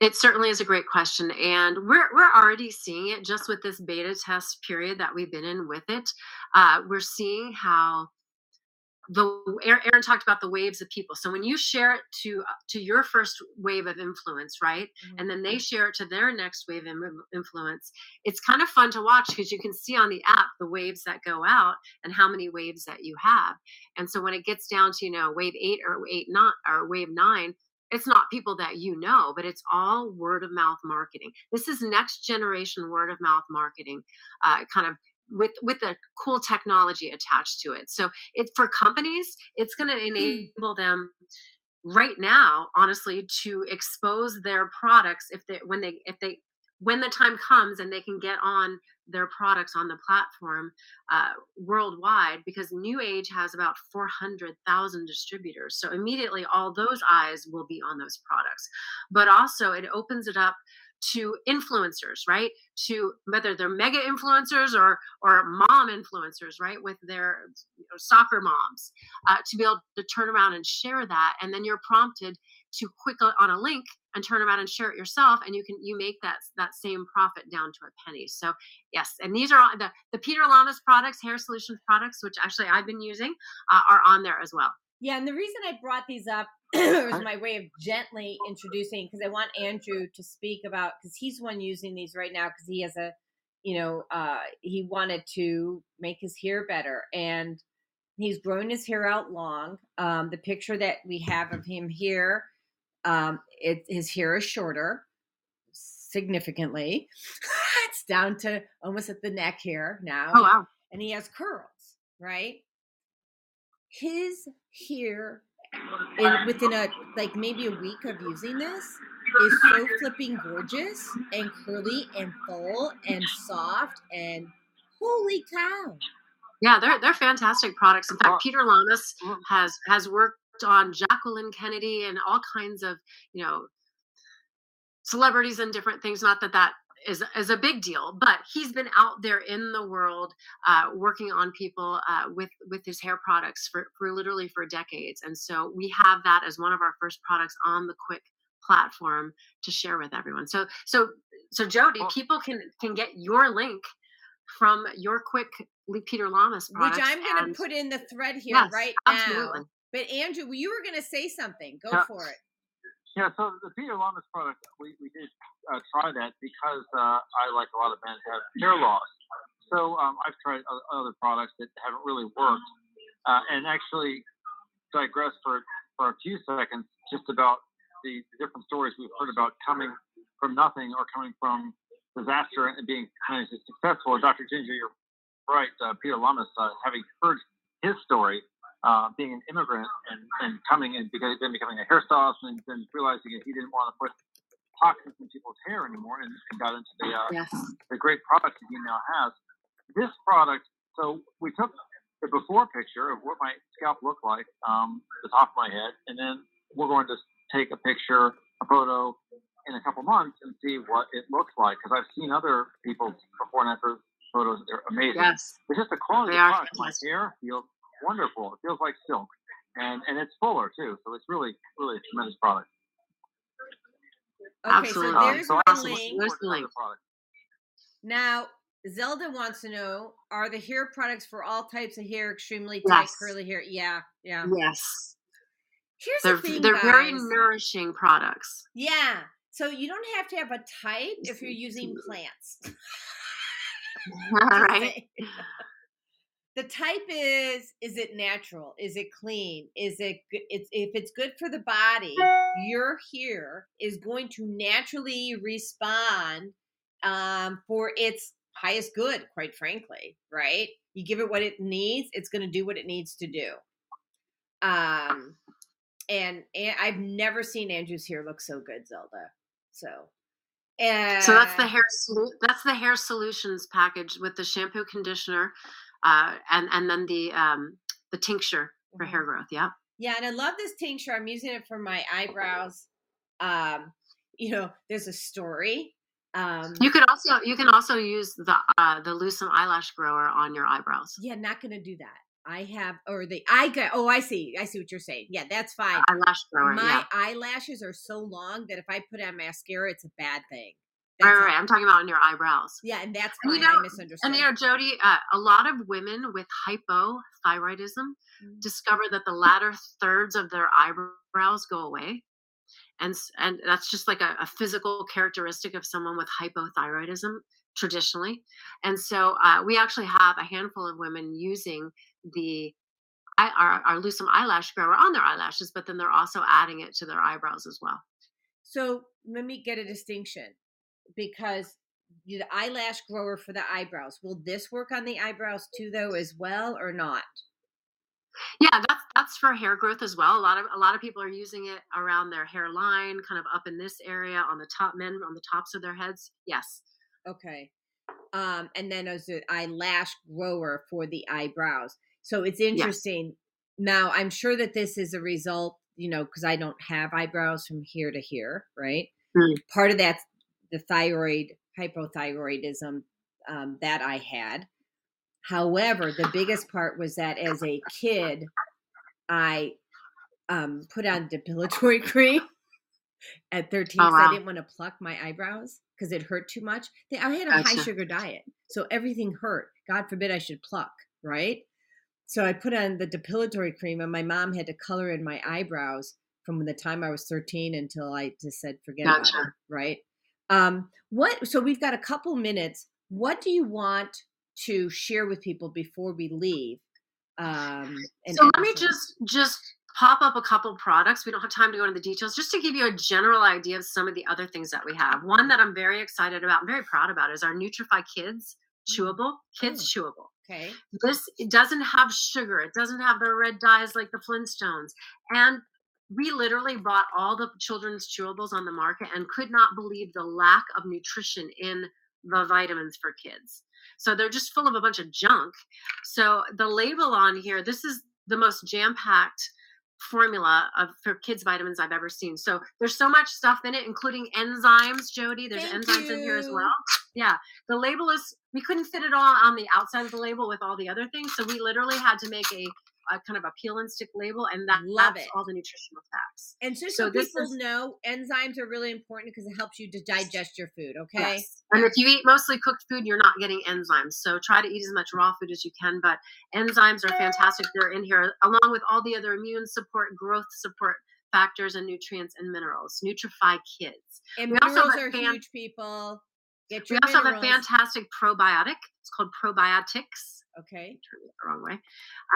It certainly is a great question, and we're we're already seeing it just with this beta test period that we've been in with it. Uh, we're seeing how the Aaron Aaron talked about the waves of people. So when you share it to to your first wave of influence, right, and then they share it to their next wave of influence, it's kind of fun to watch because you can see on the app the waves that go out and how many waves that you have. And so when it gets down to you know wave eight or eight not or wave nine it's not people that you know, but it's all word of mouth marketing. This is next generation word of mouth marketing, uh, kind of with with the cool technology attached to it. So it for companies, it's going to enable them right now, honestly, to expose their products if they when they if they when the time comes and they can get on their products on the platform uh, worldwide because new age has about 400000 distributors. So immediately all those eyes will be on those products. But also it opens it up to influencers right? To whether they're mega influencers or or mom influencers right? With their you know, soccer moms uh, to be able to turn around and share that. And then you're prompted to click on a link and turn around and share it yourself and you can you make that that same profit down to a penny. So yes and these are all the, the peter lamas products hair solutions products which actually i've been using uh, are on there as well. Yeah, and the reason I brought these up *clears throat* *clears throat* was my way of gently introducing because I want Andrew to speak about because he's one using these right now because he has a, you know, uh, he wanted to make his hair better and he's growing his hair out long. Um, the picture that we have of him here, um, it, his hair is shorter significantly. *laughs* it's down to almost at the neck here now. oh wow And he has curls, right? his hair in, within a like maybe a week of using this is so flipping gorgeous and curly and full and soft and holy cow. Yeah, they're they're fantastic products. In fact, Peter Lamas has has worked on Jacqueline Kennedy and all kinds of you know celebrities and different things. Not that that is is a big deal, but he's been out there in the world uh, working on people uh, with with his hair products for for literally for decades. And so we have that as one of our first products on the Quick platform to share with everyone. So so so Jody, people can can get your link from your quick Peter Lamas product, which I'm going to put in the thread here yes, right absolutely. now. But Andrew, you were going to say something. Go yeah. for it. Yeah, so the Peter Lamas product, we, we did uh, try that because uh, I, like a lot of men, have hair loss. So um, I've tried other products that haven't really worked, uh, and actually digress for for a few seconds just about the, the different stories we've heard about coming from nothing or coming from disaster and being kind of successful. Dr. Ginger, you're right. Uh, Peter Lamas, uh, having heard his story, uh, being an immigrant and, and coming and because then becoming a hairstylist and then realizing that he didn't want to put toxins in people's hair anymore and, and got into the uh, yes. the great products that he now has. This product, so we took the before picture of what my scalp looked like, um, the top of my head, and then we're going to take a picture, a photo in a couple months and see what it looks like. Because I've seen other people's before and after photos; they're amazing. Yes, it's just the quality they of product. My hair feels wonderful. It feels like silk, and and it's fuller too. So it's really really a tremendous product. Okay, Absolutely. so there's um, so my link. There's the link. Now, Zelda wants to know: Are the hair products for all types of hair extremely tight, yes. curly hair? Yeah, yeah. Yes. Here's they're, the thing, they're guys. very nourishing products. Yeah. So you don't have to have a type if you're *laughs* using plants. *laughs* All right. The type is is it natural? Is it clean? Is it it's if it's good for the body your hair is going to naturally respond um, for its highest good quite frankly right? You give it what it needs it's going to do what it needs to do. Um and, and i've never seen andrew's hair look so good zelda so and so that's the hair that's the hair solutions package with the shampoo conditioner uh, and and then the um, the tincture for hair mm-hmm. growth. Yeah. Yeah, and I love this tincture. I'm using it for my eyebrows. Um, you know, there's a story. Um, you could also you can also use the uh, the Lucem eyelash grower on your eyebrows. Yeah, not going to do that. I have or the I got oh I see I see what you're saying. Yeah, that's fine. Eyelash grower. My yeah. eyelashes are so long that if I put on mascara, it's a bad thing. Right, right, right. I'm talking about on your eyebrows. Yeah, and that's fine. You know, I misunderstood. And you know, Jody, uh, a lot of women with hypothyroidism mm-hmm. discover that the latter thirds of their eyebrows go away, and and that's just like a, a physical characteristic of someone with hypothyroidism traditionally. And so uh, we actually have a handful of women using the our, our Lucem eyelash grower on their eyelashes, but then they're also adding it to their eyebrows as well. So let me get a distinction because the eyelash grower for the eyebrows. Will this work on the eyebrows too, though, as well, or not? Yeah, that's that's for hair growth as well. A lot of a lot of people are using it around their hairline, kind of up in this area on the top men on the tops of their heads. Yes. Okay. Um, and then as an eyelash grower for the eyebrows. So it's interesting. Yes. Now I'm sure that this is a result, you know, because I don't have eyebrows from here to here, right? Mm. Part of that's the thyroid hypothyroidism um, that I had. However, the biggest part was that as a kid, I um, put on depilatory *laughs* cream at 13 oh, wow. I didn't want to pluck my eyebrows because it hurt too much. I had a gotcha. high sugar diet, so everything hurt. God forbid I should pluck, right? So I put on the depilatory cream, and my mom had to color in my eyebrows from the time I was 13 until I just said, forget gotcha. about it, right? Um, what? So we've got a couple minutes. What do you want to share with people before we leave? Um, so let me just just pop up a couple products. We don't have time to go into the details, just to give you a general idea of some of the other things that we have. One that I'm very excited about, I'm very proud about, is our Nutrifii Kids chewable, kids Oh. chewable. Okay. This it doesn't have sugar. It doesn't have the red dyes like the Flintstones. And we literally bought all the children's chewables on the market and could not believe the lack of nutrition in the vitamins for kids. So they're just full of a bunch of junk. So the label on here, this is the most jam-packed formula of for kids vitamins I've ever seen. So there's so much stuff in it, including enzymes, Jody. There's Thank enzymes in here as well. Yeah. The label is we couldn't fit it all on the outside of the label with all the other things. So we literally had to make a, a kind of a peel and stick label and that Love that's it. all the nutritional facts. And just So so, this people is- know, enzymes are really important because it helps you to digest your food. Okay. Yes. And if you eat mostly cooked food, you're not getting enzymes. So try to eat as much raw food as you can. But enzymes are fantastic. They're in here along with all the other immune support, growth support factors, and nutrients and minerals. Nutrifii kids. And We also minerals have are fan- huge, people. Get We also have a fantastic probiotic. It's called probiotics. Okay. Turn it the wrong way.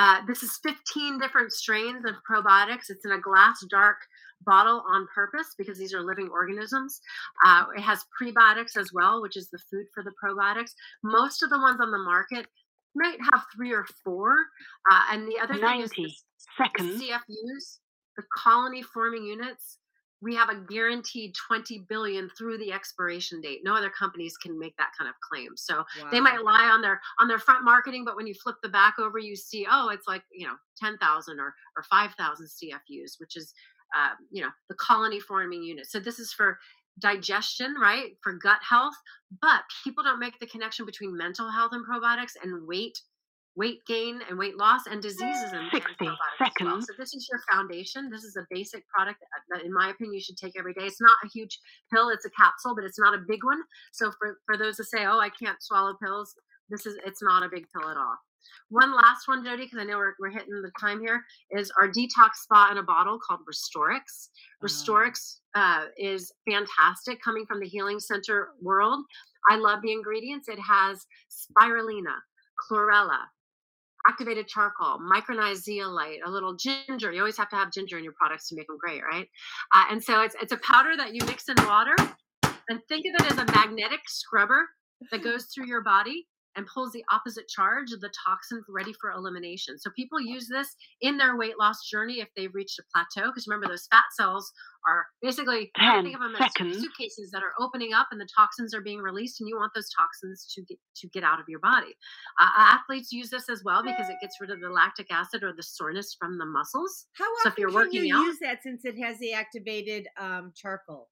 Uh, this is 15 different strains of probiotics. It's in a glass dark bottle on purpose because these are living organisms. Uh, it has prebiotics as well, which is the food for the probiotics. Most of the ones on the market might have three or four. Uh, and the other thing is 90 the seconds. CFUs, the colony forming units. We have a guaranteed 20 billion through the expiration date. No other companies can make that kind of claim. So they might lie on their on their front marketing, but when you flip the back over, you see, oh, it's like you know, ten thousand or or five thousand CFUs, which is uh, you know the colony forming unit. So this is for digestion, right? For gut health, but people don't make the connection between mental health and probiotics and weight weight gain and weight loss and diseases and, and 60 probiotics as well. So this is your foundation. This is a basic product that, that, in my opinion, you should take every day. It's not a huge pill; it's a capsule, but it's not a big one. So for for those that say, "Oh, I can't swallow pills," this is it's not a big pill at all. One last one, Jody, because I know we're, we're hitting the time here, is our detox spa in a bottle called Restoriix. Restoriix uh, is fantastic, coming from the healing center world. I love the ingredients. It has spirulina, chlorella, activated charcoal, micronized zeolite, a little ginger. You always have to have ginger in your products to make them great, right? Uh, and so it's it's a powder that you mix in water, and think of it as a magnetic scrubber that goes through your body and pulls the opposite charge of the toxins ready for elimination. So people use this in their weight loss journey if they've reached a plateau. Because remember, those fat cells are basically you gotta 10 think of them seconds. as suitcases that are opening up, and the toxins are being released, and you want those toxins to get to get out of your body. Uh, athletes use this as well because it gets rid of the lactic acid or the soreness from the muscles. How So often if you're can working you out- use that since it has the activated um, charcoal?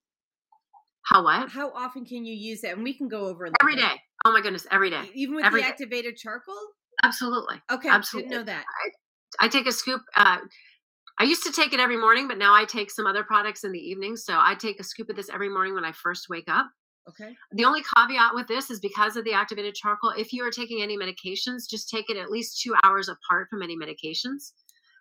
How what? How often can you use that? And we can go over it Every day. Oh my goodness, every day. Even with every the day. activated charcoal? Absolutely. Okay, Absolutely. didn't know that. I take a scoop. Uh, I used to take it every morning, but now I take some other products in the evening. So I take a scoop of this every morning when I first wake up. Okay. The only caveat with this is because of the activated charcoal, if you are taking any medications, just take it at least two hours apart from any medications.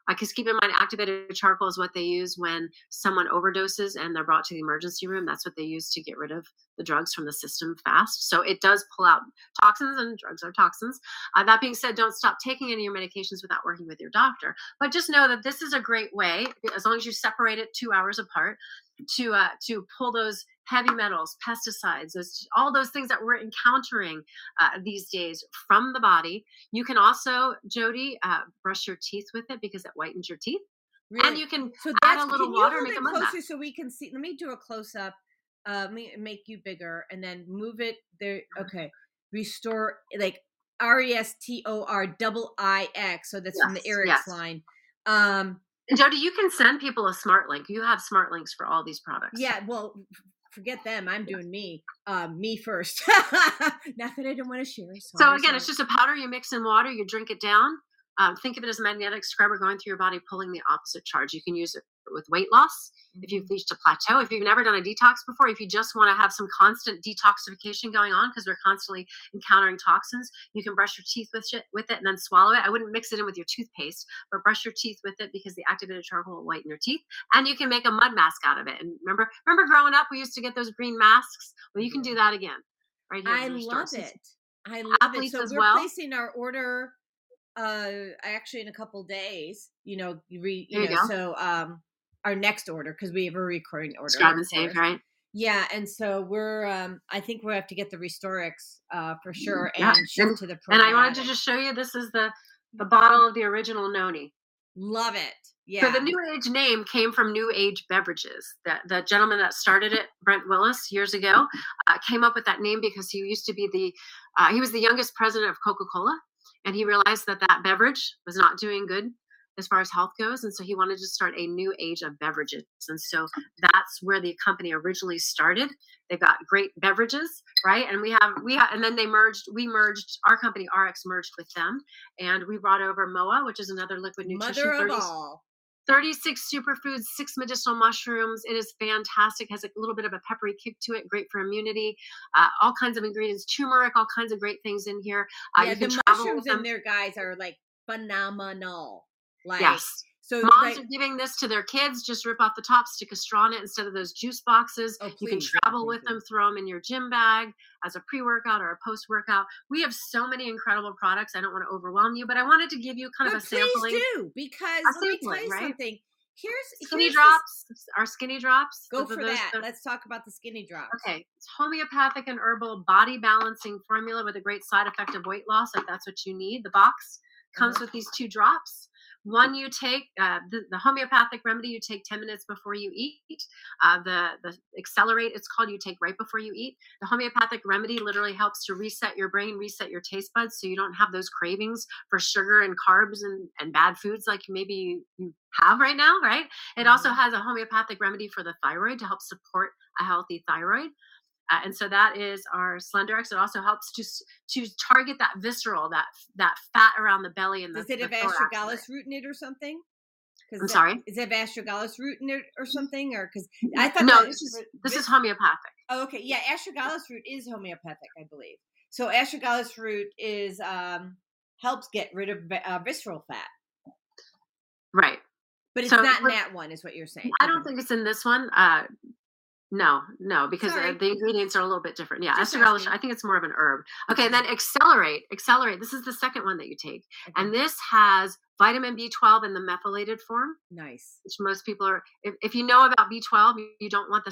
Because keep in mind, activated charcoal is what they use when someone overdoses and they're brought to the emergency room. That's what they use to get rid of the drugs from the system fast. So it does pull out toxins, and drugs are toxins. Uh, that being said, don't stop taking any of your medications without working with your doctor. But just know that this is a great way, as long as you separate it two hours apart, to uh, to pull those heavy metals, pesticides, those all those things that we're encountering uh, these days from the body. You can also, Jody, uh, brush your teeth with it because it whitens your teeth. Really? And you can So add a little water, make it a closer so we can see. Let me do a close up. Uh, let me make you bigger and then move it there. Okay, restore like R E S T O R double I X. So that's from the Yes, ARIIX yes. line. Um, Jody, you can send people a smart link. You have smart links for all these products. yeah. Well, forget them. I'm doing me. Um, me first. *laughs* Not that I don't want to share. So again, it's just a powder you mix in water, you drink it down. Um, think of it as a magnetic scrubber going through your body, pulling the opposite charge. You can use it with weight loss if you've reached a plateau. If you've never done a detox before, if you just want to have some constant detoxification going on because we're constantly encountering toxins, you can brush your teeth with it, with it and then swallow it. I wouldn't mix it in with your toothpaste, but brush your teeth with it because the activated charcoal will whiten your teeth. And you can make a mud mask out of it. And remember, remember growing up, we used to get those green masks. Well, you can do that again. Right here. I in the store. love it. I love it. So we're well. placing our order uh actually in a couple days, you know, you re, you you know, go. so um our next order because we have a recurring order. Of and save, right? Yeah, and so we're um I think we have to get the Restoriix uh for sure and Yeah, ship and, to the and I wanted to just show you this is the the bottle of the original noni. Love it. Yeah. So the New Age name came from New Age beverages. That the gentleman that started it, Brent Willis, years ago, uh, came up with that name because he used to be the uh, he was the youngest president of Coca Cola, and he realized that that beverage was not doing good as far as health goes, and so he wanted to start a new age of beverages. And so that's where the company originally started. They've got great beverages, right? And we have we have, and then they merged. We merged our company ARIIX merged with them, and we brought over MOA, which is another liquid nutrition. Mother of 30 all. 36 superfoods, six medicinal mushrooms. It is fantastic. Has a little bit of a peppery kick to it. Great for immunity. Uh, all kinds of ingredients, turmeric, all kinds of great things in here. Uh, yeah, you can the travel mushrooms in there, guys, are like phenomenal. Like yes. so Moms like, are giving this to their kids. Just rip off the top, stick a straw in it instead of those juice boxes. Oh, you can travel with them, throw them in your gym bag as a pre workout or a post workout. We have so many incredible products. I don't want to overwhelm you, but I wanted to give you kind but of a please sampling. do because let me tell you right? something. Here's Skinny here's drops, our skinny drops. Go for those that. Let's talk about the skinny drops. Okay, it's homeopathic and herbal body balancing formula with a great side effect of weight loss if that's what you need. The box comes Uh-huh. with these two drops. One you take uh, the, the homeopathic remedy you take 10 minutes before you eat. Uh, the the accelerate it's called you take right before you eat. The homeopathic remedy literally helps to reset your brain, reset your taste buds, so you don't have those cravings for sugar and carbs and, and bad foods like maybe you, you have right now. Right. It also has a homeopathic remedy for the thyroid to help support a healthy thyroid. Uh, and so that is our Slenderiiz. It also helps to to target that visceral, that that fat around the belly and the, Does it have astragalus root in it or something? I'm that- sorry? Is it astragalus root in it or something? Or because I thought No, this is this is homeopathic. Oh, okay, yeah, astragalus root is homeopathic, I believe. So astragalus root is um helps get rid of uh, visceral fat, Right. but it's So not in that one, is what you're saying. I don't think it's in this one. Uh, no, no, because Sorry. uh, the ingredients are a little bit different. Yeah, Just. I think it's more of an herb. Okay, and then accelerate. Accelerate. This is the second one that you take, and this has vitamin B12 in the methylated form. Nice. which most people are if, if you know about b12 you, you don't want the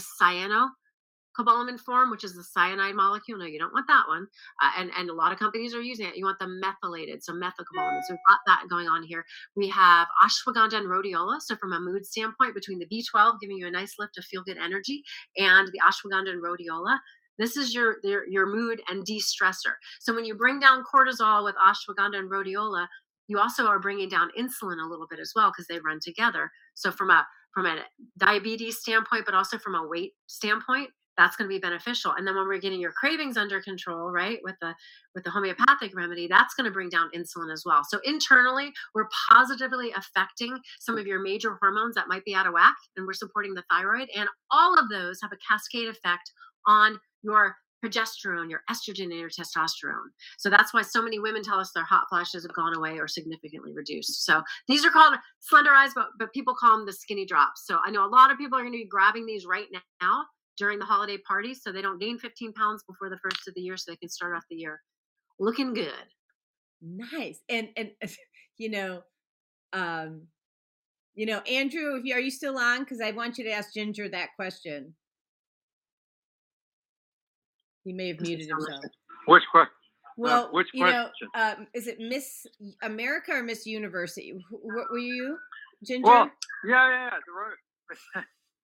cyanocobalamin form which is the cyanide molecule. No you don't want that one. Uh, and and a lot of companies are using it. You want the methylated so methylcobalamin. So we've got that going on here. We have ashwagandha and rhodiola. So from a mood standpoint between the b12 giving you a nice lift of feel good energy and the ashwagandha and rhodiola this is your, your your mood and de-stressor. So when you bring down cortisol with ashwagandha and rhodiola you also are bringing down insulin a little bit as well because they run together. So from a from a diabetes standpoint but also from a weight standpoint that's going to be beneficial and then when we're getting your cravings under control right with the with the homeopathic remedy that's going to bring down insulin as well so internally we're positively affecting some of your major hormones that might be out of whack and we're supporting the thyroid and all of those have a cascade effect on your progesterone, your estrogen, and your testosterone. So that's why so many women tell us their hot flashes have gone away or significantly reduced. So these are called Slenderiiz, but, but people call them the skinny drops. So I know a lot of people are going to be grabbing these right now during the holiday parties so they don't gain 15 pounds before the first of the year so they can start off the year looking good. Nice. And and *laughs* you know, um, you know, Andrew, if you are you still on? Because I want you to ask Ginger that question. He may have muted himself. Which question? Well, which you know, question? um, is it Miss America or Miss University? What were you, Ginger? Well, yeah, yeah, yeah. the ro- *laughs*